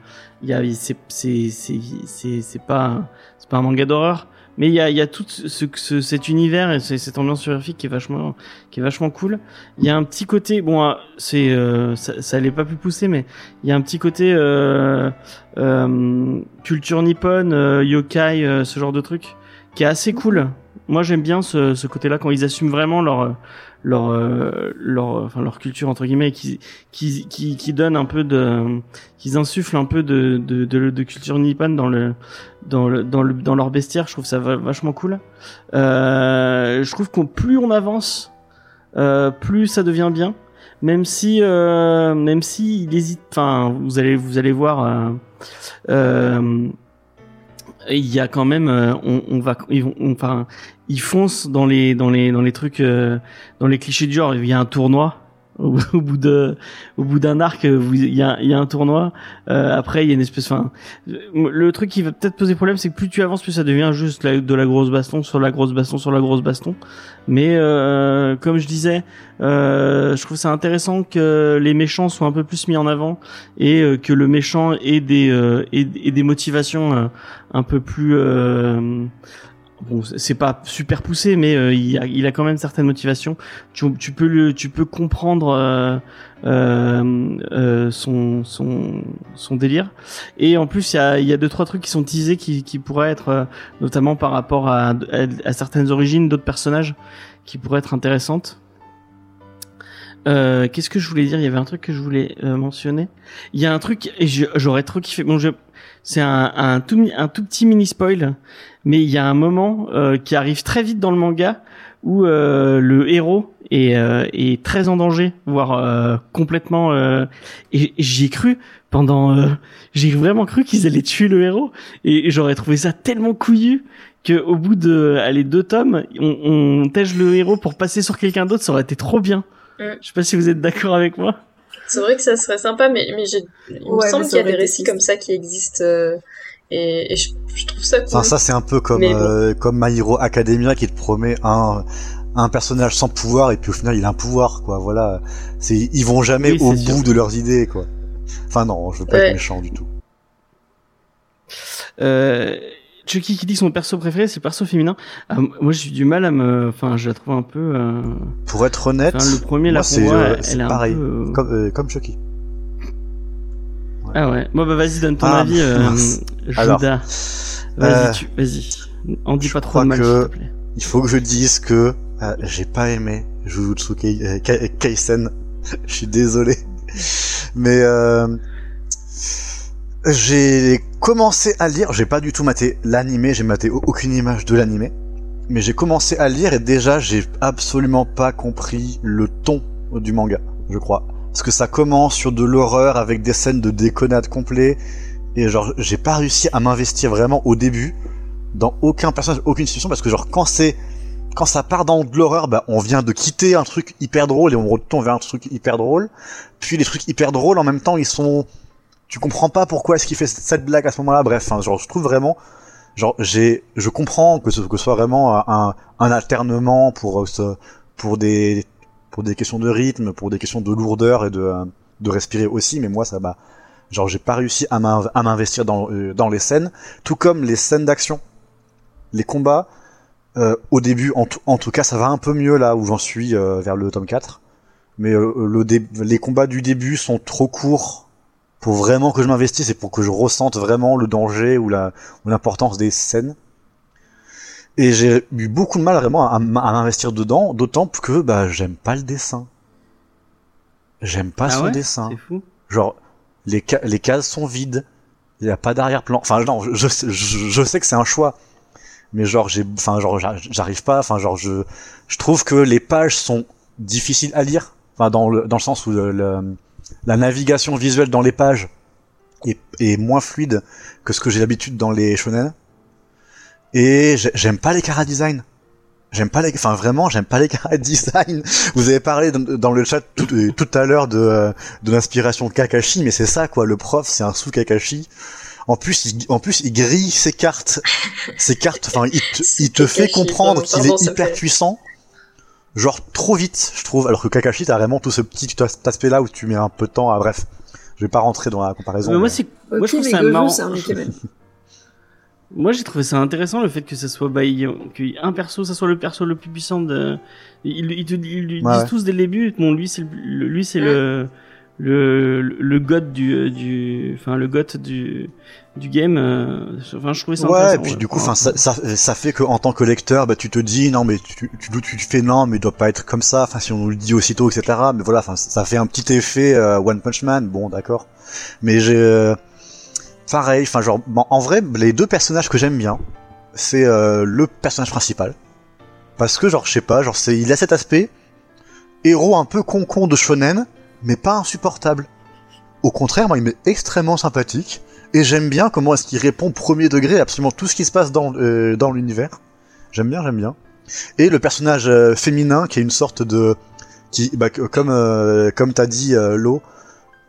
il y a c'est c'est c'est c'est c'est pas c'est pas un manga d'horreur mais il y a il y a tout ce, ce cet univers et ce- cette ambiance horrifique qui est vachement qui est vachement cool il y a un petit côté bon euh, c'est euh, ça, ça pas plus poussé mais il y a un petit côté euh, euh, culture nippone euh, yokai euh, ce genre de truc qui est assez cool. Moi, j'aime bien ce, ce côté-là quand ils assument vraiment leur leur euh, leur enfin leur culture entre guillemets qui qui qui qui donne un peu de qu'ils insufflent un peu de de, de de culture nippone dans le dans le dans le dans leur bestiaire. Je trouve ça va- vachement cool. Euh, je trouve qu'on plus on avance euh, plus ça devient bien. Même si euh, même si il hésite enfin vous allez vous allez voir euh, euh, il y a quand même on, on va ils vont on- enfin ils foncent dans les dans les dans les trucs euh, dans les clichés du genre. Il y a un tournoi (laughs) au, bout de au bout d'un arc il y a il y a un tournoi Euh, après il y a une espèce enfin le truc qui va peut-être poser problème c'est que plus tu avances plus ça devient juste de la grosse baston sur la grosse baston sur la grosse baston. Mais euh, comme je disais euh, je trouve ça intéressant que les méchants soient un peu plus mis en avant et euh, que le méchant ait des euh, ait, ait des motivations un peu plus bon c'est pas super poussé mais euh, il, a, il a quand même certaines motivations tu, tu peux le tu peux comprendre euh, euh, euh, son son son délire et en plus il y a y a deux trois trucs qui sont teasés qui qui pourraient être euh, notamment par rapport à, à certaines origines d'autres personnages qui pourraient être intéressantes euh, qu'est-ce que je voulais dire? Il y avait un truc que je voulais mentionner. Il y a un truc et j'aurais trop kiffé. Bon, c'est un, un tout un tout petit mini spoil, mais il y a un moment euh, qui arrive très vite dans le manga où euh, le héros est, euh, est très en danger, voire euh, complètement. euh, et, j'y ai cru pendant. euh, j'ai vraiment cru qu'ils allaient tuer le héros et j'aurais trouvé ça tellement couillu que au bout de allez deux tomes, on, on tège le héros pour passer sur quelqu'un d'autre, ça aurait été trop bien. Mm. Je sais pas si vous êtes d'accord avec moi. C'est vrai que ça serait sympa, mais, mais j'ai- il Ouais, me semble qu'il y a des récits comme ça qui existent. Et et je, je trouve ça cool. Enfin, ça, c'est un peu comme, bon. euh, comme My Hero Academia qui te promet un, un personnage sans pouvoir et puis au final il a un pouvoir, quoi. Voilà. C'est, ils vont jamais Oui, au bout sûr. de leurs idées, quoi. Enfin, non, je veux pas Ouais. être méchant du tout. Euh, Chucky qui dit que son perso préféré c'est le perso féminin. Ah, moi j'ai du mal à me, enfin je la trouve un peu. euh, Pour être honnête, Enfin, le premier là c'est, pour moi, euh, pareil. peu. euh, Comme, euh, comme Chucky. Ah ouais. Bon bah vas-y donne ton Ah, avis, euh. Judas. Vas-y, euh, tu, vas-y. En dis je pas trop de mal que- s'il te plaît. Il faut que je dise que euh, j'ai pas aimé Jujutsu euh, Kai- Kaisen. (laughs) je suis désolé. Mais euh, j'ai commencé à lire, j'ai pas du tout maté l'animé, j'ai maté au- aucune image de l'animé. Mais j'ai commencé à lire et déjà j'ai absolument pas compris le ton du manga, je crois. Parce que ça commence sur de l'horreur avec des scènes de déconnade complet. Et genre, j'ai pas réussi à m'investir vraiment au début dans aucun personnage, aucune situation, parce que genre quand c'est quand ça part dans de l'horreur, bah on vient de quitter un truc hyper drôle et on retourne vers un truc hyper drôle. Puis les trucs hyper drôles en même temps ils sont, tu comprends pas pourquoi est-ce qu'il fait cette blague à ce moment-là. Bref, enfin, genre je trouve vraiment, genre j'ai, je comprends que ce que soit vraiment un, un alternement pour euh, ce, pour des pour des questions de rythme, pour des questions de lourdeur et de euh, de respirer aussi, mais moi ça m'a genre j'ai pas réussi à m'in- à m'investir dans euh, dans les scènes, tout comme les scènes d'action les combats, euh, au début, en, tout- cas, ça va un peu mieux là où j'en suis vers le tome 4. Mais le les combats du début sont trop courts pour vraiment que je m'investisse et pour que je ressente vraiment le danger ou l'importance des scènes. Et j'ai eu beaucoup de mal vraiment à, à m'investir dedans, d'autant que bah j'aime pas le dessin. J'aime pas Ah son ouais? dessin. C'est fou. Genre, les, ca- les cases sont vides. Il n'y a pas d'arrière-plan. Enfin, non, je, je, sais- je, je sais que c'est un choix. Mais genre, j'ai, enfin, genre, j'a- j'arrive pas. Enfin, genre, je, je trouve que les pages sont difficiles à lire. Enfin, dans le, dans le sens où le, le- la navigation visuelle dans les pages est, est moins fluide que ce que j'ai l'habitude dans les shonen. Et j'ai- j'aime pas les cara design. J'aime pas les, enfin vraiment, j'aime pas les (laughs) cara design. Vous avez parlé dans, le chat tout, euh, tout à l'heure de, euh, de l'inspiration Kakashi, mais c'est ça quoi. Le prof, c'est un sous Kakashi. En plus, il, en plus, il grille ses cartes, ses cartes. Enfin, il te, (laughs) il te fait comprendre qu'il est hyper fait- puissant. Genre trop vite, je trouve. Alors que Kakashi, t'as vraiment tout ce petit cet aspect-là où tu mets un peu de temps à. Bref, je vais pas rentrer dans la comparaison. Mais moi mais- c'est, Ok, moi je trouve ça marrant. (laughs) Moi j'ai trouvé ça intéressant le fait que ça soit bah, il- qu'un perso, ça soit le perso le plus puissant de. Ils, ils, te- ils lui Ouais, disent tous dès le début. Bon lui c'est le, le- lui c'est le le le god du euh, du enfin le god du du game euh, enfin je trouvais ça Ouais, et intéressant, puis ouais. du coup, enfin, Enfin, ça, ça, ça fait que en tant que lecteur, bah, tu te dis non, mais tu, tu, tu, tu fais non, mais il doit pas être comme ça. Enfin, si on nous le dit aussitôt, etc. Mais voilà, enfin, ça fait un petit effet euh, One Punch Man. Bon, d'accord. Mais j'ai euh, pareil, enfin, genre, en vrai, les deux personnages que j'aime bien, c'est euh, le personnage principal, parce que genre, je sais pas, genre, c'est, il a cet aspect héros un peu con-con de shonen, mais pas insupportable. Au contraire, moi, il m'est extrêmement sympathique. Et j'aime bien comment est-ce qu'il répond premier degré à absolument tout ce qui se passe dans, euh, dans l'univers. J'aime bien, j'aime bien. Et le personnage euh, féminin qui est une sorte de... qui bah, Comme, comme t'as dit, Lo,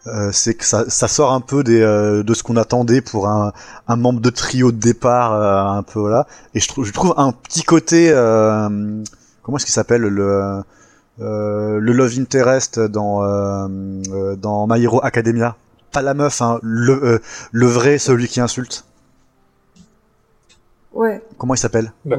euh, c'est que ça, ça sort un peu des, euh, de ce qu'on attendait pour un, un membre de trio de départ, euh, un peu voilà. Et je trouve, je trouve un petit côté... euh, comment est-ce qu'il s'appelle le, euh, le love interest dans, dans My Hero Academia pas la meuf, hein, le, euh, le vrai, celui qui insulte. Ouais. Comment il s'appelle? Ouais,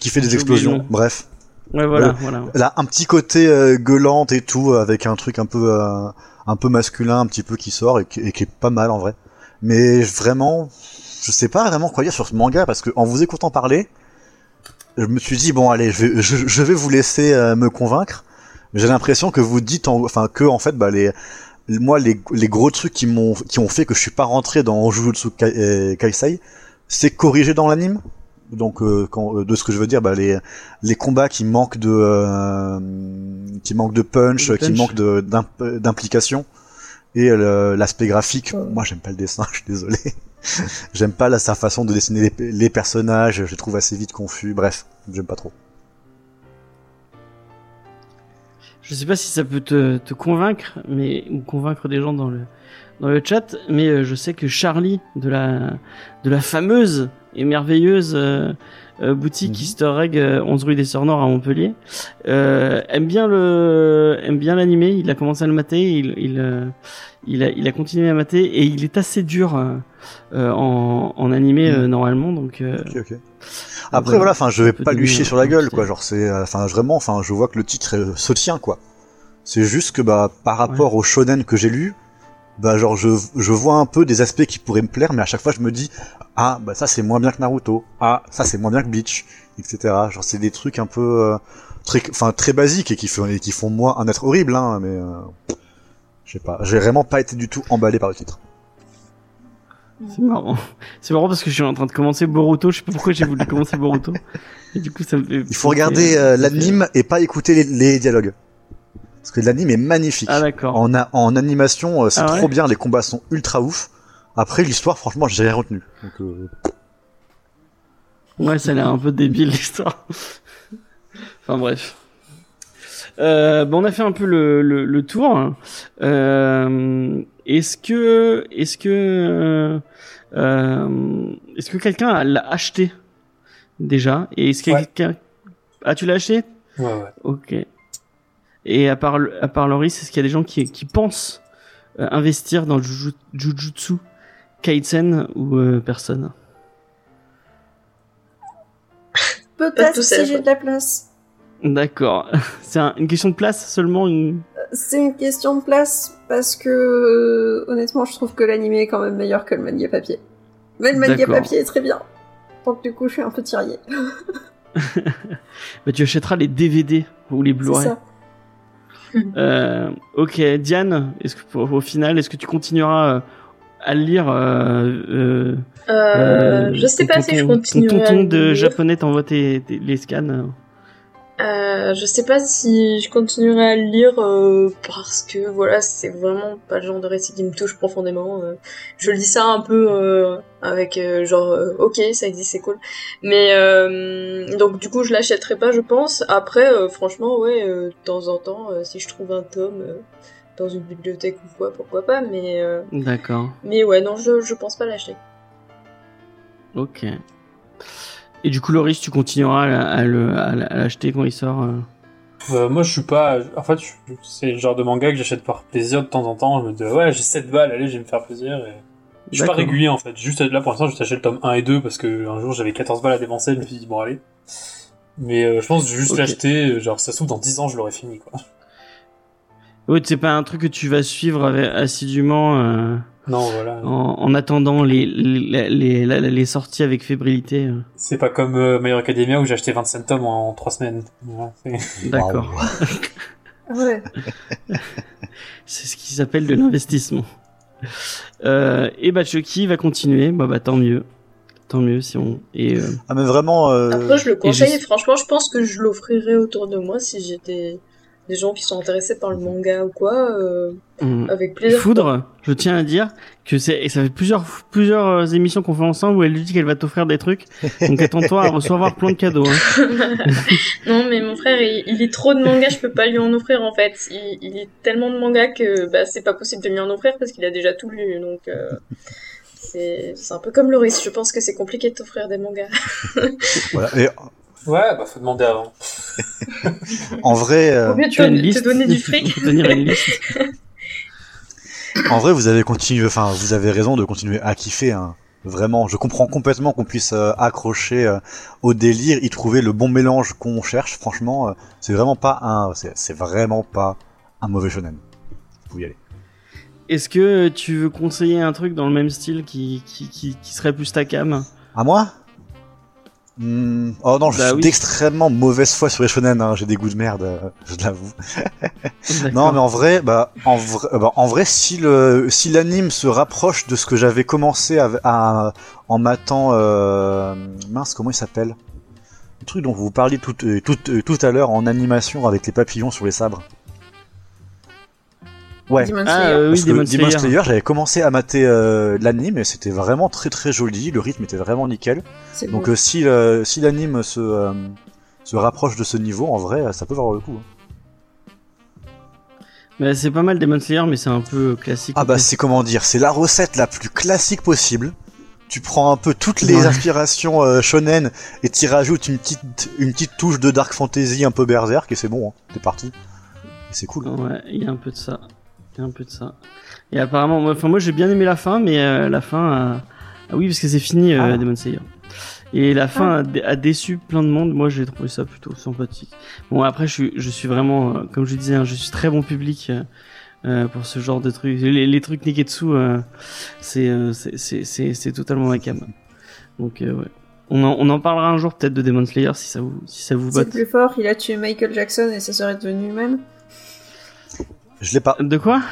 qui fait des explosions. Bref. Ouais, voilà, Euh, voilà. A un petit côté euh, gueulante et tout, avec un truc un peu, euh, un peu masculin, un petit peu qui sort et qui, est pas mal en vrai. Mais vraiment, je sais pas vraiment quoi dire sur ce manga parce que en vous écoutant parler, je me suis dit bon allez, je vais, vous laisser euh, me convaincre. J'ai l'impression que vous dites, en, enfin que en fait, bah les, moi les, gros trucs qui m'ont, qui ont fait que je suis pas rentré dans Jujutsu euh, Kaisei, c'est corrigé dans l'anime. Donc euh, quand, euh, de ce que je veux dire, bah les, les combats qui manquent de, euh, qui manquent de punch, qui manquent de d'implication et l'aspect graphique. Moi, j'aime pas le dessin, (laughs) je suis désolé. j'aime pas la, sa façon de dessiner les, les personnages. Je les trouve assez vite confus. Bref, j'aime pas trop. Je sais pas si ça peut te, te convaincre, mais ou convaincre des gens dans le dans le chat, mais je sais que Charlie de la de la fameuse et merveilleuse euh, euh, boutique Mhm. Easter Egg euh, 11 rue des Sœurs Nord à Montpellier euh, aime bien le aime bien l'animé. Il a commencé à le mater, il il euh, il a il a continué à mater et il est assez dur euh, euh, en en animé Mhm. euh, normalement donc. euh. Après voilà. enfin, je vais pas lui chier sur la gueule, quoi. Genre, c'est, euh, enfin, vraiment, enfin, je vois que le titre euh, se tient, quoi. C'est juste que, bah, par rapport au shonen que j'ai lu, bah, genre, je, je vois un peu des aspects qui pourraient me plaire, mais à chaque fois, je me dis, ah, bah, ça, c'est moins bien que Naruto. Ah, ça, c'est moins bien que Bleach, etc. Genre, c'est des trucs un peu, euh, très, enfin, très basiques et qui font, et qui font moi un être horrible, hein, mais, euh, je sais pas. J'ai vraiment pas été du tout emballé par le titre. C'est marrant. C'est marrant parce que je suis en train de commencer Boruto. Je sais pas pourquoi j'ai voulu commencer Boruto. Et du coup, ça me fait. Il faut regarder euh, l'anime et pas écouter les, les dialogues. Parce que l'anime est magnifique. Ah d'accord. En, a- en animation, euh, c'est Ah ouais trop bien, les combats sont ultra ouf. Après, l'histoire, franchement, j'ai rien retenu. Donc, euh, Ouais, ça a l'air un peu débile (laughs) l'histoire. enfin bref. Euh, bon, on a fait un peu le, le, le tour. Euh, est-ce que, est-ce que, euh, euh, est-ce que quelqu'un l'a acheté déjà? Et est-ce que Ouais. quelqu'un, ah tu l'as acheté? Ouais, ouais. Ok. Et à part, le- à part Loris, est-ce qu'il y a des gens qui, qui pensent euh, investir dans Juju- Jujutsu? Kaisen ou euh, personne? (laughs) Peut-être si j'ai de la place. D'accord. (laughs) C'est un- une question de place seulement une... C'est une question de place parce que euh, honnêtement, je trouve que l'anime est quand même meilleur que le manga papier. Mais le manga papier est très bien. Donc du coup, je suis un peu tiraillée. (laughs) Bah, tu achèteras les DVD ou les C'est Blu-ray. (laughs) Euh, ok, Diane, est-ce que au final, est-ce que tu continueras euh, à lire euh, euh, Euh, je sais ton pas si je continuerai Ton tonton de lire. japonais t'envoie tes, tes- les scans. Euh. Je sais pas si je continuerai à le lire euh, parce que voilà, c'est vraiment pas le genre de récit qui me touche profondément. euh. je lis ça un peu euh, avec genre ok, ça existe, c'est cool. Mais donc du coup, je l'achèterai pas, je pense. Après, franchement, ouais, de temps en temps, si je trouve un tome dans une bibliothèque ou quoi, pourquoi pas. Mais D'accord. mais ouais, non, je je pense pas l'acheter. Ok. Et du coup, Loris, tu continueras à, l'acheter quand il sort. euh. Euh, moi, je suis pas. En fait, je- c'est le genre de manga que j'achète par plaisir de temps en temps. Je me dis, ouais, j'ai 7 balles, allez, je vais me faire plaisir. Et... Je suis pas régulier en fait. Juste là pour l'instant, j'ai acheté le tome 1 et 2 parce que un jour j'avais 14 balles à dépenser. Je me suis dit, bon, allez. Mais euh, je pense que je vais juste l'acheter. Genre, ça se trouve, dans 10 ans, je l'aurai fini quoi. Oui, c'est pas un truc que tu vas suivre assidûment euh, Non, voilà. en, en attendant les, les, les, les, les sorties avec fébrilité. euh. C'est pas comme euh, Hero Academia où j'ai acheté 25 tomes en 3 semaines. Voilà, D'accord. (laughs) Ouais. (laughs) C'est ce qui s'appelle de l'investissement. Euh, et bah Chucky va continuer. Bah bah tant mieux, tant mieux si on. Et euh, Ah mais vraiment. euh, Après, je le et je- conseille. Franchement, je pense que je l'offrirais autour de moi si j'étais des gens qui sont intéressés par le manga ou quoi. euh, on- avec plaisir. Foudre, je tiens à dire que c'est et ça fait plusieurs plusieurs euh, émissions qu'on fait ensemble où elle lui dit qu'elle va t'offrir des trucs. Donc attends-toi à recevoir plein de cadeaux. Hein. (laughs) non, mais mon frère, il, il lit trop de mangas, je peux pas lui en offrir en fait. Il, il lit tellement de mangas que bah, c'est pas possible de lui en offrir parce qu'il a déjà tout lu. Donc euh, c'est c'est un peu comme Loris, je pense que c'est compliqué de t'offrir des mangas. voilà. Et Ouais, bah faut demander avant. (laughs) en vrai, euh, Au Tu as une te, te liste. donner du fric. faut tenir une liste. (laughs) en vrai, vous avez continué. Enfin, vous avez raison de continuer à kiffer. Hein. Vraiment, je comprends complètement qu'on puisse euh, accrocher euh, au délire, y trouver le bon mélange qu'on cherche. Franchement, euh, c'est vraiment pas un, c'est c'est vraiment pas un mauvais shonen. Vous y aller. Est-ce que tu veux conseiller un truc dans le même style qui qui qui, qui serait plus ta cam? À moi? Hmm, Oh non, je Bah suis oui. d'extrêmement mauvaise foi sur les shonen. Hein. J'ai des goûts de merde, euh, je l'avoue. (laughs) Non, mais en vrai, bah, en vrai, euh, bah, en vrai, si le, si l'anime se rapproche de ce que j'avais commencé à, à- en matant, euh, mince, comment il s'appelle? Le truc dont vous parliez tout, euh, tout, tout à l'heure en animation avec les papillons sur les sabres. Ouais. Demon Ah Slayer. euh, oui, Parce que Demon Demon Slayer. Slayer, j'avais commencé à mater euh, l'anime et c'était vraiment très très joli, le rythme était vraiment nickel. Donc euh, si, euh, si l'anime se, euh, se rapproche de ce niveau, en vrai, ça peut valoir le coup. hein. Mais c'est pas mal Demon Slayer, mais c'est un peu classique. Ah bah c'est comment dire, c'est la recette la plus classique possible. Tu prends un peu toutes les Ouais. inspirations euh, shonen et t'y rajoutes une petite une petite touche de dark fantasy un peu berserk et c'est bon, hein. t'es parti. C'est cool. Ouais, il y a un peu de ça. Un peu de ça. Et apparemment, moi, enfin moi j'ai bien aimé la fin, mais euh, la fin, ah oui parce que c'est fini euh, Ah. Demon Slayer. Et la fin a, dé- a déçu plein de monde. Moi j'ai trouvé ça plutôt sympathique. Bon après je suis, je suis vraiment, euh, comme je disais, hein, je suis très bon public euh, pour ce genre de trucs. Les, les trucs Neketsu, c'est, totalement ma cam. Donc ouais. On en, on en parlera un jour peut-être de Demon Slayer si ça vous, si ça vous C'est plus fort, il a tué Michael Jackson et ça serait devenu humain. Je l'ai pas, De quoi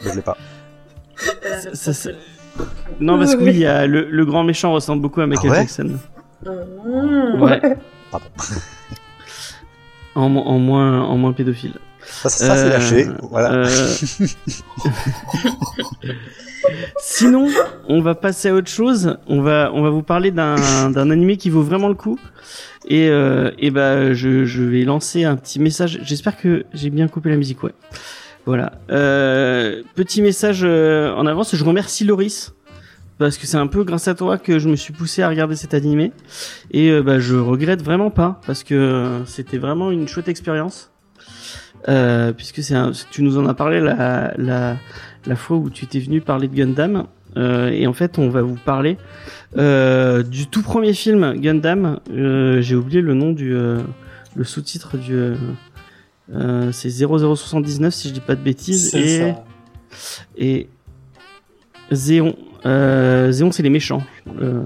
je l'ai pas. Ça- ça- ça- Non, parce que oui, il y a le, le grand méchant ressemble beaucoup à Michael Ah ouais Jackson. Mmh. Ouais. Pardon. En, mo- en moins, en moins pédophile. Ça, ça c'est Euh, lâché, voilà. euh, (laughs) Sinon, on va passer à autre chose. On va, on va vous parler d'un, d'un animé qui vaut vraiment le coup. Et, euh, et bah, je, je vais lancer un petit message. J'espère que j'ai bien coupé la musique, ouais. Voilà. Euh, petit message euh, en avance. Je remercie Loris parce que c'est un peu grâce à toi que je me suis poussé à regarder cet animé. Et euh, bah, je regrette vraiment pas parce que euh, c'était vraiment une chouette expérience. Puisque c'est tu nous en as parlé la, la, la fois où tu étais venu parler de Gundam. Et en fait, on va vous parler du tout premier film Gundam. J'ai oublié le nom du le sous-titre du. Euh, c'est 0079 si je dis pas de bêtises. Et, ça. et Zéon. Euh, Zéon, c'est les méchants. Euh,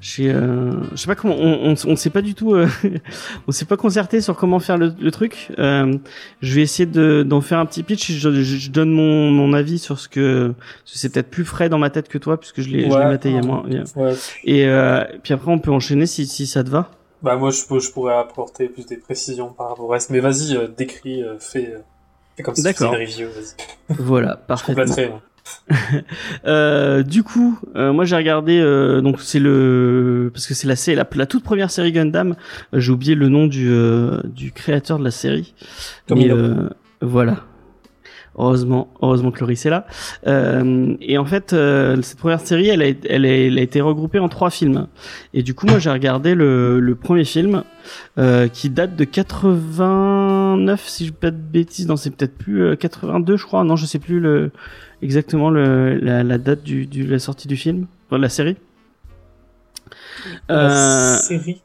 chez, euh, je sais pas comment, on, on, on sait pas du tout, euh, (laughs) on s'est pas concerté sur comment faire le, le truc. Euh, je vais essayer de- d'en faire un petit pitch. Je, je, je donne mon, mon avis sur ce que, c'est peut-être plus frais dans ma tête que toi puisque je l'ai je l'ai Ouais, maté il y a moins. Ouais. Et euh, puis après on peut enchaîner si, si ça te va. Bah moi je, peux- je pourrais apporter plus des précisions par rapport au reste, mais vas-y, euh, décris, euh, fais, euh, fais comme si D'accord. une review. Voilà, (laughs) parfait. (laughs) Euh, du coup, euh, moi j'ai regardé euh, donc c'est le parce que c'est la, la la toute première série Gundam. Euh, J'ai oublié le nom du euh, du créateur de la série. Mais, Tomino. euh, voilà. Heureusement, heureusement que Loris est là. Euh, et en fait, euh, cette première série, elle a, été- elle, a, elle a été regroupée en trois films. Et du coup, moi, j'ai regardé le, le premier film euh, qui date de 89, si je dis pas de bêtises. Non, c'est peut-être plus euh, 82, je crois. Non, je sais plus le, exactement le, la, la date du, du, la sortie du film, enfin, de la série. La Euh, série.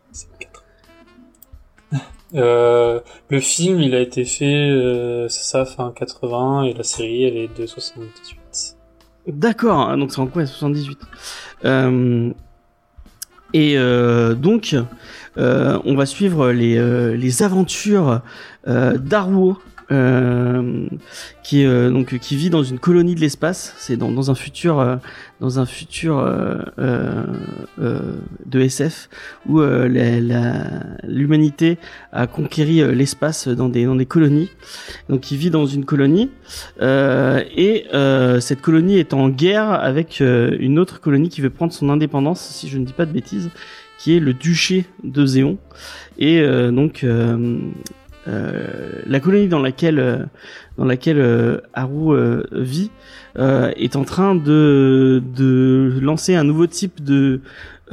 Euh, le film, il a été fait, euh, c'est fin 80, et la série, elle est de 78. D'accord, hein, donc c'est en quoi 78 euh, Et euh, donc, on va suivre les, les aventures d'Aruo, euh, qui euh, donc qui vit dans une colonie de l'espace. C'est dans, dans un futur euh, dans un futur euh, euh, de SF où l'humanité a conquéri l'espace dans des dans des colonies. Donc il vit dans une colonie et cette colonie est en guerre avec une autre colonie qui veut prendre son indépendance, si je ne dis pas de bêtises, qui est le duché de Zéon. Et euh, donc euh, la colonie dans laquelle euh, dans laquelle euh, Haru euh, vit euh, est en train de de lancer un nouveau type de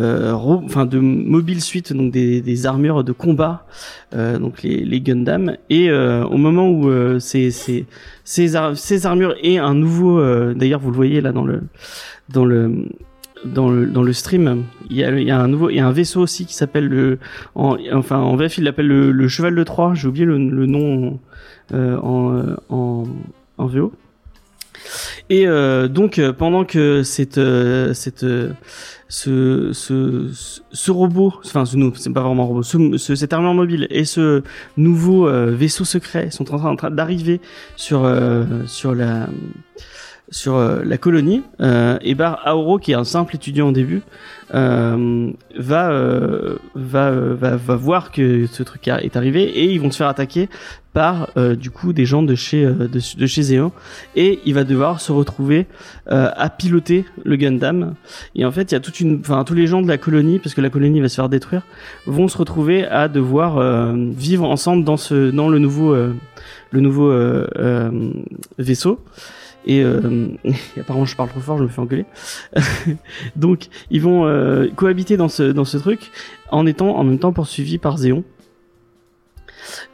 euh, enfin de mobile suite donc des, des armures de combat euh, donc les, les Gundam. Et euh, au moment où euh, ces ces ces, ces armures et un nouveau euh, d'ailleurs vous le voyez là dans le dans le dans le stream il y a un nouveau il y a un vaisseau aussi qui s'appelle le en enfin en VF il l'appelle le, cheval de Troie. J'ai oublié le, nom euh, en, en VO et euh, donc pendant que cette euh, cette ce, ce, ce, ce robot, enfin ce, c'est pas vraiment un robot, ce, ce- cette armure mobile et ce nouveau vaisseau secret sont en train, train d'arriver sur sur la sur euh, la colonie. Euh, et bah Aoro, qui est un simple étudiant au début, euh, va, va, va va voir que ce truc est arrivé et ils vont se faire attaquer par euh, du coup des gens de chez de, de chez Zéon et il va devoir se retrouver euh, à piloter le Gundam et en fait il y a toute une enfin tous les gens de la colonie parce que la colonie va se faire détruire vont se retrouver à devoir vivre ensemble dans ce dans le nouveau le nouveau vaisseau et, euh, (laughs) apparemment je parle trop fort je me fais engueuler. (laughs) Donc ils vont euh, cohabiter dans ce dans ce truc en étant en même temps poursuivis par Zéon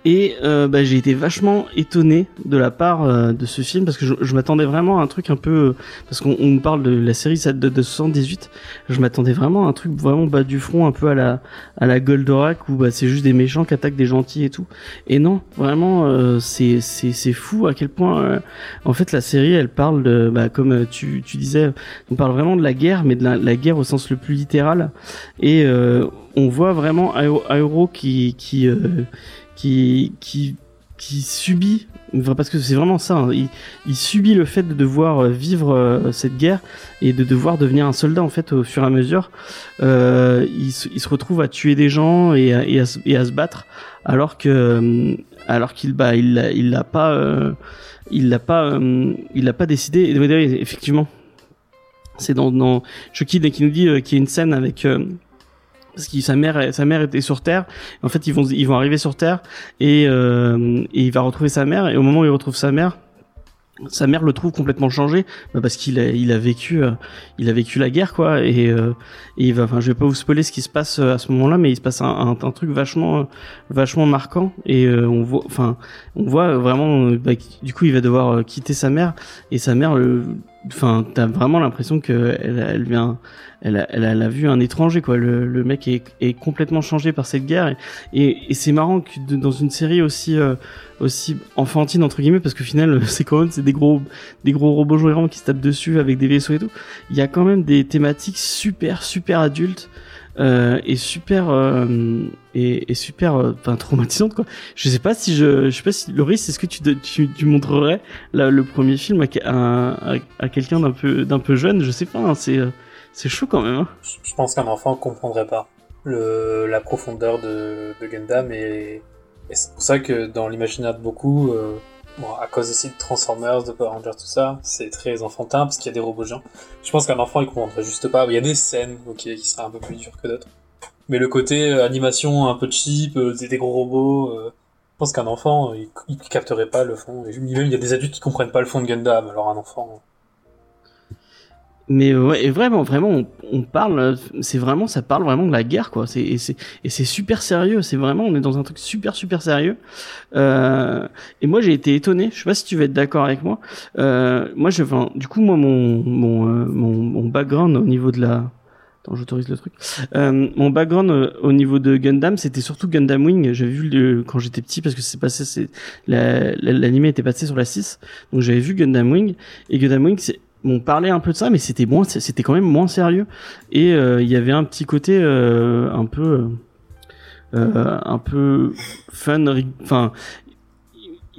et euh, bah, j'ai été vachement étonné de la part euh, de ce film parce que je, je m'attendais vraiment à un truc un peu parce qu'on on parle de la série date de 78 je m'attendais vraiment à un truc vraiment bas du front un peu à la à la Goldorak où bah, c'est juste des méchants qui attaquent des gentils et tout. Et non vraiment euh, c'est c'est c'est fou à quel point euh, en fait la série elle parle de bah, comme euh, tu tu disais on parle vraiment de la guerre mais de la, la guerre au sens le plus littéral. Et euh, on voit vraiment Aero qui qui euh, qui qui qui subit parce que c'est vraiment ça hein, il, subit le fait de devoir euh, vivre euh, cette guerre et de devoir devenir un soldat en fait au fur et à mesure. Euh, il, se- retrouve à tuer des gens et à, et et à se battre alors que alors qu'il bah il l'a- pas euh, il l'a pas il l'a pas décidé. Effectivement c'est dans dans Chucky dès qu'il nous dit qu'il y a une scène avec parce que sa mère sa mère était sur terre. En fait ils vont ils vont arriver sur terre et, euh, et il va retrouver sa mère. Et au moment où il retrouve sa mère sa mère le trouve complètement changé bah, parce qu'il a il a vécu euh, il a vécu la guerre quoi. Et, euh, et il va enfin je vais pas vous spoiler ce qui se passe euh, à ce moment-là mais il se passe un, un, truc vachement euh, vachement marquant. Et on voit enfin on voit vraiment bah, du coup il va devoir quitter sa mère. Et sa mère enfin t'as vraiment l'impression que elle, vient elle a, vu un étranger quoi. Le, mec est, complètement changé par cette guerre. Et, c'est marrant que dans une série aussi euh, aussi enfantine entre guillemets parce que final (laughs) c'est quand même c'est des gros des gros robots géants qui se tapent dessus avec des vaisseaux et tout il y a quand même des thématiques super super adultes euh, et super euh, et super euh, enfin traumatisantes quoi je sais pas si je je sais pas si Loris est-ce que tu, tu montrerais le premier film à, à, quelqu'un d'un peu d'un peu jeune? Je sais pas hein, c'est euh, c'est chaud quand même hein. Je je pense qu'un enfant comprendrait pas le, la profondeur de, de Gundam et, et c'est pour ça que dans l'imaginaire de beaucoup, euh, bon, à cause aussi de Transformers, de Power Rangers, tout ça, c'est très enfantin parce qu'il y a des robots géants. Je pense qu'un enfant il comprendrait juste pas. Il y a des scènes, ok, qui seraient un peu plus dures que d'autres. Mais le côté euh, animation un peu cheap, euh, des, gros robots, euh, je pense qu'un enfant il, il capterait pas le fond. Et même il y a des adultes qui comprennent pas le fond de Gundam, alors un enfant. Mais ouais et vraiment vraiment on, on parle c'est vraiment ça parle vraiment de la guerre quoi. C'est et c'est super sérieux. C'est vraiment on est dans un truc super super sérieux. Euh, et moi j'ai été étonné. Je sais pas si tu vas être d'accord avec moi. Euh, moi je enfin, du coup moi mon mon, euh, mon background au niveau de la Attends, j'autorise le truc. Euh, mon background euh, au niveau de Gundam, c'était surtout Gundam Wing. J'avais vu le, quand j'étais petit parce que c'est passé, c'est la- la- l'animé était passé sur la 6, donc j'avais vu Gundam Wing. Et Gundam Wing, c'est on parlait un peu de ça, mais c'était moins, c'était quand même moins sérieux et euh, il y avait un petit côté euh, un peu, euh, un peu fun, enfin.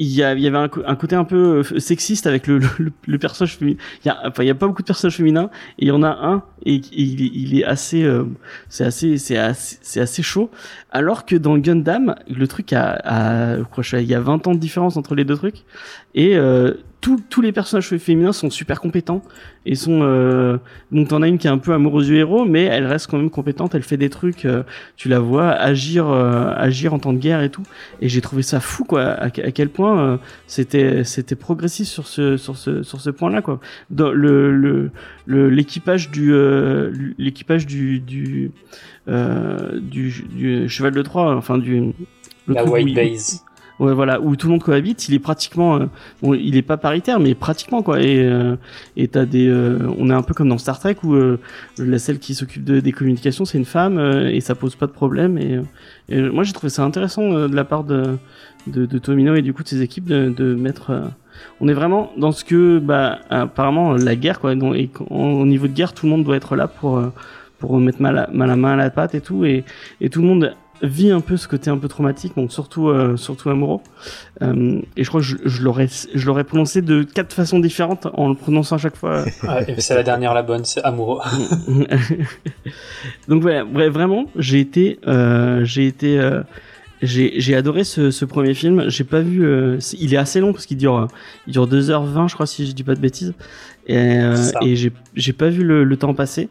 Il y, avait un, un côté un peu euh, sexiste avec le, le, le personnage féminin. Il y a, enfin, il y a pas beaucoup de personnages féminins et il y en a un et, et il, il est assez, euh, c'est assez, c'est assez, c'est assez chaud. Alors que dans Gundam, le truc a, a je crois, il y a 20 ans de différence entre les deux trucs et euh, tous les personnages féminins sont super compétents et sont euh, donc t'en as une qui est un peu amoureuse du héros mais elle reste quand même compétente elle fait des trucs euh, tu la vois agir euh, agir en temps de guerre et tout et j'ai trouvé ça fou quoi à, à quel point euh, c'était c'était progressif sur ce sur ce sur ce point là quoi dans le le le- l'équipage du euh, l'équipage du du, euh, du du cheval de Troie enfin du le La White Base. Ouais, voilà, où tout le monde cohabite, il est pratiquement, euh, bon, il est pas paritaire, mais pratiquement quoi. Et euh, et t'as des, euh, on est un peu comme dans Star Trek où euh, la celle qui s'occupe de, des communications c'est une femme et ça pose pas de problème. Et, moi j'ai trouvé ça intéressant de la part de, de de Tomino et du coup de ses équipes de, de mettre. on est vraiment dans ce que, bah, apparemment la guerre quoi. Et au niveau de guerre, tout le monde doit être là pour pour mettre mal à, mal main à la pâte et tout. Et et tout le monde vit un peu ce côté un peu traumatique, donc surtout euh, surtout amoureux. Euh, et je crois que je, je l'aurais je l'aurais prononcé de quatre façons différentes en le prononçant à chaque fois. (laughs) Ouais, c'est la dernière, la bonne, c'est amoureux. (laughs) donc voilà, ouais, vraiment, j'ai été euh, j'ai été euh, j'ai j'ai adoré ce, ce premier film. J'ai pas vu. euh, il est assez long parce qu'il dure il dure 2h20 je crois si je dis pas de bêtises. Et, euh, et j'ai pas vu le, le temps passer.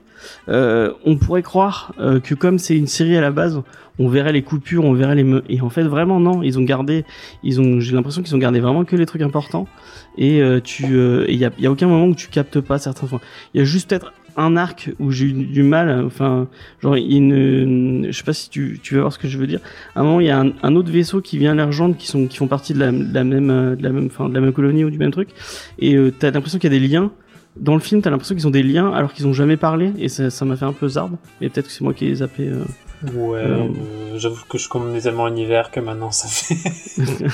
Euh, on pourrait croire euh, que comme c'est une série à la base, on verrait les coupures, on verrait les me et en fait vraiment non, ils ont gardé ils ont j'ai l'impression qu'ils ont gardé vraiment que les trucs importants et euh, tu euh, il y a, y a aucun moment où tu captes pas certains points. Il y a juste peut-être un arc où j'ai eu du mal euh, enfin genre il je sais pas si tu tu vas voir ce que je veux dire. À un moment il y a un, autre vaisseau qui vient les rejoindre qui sont qui font partie de la, même euh, de la même enfin de la même colonie ou du même truc et euh, t'as l'impression qu'il y a des liens dans le film, t'as l'impression qu'ils ont des liens alors qu'ils ont jamais parlé et ça ça m'a fait un peu zarbe. Mais peut-être que c'est moi qui ai zappé. euh. Ouais, Euh, euh, j'avoue que je connais tellement l'univers que maintenant ça fait. (laughs)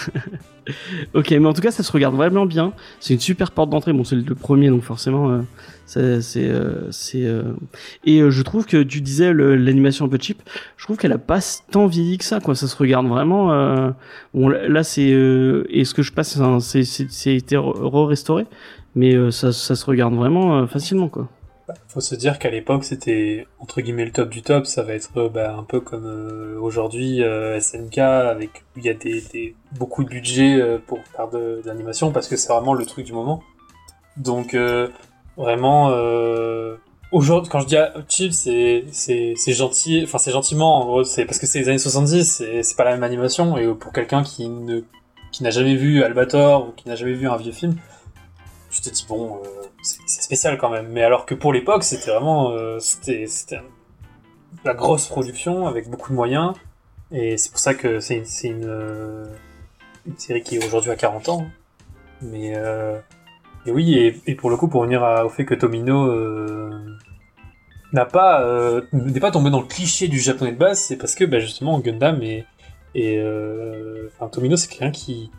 Ok, mais en tout cas, ça se regarde vraiment bien. C'est une super porte d'entrée. Bon, c'est le premier, donc forcément, euh, c'est, euh, c'est. euh, Et je trouve que tu disais l'animation un peu cheap. Je trouve qu'elle a pas tant vieilli que ça, quoi. Ça se regarde vraiment. euh, Bon, là, c'est euh, et ce que je passe, c'est un- c'est été re-restauré, mais euh, ça, ça se regarde vraiment facilement, quoi. Faut se dire qu'à l'époque c'était entre guillemets le top du top, ça va être euh, bah, un peu comme euh, aujourd'hui euh, SNK avec il y a des, des beaucoup de budget euh, pour faire de, de l'animation parce que c'est vraiment le truc du moment. Donc euh, vraiment euh, aujourd'hui quand je dis ah, cheap c'est c'est gentil, enfin c'est gentiment en gros c'est parce que c'est les années 70, c'est pas la même animation et pour quelqu'un qui ne qui n'a jamais vu Albator ou qui n'a jamais vu un vieux film, tu te dis bon c'est spécial quand même. Mais alors que pour l'époque c'était vraiment euh, c'était la grosse production avec beaucoup de moyens. Et c'est pour ça que c'est une, euh, série qui est aujourd'hui à 40 ans. Mais euh, oui et, pour le coup pour revenir au fait que Tomino euh, n'a pas n'est pas tombé dans le cliché du japonais de base c'est parce que bah, justement Gundam et Tomino c'est quelqu'un qui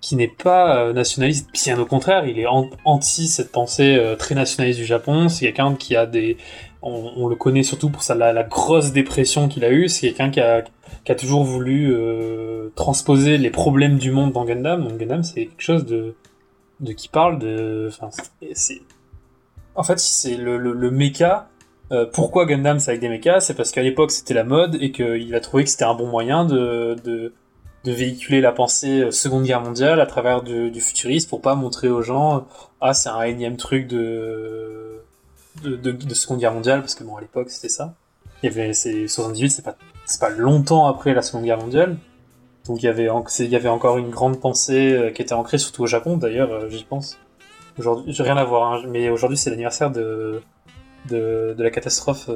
qui n'est pas euh, nationaliste, bien au contraire, il est an- anti cette pensée euh, très nationaliste du Japon. C'est quelqu'un qui a des, on, le connaît surtout pour sa, la, grosse dépression qu'il a eue. C'est quelqu'un qui a, qui a toujours voulu euh, transposer les problèmes du monde dans Gundam. Donc Gundam, c'est quelque chose de, de qui parle de, enfin, c'est, en fait, c'est le, le, le mecha. Euh, pourquoi Gundam c'est avec des mechas? C'est parce qu'à l'époque c'était la mode et qu'il a trouvé que c'était un bon moyen de, de de véhiculer la pensée euh, Seconde Guerre mondiale à travers du, du futurisme pour pas montrer aux gens euh, ah c'est un énième truc de de, de, de Seconde Guerre mondiale parce que bon à l'époque c'était ça. Il y avait c'est 78 c'est pas c'est pas longtemps après la Seconde Guerre mondiale donc il y avait il y avait encore une grande pensée euh, qui était ancrée surtout au Japon d'ailleurs j'y pense. Aujourd'hui j'ai rien à voir hein, mais aujourd'hui c'est l'anniversaire de, de de la catastrophe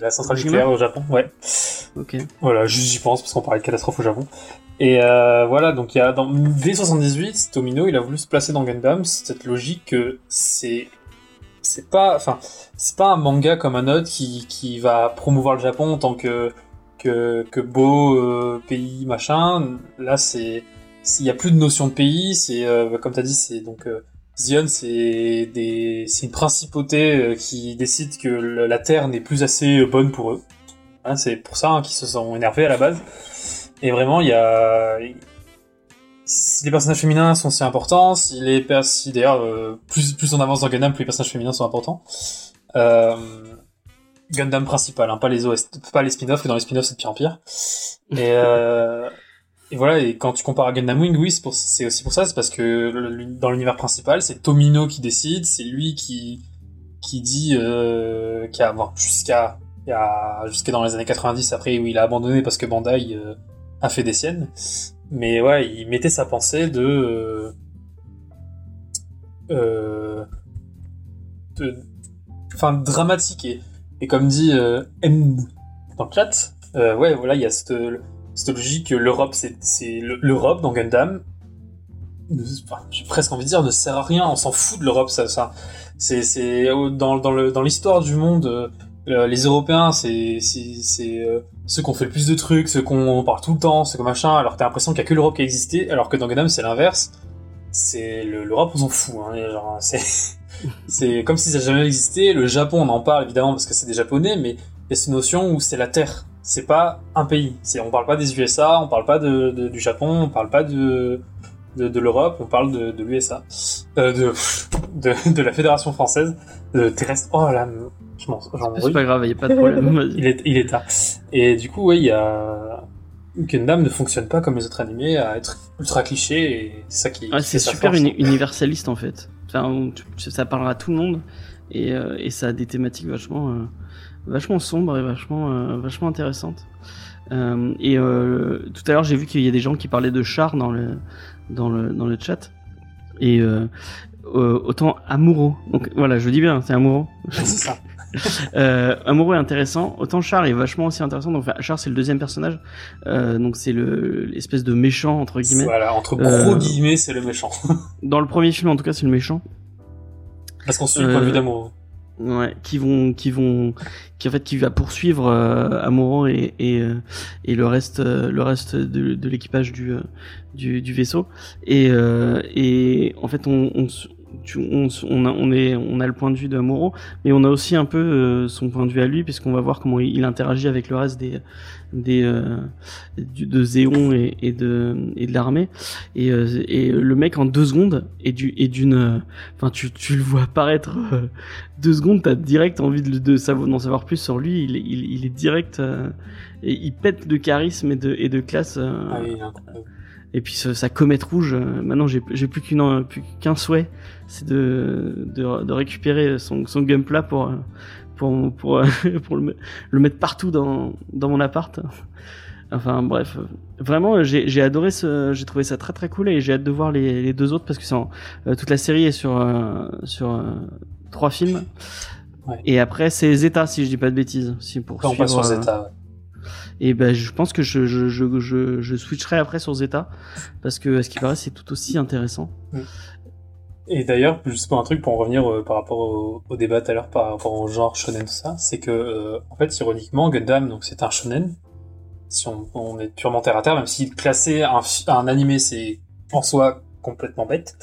de la centrale nucléaire au Japon ouais. Ok. Voilà, juste j'y pense parce qu'on parlait de catastrophe au Japon. Et euh, voilà, donc il y a dans V78, Tomino, il a voulu se placer dans Gundam. C'est cette logique que c'est c'est pas, enfin, c'est pas un manga comme un autre qui, qui va promouvoir le Japon en tant que que, que beau euh, pays machin. Là, c'est il y a plus de notion de pays. C'est euh, comme t'as dit, c'est donc euh, Zion, c'est une principauté euh, qui décide que la terre n'est plus assez bonne pour eux. Hein, c'est pour ça hein, qu'ils se sont énervés à la base. Et vraiment, il y a si les personnages féminins sont si importants, si les si d'ailleurs euh, plus plus on avance dans Gundam, plus les personnages féminins sont importants. Euh, Gundam principal, hein, pas les OST, pas les spin-offs, que dans les spin-offs c'est de pire en pire. Euh, et voilà, et quand tu compares à Gundam Wing, oui, c'est aussi pour ça, c'est parce que dans l'univers principal, c'est Tomino qui décide, c'est lui qui qui dit euh, qui a bon, jusqu'à jusqu'à dans les années 90 après où il a abandonné parce que Bandai euh, a fait des siennes. Mais ouais, il mettait sa pensée de euh, euh, de enfin dramatique et, et comme dit euh, M dans le chat, euh, ouais voilà il y a cette, cette logique que l'Europe c'est c'est le- l'Europe dans Gundam. enfin, J'ai presque envie de dire ne sert à rien, on s'en fout de l'Europe ça ça c'est dans l'histoire du monde euh, euh, les Européens c'est euh, ceux qui ont fait le plus de trucs, ceux qu'on parle tout le temps, ceux que machin, alors t'as l'impression qu'il y a que l'Europe qui a existé, alors que dans Gundam c'est l'inverse. C'est le- l'Europe on s'en fout, hein, (laughs) c'est comme si ça jamais existé. Le Japon on en parle évidemment parce que c'est des Japonais, mais il y a cette notion où c'est la Terre, c'est pas un pays. C'est on parle pas des USA, on parle pas de, de- du Japon, on parle pas de de, de l'Europe, on parle de, de l'USA, euh, de, (laughs) de de la Fédération française de terrestre. Oh là, je m'en C'est pas grave, y a pas de problème. (laughs) il est, il est tard. Et du coup, oui, il y a... Gundam ne fonctionne pas comme les autres animés à être ultra cliché et c'est ça qui. Qui c'est super uni- universaliste en fait. Enfin, on- ça parlera à tout le monde et, euh, et ça a des thématiques vachement, euh, vachement sombres et vachement, euh, vachement intéressantes. Euh, et euh, tout à l'heure, j'ai vu qu'il y a des gens qui parlaient de char dans le, dans le, dans le chat. Et autant Amuro. Donc voilà, je dis bien, c'est Amuro. (laughs) C'est ça. (laughs) Euh, Amuro est intéressant, autant Char est vachement aussi intéressant. Donc Char c'est le deuxième personnage, euh, donc c'est le l'espèce de méchant entre guillemets. Voilà, entre gros Euh, guillemets, c'est le méchant. Dans le premier film en tout cas c'est le méchant. Parce qu'on suit le point de vue d'amour. Ouais, qui vont, qui vont, qui en fait, qui va poursuivre euh, Amuro et et, euh, et le reste, euh, le reste de, de l'équipage du, euh, du du vaisseau. Et euh, et en fait, on on, on, on a on est on a le point de vue d'Amuro, mais on a aussi un peu euh, son point de vue à lui, puisqu'on va voir comment il, il interagit avec le reste des des euh, du- de Zéon et, et de et de l'armée. Et euh, et le mec en deux secondes est du est d'une, euh, enfin tu tu le vois apparaître. euh, deux secondes, t'as direct envie de, de savoir, d'en savoir plus sur lui. Il, est- il, il est direct euh, et il pète de charisme et de, et de classe. euh, Ah oui, et puis ce- sa comète rouge. euh, maintenant, j'ai, j'ai plus qu'une, en- plus qu'un souhait, c'est de, de, de récupérer son, son gunpla pour euh, pour pour, euh, (laughs) pour le, me- le mettre partout dans dans mon appart. Enfin bref, euh, vraiment j'ai, j'ai adoré ce, j'ai trouvé ça très très cool et j'ai hâte de voir les, les deux autres parce que en- euh, toute la série est sur euh, sur euh, trois films. Ouais. Et après c'est Zeta si je dis pas de bêtises, si pour Après, on passe sur suivre, euh, Zeta. ouais. et ben, je pense que je, je, je, je, je switcherai après sur Zeta parce que à ce qui paraît c'est tout aussi intéressant. Et d'ailleurs, juste pour un truc, pour en revenir euh, par rapport au, débat tout à l'heure, par rapport au genre shonen, tout ça, c'est que, euh, en fait, ironiquement, Gundam, donc c'est un shonen, si on, est purement terre à terre, même si classer un, un animé, c'est en soi complètement bête.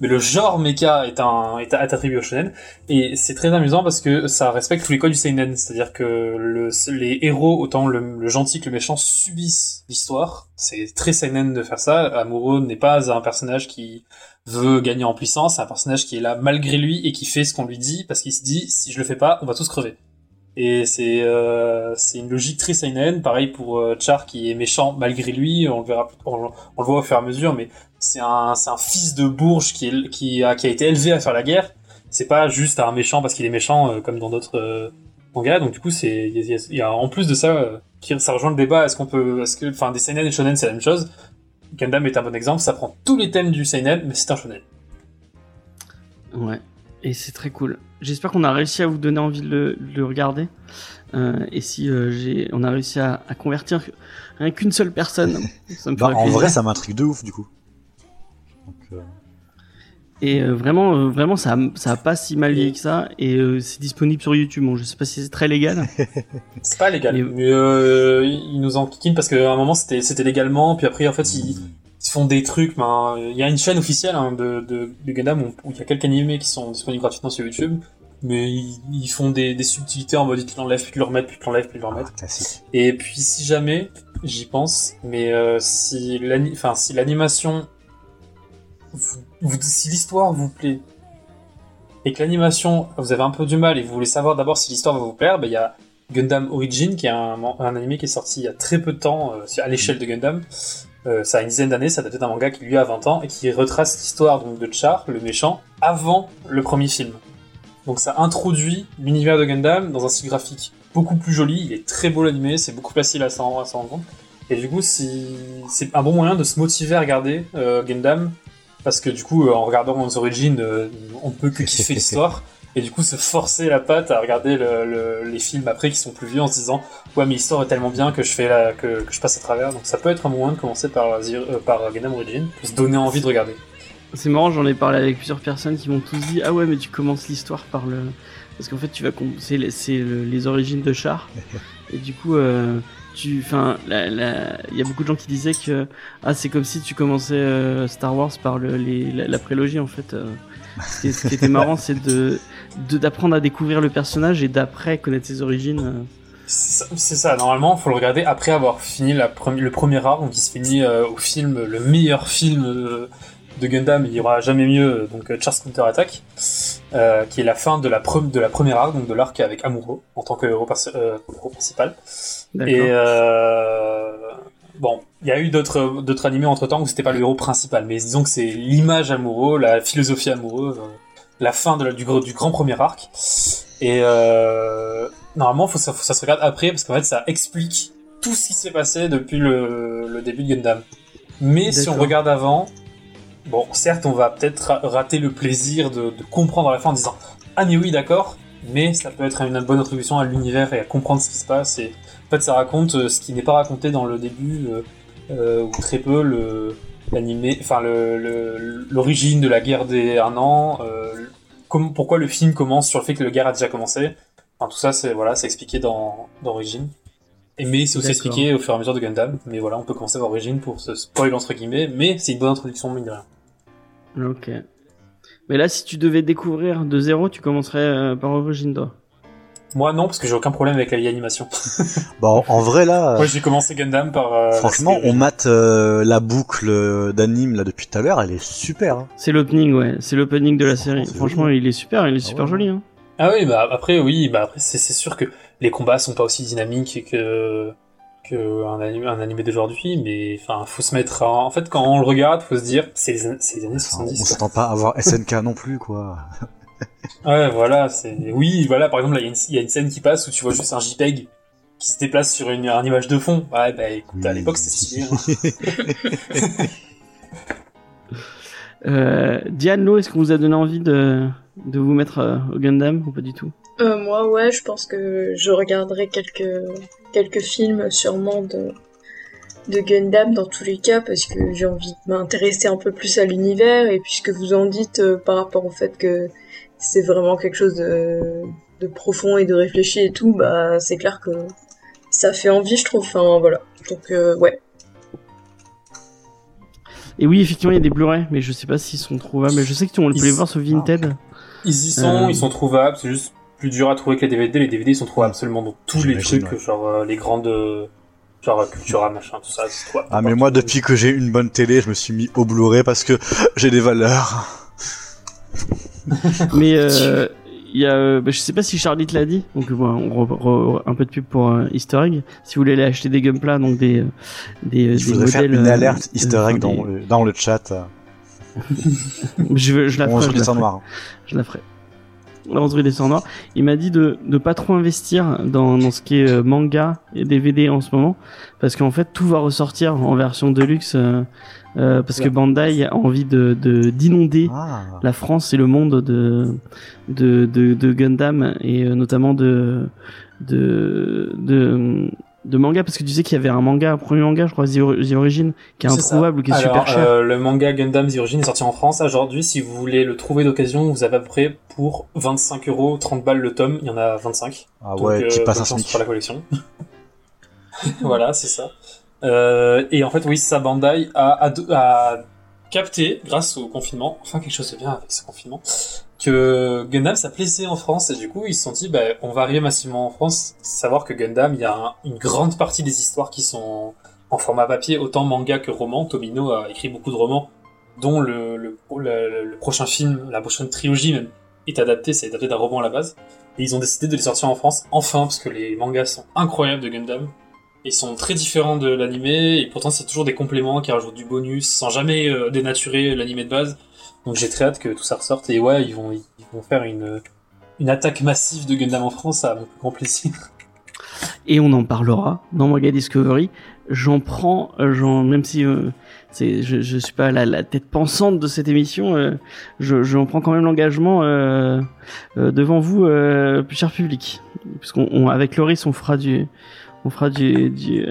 Mais le genre mecha est, un, est, attribué au shonen, et c'est très amusant parce que ça respecte tous les codes du seinen, c'est-à-dire que le, les héros, autant le, le gentil que le méchant, subissent l'histoire. C'est très seinen de faire ça. Amuro n'est pas un personnage qui veut gagner en puissance, c'est un personnage qui est là malgré lui et qui fait ce qu'on lui dit parce qu'il se dit si je le fais pas, on va tous crever. Et c'est euh, c'est une logique très seinen, pareil pour euh, Char qui est méchant malgré lui, on le verra on, on le voit au fur et à mesure mais c'est un c'est un fils de bourge qui est, qui a qui a été élevé à faire la guerre. C'est pas juste un méchant parce qu'il est méchant euh, comme dans d'autres euh, mangas. Donc du coup c'est il y, a- y a en plus de ça euh, qui- ça rejoint le débat est-ce qu'on peut est-ce que enfin des seinen et shonen c'est la même chose? Gundam est un bon exemple, ça prend tous les thèmes du seinen mais c'est un shonen. Ouais. Et c'est très cool. J'espère qu'on a réussi à vous donner envie de le, de le regarder. Euh, et si euh, j'ai, on a réussi à, à convertir rien qu'une seule personne, (laughs) ça me Bah, en plaisir. vrai, ça m'intrigue de ouf, du coup. Donc, euh, Et euh, vraiment, euh, vraiment, ça, ça a pas si mal vieilli que ça. Et euh, c'est disponible sur YouTube. Bon, je sais pas si c'est très légal. (laughs) C'est pas légal, mais euh, ils nous en kikinent parce qu'à un moment c'était c'était légalement, puis après en fait ils, ils font des trucs. Ben, il y a une chaîne officielle hein, de, de, de Gundam où, il y a quelques animés qui sont disponibles gratuitement sur YouTube, mais ils, ils font des, des subtilités en mode ils te l'enlèvent, puis te le remettent, puis te l'enlèvent, puis te le remettent. Ah. Et puis si jamais, j'y pense, mais euh, si l'ani- enfin si l'animation, vous- si l'histoire vous plaît et que l'animation vous avez un peu du mal et vous voulez savoir d'abord si l'histoire va vous plaire, ben il y a Gundam Origin qui est un, un anime qui est sorti il y a très peu de temps euh, à l'échelle de Gundam. Euh, ça a une dizaine d'années, ça date d'un manga qui lui a 20 ans et qui retrace l'histoire donc de Char, le méchant, avant le premier film. Donc ça introduit l'univers de Gundam dans un style graphique beaucoup plus joli, il est très beau l'animé, c'est beaucoup plus facile à s'en rendre compte. Et du coup, c'est un bon moyen de se motiver à regarder euh, Gundam, parce que du coup, euh, en regardant les origines, euh, on peut que kiffer (laughs) l'histoire, et du coup se forcer la patte à regarder le- le- les films après qui sont plus vieux en se disant ouais mais l'histoire est tellement bien que je fais la, que, que je passe à travers. Donc ça peut être un moyen de commencer par, euh, par Gundam Origin pour se donner envie de regarder. C'est marrant, j'en ai parlé avec plusieurs personnes qui m'ont tous dit ah ouais mais tu commences l'histoire par le parce qu'en fait tu vas c'est le- les origines de Char (laughs) et du coup euh, tu enfin il y a beaucoup de gens qui disaient que ah c'est comme si tu commençais euh, Star Wars par le, les, la, la prélogie en fait euh. Ce, qui, est- ce qui était marrant c'est de de- d'apprendre à découvrir le personnage et d'après connaître ses origines euh. C'est ça- normalement, faut le regarder après avoir fini la premi- le premier arc, donc il se finit euh, au film, le meilleur film euh, de Gundam, il y aura jamais mieux, donc Charles Counter Attack, euh, qui est la fin de la, pre- de la première arc, donc de l'arc avec Amuro, en tant que héros, euh, principal. Et euh, bon, il y a eu d'autres d'autres animés entre temps où c'était pas le héros principal, mais disons que c'est l'image Amuro, la philosophie Amuro, euh, la fin de la- du, grand premier arc. Et euh, normalement, faut, ça, faut, ça se regarde après parce qu'en fait, ça explique tout ce qui s'est passé depuis le, le début de Gundam. Mais si on regarde avant, bon, certes, on va peut-être ra- rater le plaisir de, de comprendre à la fin en disant ah mais oui, d'accord, mais ça peut être une bonne introduction à l'univers et à comprendre ce qui se passe. Et en fait, ça raconte euh, ce qui n'est pas raconté dans le début euh, euh, ou très peu le l'animé, enfin l'origine de la guerre des un an, euh, comme, pourquoi le film commence sur le fait que la guerre a déjà commencé. Enfin, tout ça, c'est voilà, c'est expliqué dans d'origine. Et mais c'est aussi expliqué au fur et à mesure de Gundam. Mais voilà, on peut commencer par origine pour se spoil entre guillemets, mais c'est une bonne introduction mine de rien. ok mais là si tu devais découvrir de zéro tu commencerais par origine toi? Moi non, parce que j'ai aucun problème avec la vieille animation. (laughs) Bon, en vrai là, Moi j'ai commencé Gundam par. euh, franchement, on mate euh, la boucle d'anime là depuis tout à l'heure, elle est super. hein. c'est l'opening ouais c'est l'opening de la série franchement joli. il est super il est Ah super ouais. joli hein. Ah oui, bah après oui, bah après c'est sûr que les combats sont pas aussi dynamiques que que un animé, un animé d'aujourd'hui, mais enfin faut se mettre à- en fait quand on le regarde, faut se dire c'est les, an- les années Enfin, on 70. quoi. s'attend pas à avoir SNK non plus quoi. Ouais, voilà, c'est oui, voilà par exemple là il y, a une- il y a une scène qui passe où tu vois juste un JPEG qui se déplace sur une, image de fond. Ouais, bah écoute, à l'époque c'était stylé. hein. (laughs) Euh, Diane, Lo, est-ce qu'on vous a donné envie de, de vous mettre euh, au Gundam ou pas du tout? Euh, moi, ouais, je pense que je regarderai quelques, quelques films sûrement de, de Gundam dans tous les cas parce que j'ai envie de m'intéresser un peu plus à l'univers et puisque vous en dites euh, par rapport au fait que c'est vraiment quelque chose de, de profond et de réfléchi et tout, bah c'est clair que ça fait envie, je trouve. Enfin, voilà. Donc, euh, ouais. Et oui, effectivement, il y a des Blu-ray, mais je sais pas s'ils sont trouvables. Mais je sais que tu on les voir sur Vinted. Ils y sont, Euh. ils sont trouvables, c'est juste plus dur à trouver que les DVD. Les DVD ils sont trouvables absolument dans tous les trucs, ouais. genre euh, les grandes, genre Cultura machin, tout ça. c'est Ah mais moi depuis que j'ai une bonne télé, je me suis mis au Blu-ray parce que (laughs) j'ai des valeurs. (laughs) Mais euh, il y a, euh, bah, je sais pas si Charlie te l'a dit. Donc bon, on re- re- un peu de pub pour euh, Easter egg. Si vous voulez aller acheter des Gunpla, donc des euh, des, Je des voudrais faire modèles, une euh, alerte euh, Easter egg dans, des- le, dans le chat. (laughs) Je, veux- je la On ferai. je la ferai. je la ferai. Il m'a dit de de pas trop investir dans, dans ce qui est euh, manga et DVD en ce moment, parce qu'en fait tout va ressortir en version deluxe, euh, euh, parce que. Bandai a envie de de- d'inonder Ah. la France et le monde de de de, de Gundam et euh, notamment de de de de manga parce que tu sais qu'il y avait un manga, un premier manga, je crois, The, Or- The Origin, qui est C'est ça. qui est super cher. euh, le manga Gundam The Origin est sorti en France aujourd'hui. Si vous voulez le trouver d'occasion, vous avez à peu près pour 25 euros, 30 balles le tome. Il y en a 25. Ah Donc, ouais, qui euh, passe bonne un pour la collection. (laughs) voilà, c'est ça. Euh, et en fait, oui, sa Bandai a, a, a capté, grâce au confinement, enfin quelque chose de bien avec ce confinement, que Gundam ça plaisait en France et du coup ils se sont dit bah, on va arriver massivement en France. Savoir que Gundam, il y a un- une grande partie des histoires qui sont en format papier, autant manga que roman. Tomino a écrit beaucoup de romans, dont le, prochain film, la prochaine trilogie même, est adapté, c'est adapté d'un roman à la base. Et ils ont décidé de les sortir en France, enfin, parce que les mangas sont incroyables de Gundam. Ils sont très différents de l'animé, et pourtant c'est toujours des compléments qui rajoutent du bonus, sans jamais euh, dénaturer l'animé de base. Donc j'ai très hâte que tout ça ressorte, et ouais, ils vont, ils vont faire une, une attaque massive de Gundam en France, à mon plus grand plaisir. (laughs) Et on en parlera dans Manga Discovery. J'en prends, euh, j'en, même si euh, c'est, je, je suis pas la, la tête pensante de cette émission, euh, je, j'en prends quand même l'engagement euh, devant vous, plus cher public, puisqu'on, on, avec Loris, on fera du, on fera du, du,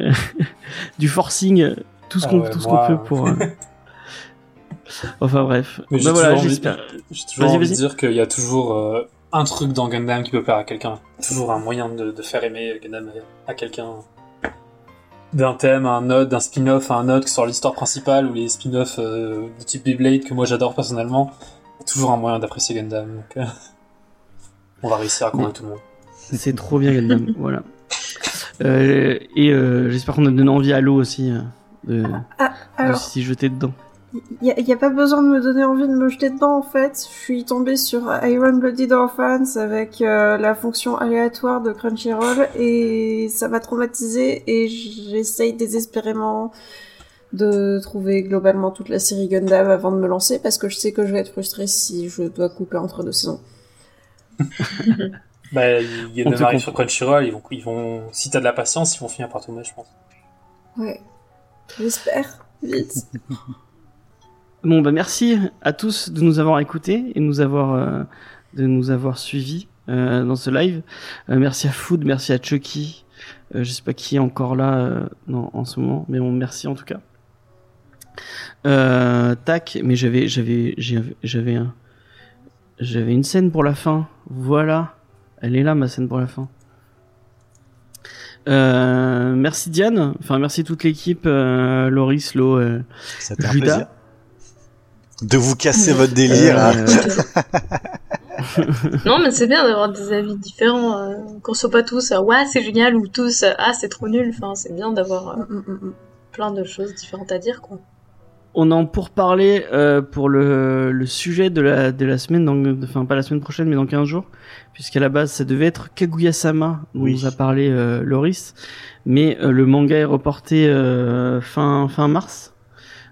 (laughs) du forcing, tout ce Ah qu'on, ouais, tout ce qu'on peut pour. (laughs) Enfin bref. Mais j'ai Bah voilà, toujours envie- toujours de dire qu'il y a toujours euh, un truc dans Gundam qui peut plaire à quelqu'un. Toujours un moyen de, de faire aimer Gundam à, à quelqu'un. D'un thème, à un autre, d'un spin-off à un autre, que ce soit l'histoire principale ou les spin-offs euh, de type Beyblade que moi j'adore personnellement. Toujours un moyen d'apprécier Gundam. Donc, euh, on va réussir à convaincre tout le monde. C'est trop bien Gundam, (laughs) voilà. Euh, et euh, j'espère qu'on a donné envie à l'eau aussi euh, de, de Alors, s'y jeter dedans. Il n'y a, pas besoin de me donner envie de me jeter dedans en fait. Je suis tombée sur Iron Blooded Orphans avec euh, la fonction aléatoire de Crunchyroll et ça m'a traumatisée et j'essaye désespérément de trouver globalement toute la série Gundam avant de me lancer parce que je sais que je vais être frustrée si je dois couper entre deux saisons. (laughs) Bah, il y a On de te arrive comprend. sur Crunchyroll, ils vont, ils vont, si t'as de la patience, ils vont finir par tomber, je pense. Ouais. J'espère. Vite. (laughs) Bon bah merci à tous de nous avoir écoutés et de nous avoir euh, de nous avoir suivis euh, dans ce live. Euh, merci à Food, merci à Chucky. Euh, je sais pas qui est encore là euh, non, en ce moment, mais bon merci en tout cas. Euh, tac, mais j'avais j'avais j'avais j'avais un j'avais une scène pour la fin. Voilà, elle est là ma scène pour la fin. Euh, merci Diane, enfin merci toute l'équipe, euh, Loris, Lo, euh, Judas. De vous casser votre délire. hein. (laughs) Euh, Non, mais c'est bien d'avoir des avis différents. euh, qu'on soit pas tous euh, ouais, c'est génial ou tous euh, ah, c'est trop nul. Enfin, c'est bien d'avoir euh, Mm, mm, mm, plein de choses différentes à dire, quoi. On en pour parler euh, pour le, le sujet de la, de la semaine, dans, enfin pas la semaine prochaine, mais dans 15 jours, puisqu'à la base ça devait être Kaguya-sama, dont Oui. nous a parlé euh, Loris, mais euh, le manga est reporté euh, fin, fin mars,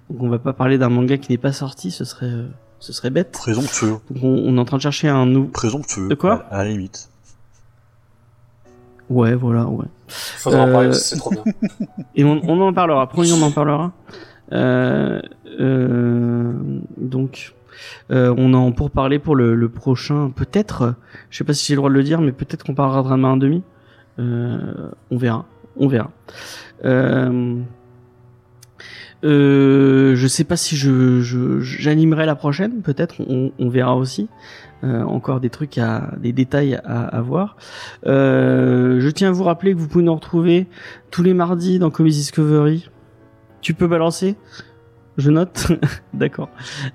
donc on va pas parler d'un manga qui n'est pas sorti, ce serait, euh, ce serait bête. Présomptueux. Donc on, on est en train de chercher un nouveau... Présomptueux. De quoi à, à la limite. Ouais, voilà, ouais. Faudra en Euh, parler c'est trop bien. (laughs) Et on, on en parlera, promis, on en parlera. Euh, euh, donc, euh, on en pour parler pour le, le prochain, peut-être, je sais pas si j'ai le droit de le dire, mais peut-être qu'on parlera de Ranma 1,5. Euh, on verra, on verra. Euh, euh, je sais pas si je j'animerai la prochaine, peut-être, on, verra aussi. Euh, encore des trucs à, des détails à, à voir. Euh, je tiens à vous rappeler que vous pouvez nous retrouver tous les mardis dans Comics Discovery. Tu peux balancer? Je note. (laughs) D'accord.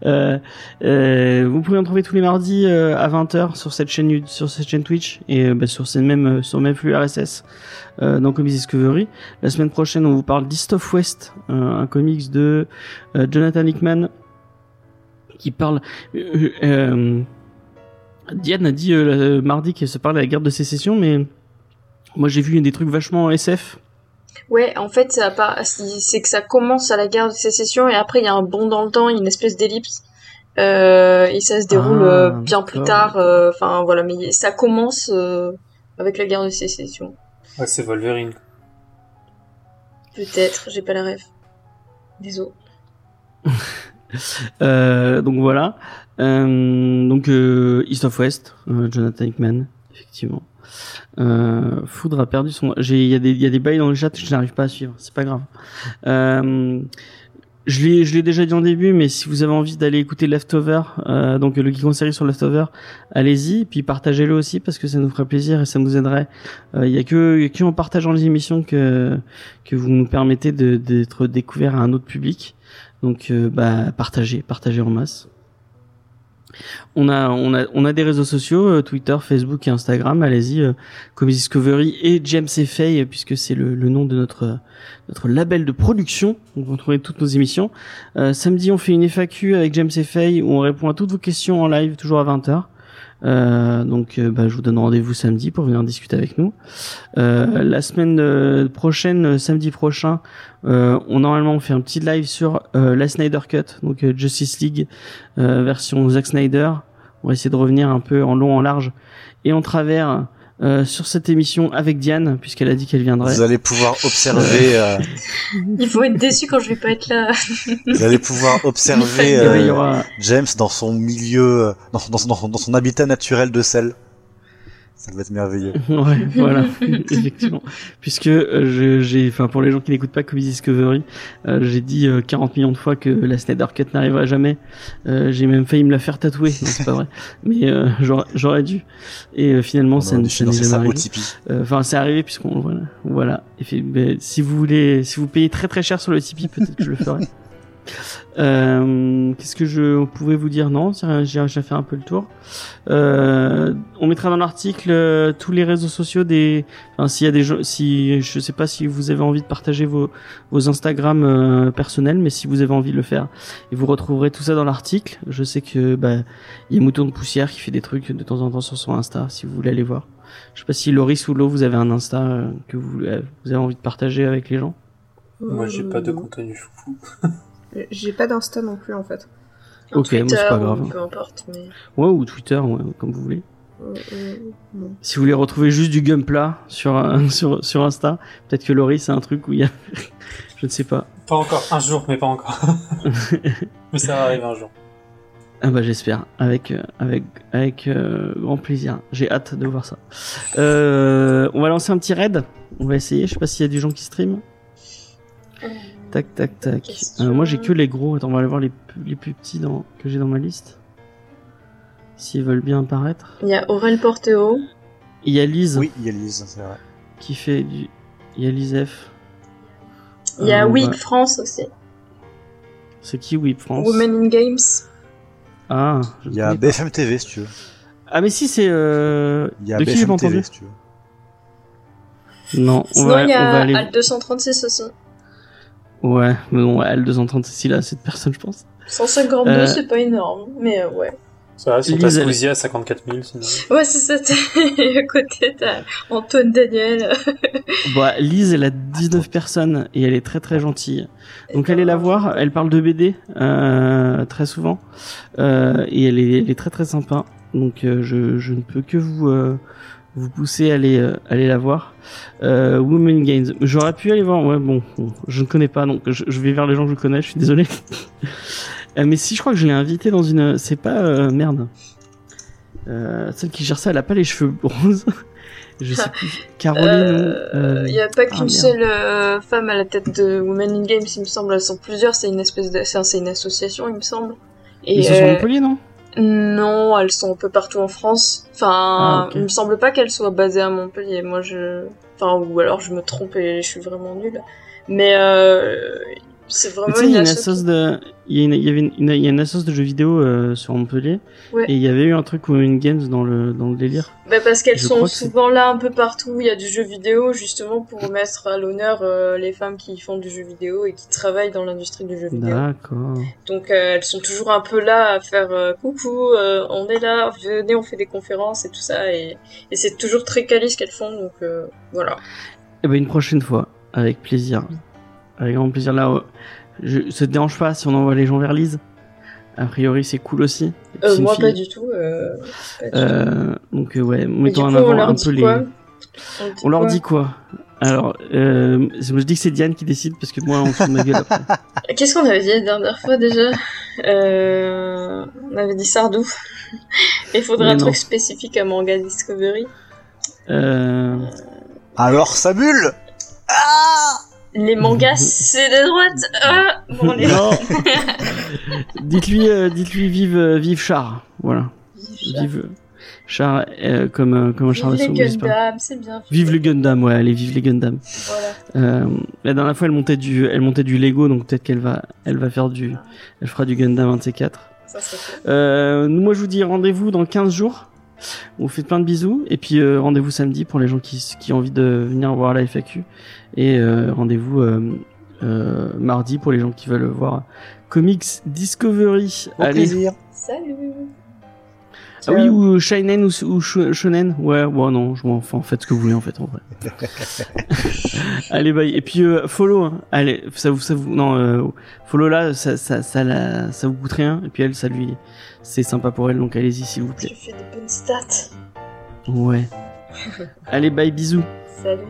Euh, euh, vous pouvez en trouver tous les mardis euh, à 20h sur cette chaîne sur cette chaîne Twitch et euh, bah, sur cette même euh, sur même flux RSS euh, dans Comics Discovery. La semaine prochaine, on vous parle d'East of West, un comics de Jonathan Hickman qui parle Diane a dit mardi qu'elle se parlait de la guerre de sécession, mais moi j'ai vu des trucs vachement SF. Ouais, en fait, ça a pas- c'est que ça commence à la guerre de sécession et après il y a un bond dans le temps, il y a une espèce d'ellipse. Euh, et ça se déroule Ah, euh, bien plus tard. euh, Enfin voilà, mais ça commence euh, avec la guerre de sécession. Ouais, c'est Wolverine. Peut-être, j'ai pas la ref. Désolé. (laughs) Euh, donc voilà. Euh, donc euh, East of West, euh, Jonathan Hickman, effectivement. Euh, Foudre a perdu son. Il y y a des bails dans le chat je n'arrive pas à suivre. C'est pas grave. Euh, je l'ai, déjà dit en début, mais si vous avez envie d'aller écouter Leftover, euh, donc le geek série sur Leftover, allez-y, puis partagez-le aussi parce que ça nous ferait plaisir et ça nous aiderait. Euh, Il y a que, y en partageant les émissions que que vous nous permettez d'être découverts à un autre public. Donc, euh, bah, partagez, partagez en masse. On a, on a, on a des réseaux sociaux, euh, Twitter, Facebook et Instagram. Allez-y, euh, Comedy Discovery et James et Faye, puisque c'est le, le nom de notre, notre label de production. Donc, vous retrouvez toutes nos émissions. Euh, samedi, on fait une FAQ avec James et Faye où on répond à toutes vos questions en live, toujours à 20h. Euh, donc, euh, bah, je vous donne rendez-vous samedi pour venir discuter avec nous. Euh, la semaine euh, prochaine, euh, samedi prochain, euh, on normalement fait un petit live sur la Snyder Cut, donc Justice League version Zack Snyder. On va essayer de revenir un peu en long, en large et en travers euh, sur cette émission avec Diane, puisqu'elle a dit qu'elle viendrait. Vous allez pouvoir observer, (laughs) euh, Ils vont être déçus quand je vais pas être là. (laughs) vous allez pouvoir observer euh, aura- James dans son milieu, euh, dans, dans, dans, dans son habitat naturel de sel. Ça va être merveilleux. (laughs) ouais, voilà, (laughs) effectivement. Puisque euh, j'ai, enfin pour les gens qui n'écoutent pas Comedy Discovery, euh, j'ai dit euh, 40 millions de fois que la Snyder Cut n'arriverait jamais. Euh, j'ai même failli me la faire tatouer, (laughs) c'est pas vrai. Mais euh, j'aurais, dû. Et euh, finalement, ça, n'est jamais arrivé. Euh, Enfin, c'est arrivé puisqu'on voilà, voilà. Et fait, ben, si vous voulez, si vous payez très très cher sur le Tipeee, peut-être que je le ferai. Euh, Qu'est-ce que je pouvais vous dire? Non, j'ai fait un peu le tour. Euh, on mettra dans l'article euh, tous les réseaux sociaux des. Enfin, s'il y a des gens, si je sais pas si vous avez envie de partager vos vos Instagram personnels, mais si vous avez envie de le faire, et vous retrouverez tout ça dans l'article. Je sais que bah il y a Mouton de poussière qui fait des trucs de temps en temps sur son Insta, si vous voulez aller voir. Je sais pas si Loris ou vous avez un Insta que vous, avez envie de partager avec les gens. Moi, j'ai pas de contenu foufou. (laughs) J'ai pas d'Insta non plus en fait. Un Ok, moi, c'est Twitter pas ou grave. Peu importe, mais. Ouais, ou Twitter, ouais, comme vous voulez. Euh, euh, non. Si vous voulez retrouver juste du Gumpla sur, euh, (laughs) sur, sur Insta, peut-être que Loris, c'est un truc où il y a... (laughs) je ne sais pas. Pas encore, un jour, mais pas encore. (laughs) mais ça va arriver un jour. Ah bah j'espère, avec euh, avec avec euh, grand plaisir. J'ai hâte de voir ça. Euh, on va lancer un petit raid. On va essayer. Je sais pas s'il y a des gens qui streament. Tac tac tac. Euh, moi j'ai que les gros. Attends, on va aller voir les plus- les plus petits dans que j'ai dans ma liste. S'ils veulent bien apparaître. Il y a Aurel Porteo. Il y a Lise Oui, il y a Lise, c'est vrai. qui fait du. Il y a Lise F. Il y a Euh, Week va- France aussi. C'est qui Whip France? Women in Games. Ah. je Il y a. BFM TV, si tu veux. Ah mais si c'est. Euh... Il y a De qui j'ai pas BFM TV, entendu? si tu veux. Non. On Sinon, va, il y on va a aller. Alt 236 aussi. Ouais, mais bon, L236 là, cette personne, je pense. 152, Euh, c'est pas énorme, mais euh, ouais. Ça va, elle- Squeezie à 54 000, sinon. Ouais, c'est ça. t'as- (laughs) à côté, t'as Antoine Daniel. (laughs) Bah, Lise, elle a 19 personnes et elle est très très gentille. Donc allez la voir, elle parle de BD euh, très souvent euh, et elle est, elle est très très sympa. Donc euh, je, je ne peux que vous euh, vous pousser à aller euh, aller la voir. Euh, Women Games, j'aurais pu aller voir. Ouais bon, bon, je ne connais pas donc je, je vais vers les gens que je connais. Je suis désolé. (laughs) Euh, mais si je crois que je l'ai invitée dans une, c'est pas euh, merde. Celle qui gère ça, elle a pas les cheveux roses. (laughs) Je sais plus. (laughs) Caroline. Il y a pas ah, qu'une seule femme à la tête de Women in Games, il me semble. Elles sont plusieurs. C'est une espèce de, c'est un- c'est une association, il me semble. Et Ils sont Montpellier, non? Non, elles sont un peu partout en France. Enfin, Ah, il me semble pas qu'elles soient basées à Montpellier. Moi, je, enfin, ou alors je me trompe et je suis vraiment nulle. Mais euh, c'est vraiment il y a une asso assoce de, il y a une, il y avait une, une- il y a une assoce de jeux vidéo euh, sur Montpellier. Ouais. Et il y avait eu un truc Women Games dans le, dans le délire. Bah parce qu'elles sont souvent là un peu partout. où Il y a du jeu vidéo justement pour (laughs) mettre à l'honneur euh, les femmes qui font du jeu vidéo et qui travaillent dans l'industrie du jeu vidéo. D'accord. Donc euh, elles sont toujours un peu là à faire coucou, on est là, venez, on fait des conférences et tout ça. Et, et c'est toujours très quali ce qu'elles font. Donc voilà. Eh ben, une prochaine fois. Avec plaisir. Avec grand plaisir. Là, euh, je, ça te dérange pas si on envoie les gens vers Lise? A priori, c'est cool aussi. Euh, moi pas du tout. Euh, pas du tout. Donc, ouais, mettons en avant leur un dit peu les, quoi? On, on leur dit quoi? Alors, euh, je dis que c'est Diane qui décide parce que moi, on se fout de ma gueule après. (laughs) Qu'est-ce qu'on avait dit la dernière fois déjà? Euh, On avait dit Sardou. (laughs) Il faudrait un non. truc spécifique à Manga Discovery. Euh... Alors, sa bulle Les mangas, c'est de droite. Ah, bon, les Non. (laughs) dites-lui, euh, dites-lui vive, euh, vive Char. Voilà. Vive Char euh, comme euh, comme un char Vive d'assaut. les. Gundam, c'est bien. Vive le Gundam, ouais, allez, vive les Gundam. Voilà. Euh, la dernière fois, elle montait du, elle montait du Lego, donc peut-être qu'elle va, elle va faire du, elle fera du Gundam un de ces quatre. Ça serait cool. Euh, nous, moi, je vous dis rendez-vous dans 15 jours. On vous fait plein de bisous. Et puis, rendez-vous samedi pour les gens qui, qui ont envie de venir voir la FAQ. Et euh, rendez-vous euh, euh, mardi pour les gens qui veulent voir Comics Discovery. Au Allez. plaisir. Salut. Ah oui, ou Shinen ou, ou Sh- Shonen. Ouais, bon, non, je m'en enfin, faites ce que vous voulez en fait, en vrai. (laughs) Allez, bye. Et puis, euh, follow. hein. Allez, ça vous, ça vous, non, euh, follow là, ça, ça, ça, la- ça vous coûte rien. Et puis elle, ça lui, c'est sympa pour elle, donc allez-y s'il vous plaît. Tu fais des bonnes stats. Ouais. Allez, bye, bisous. Salut.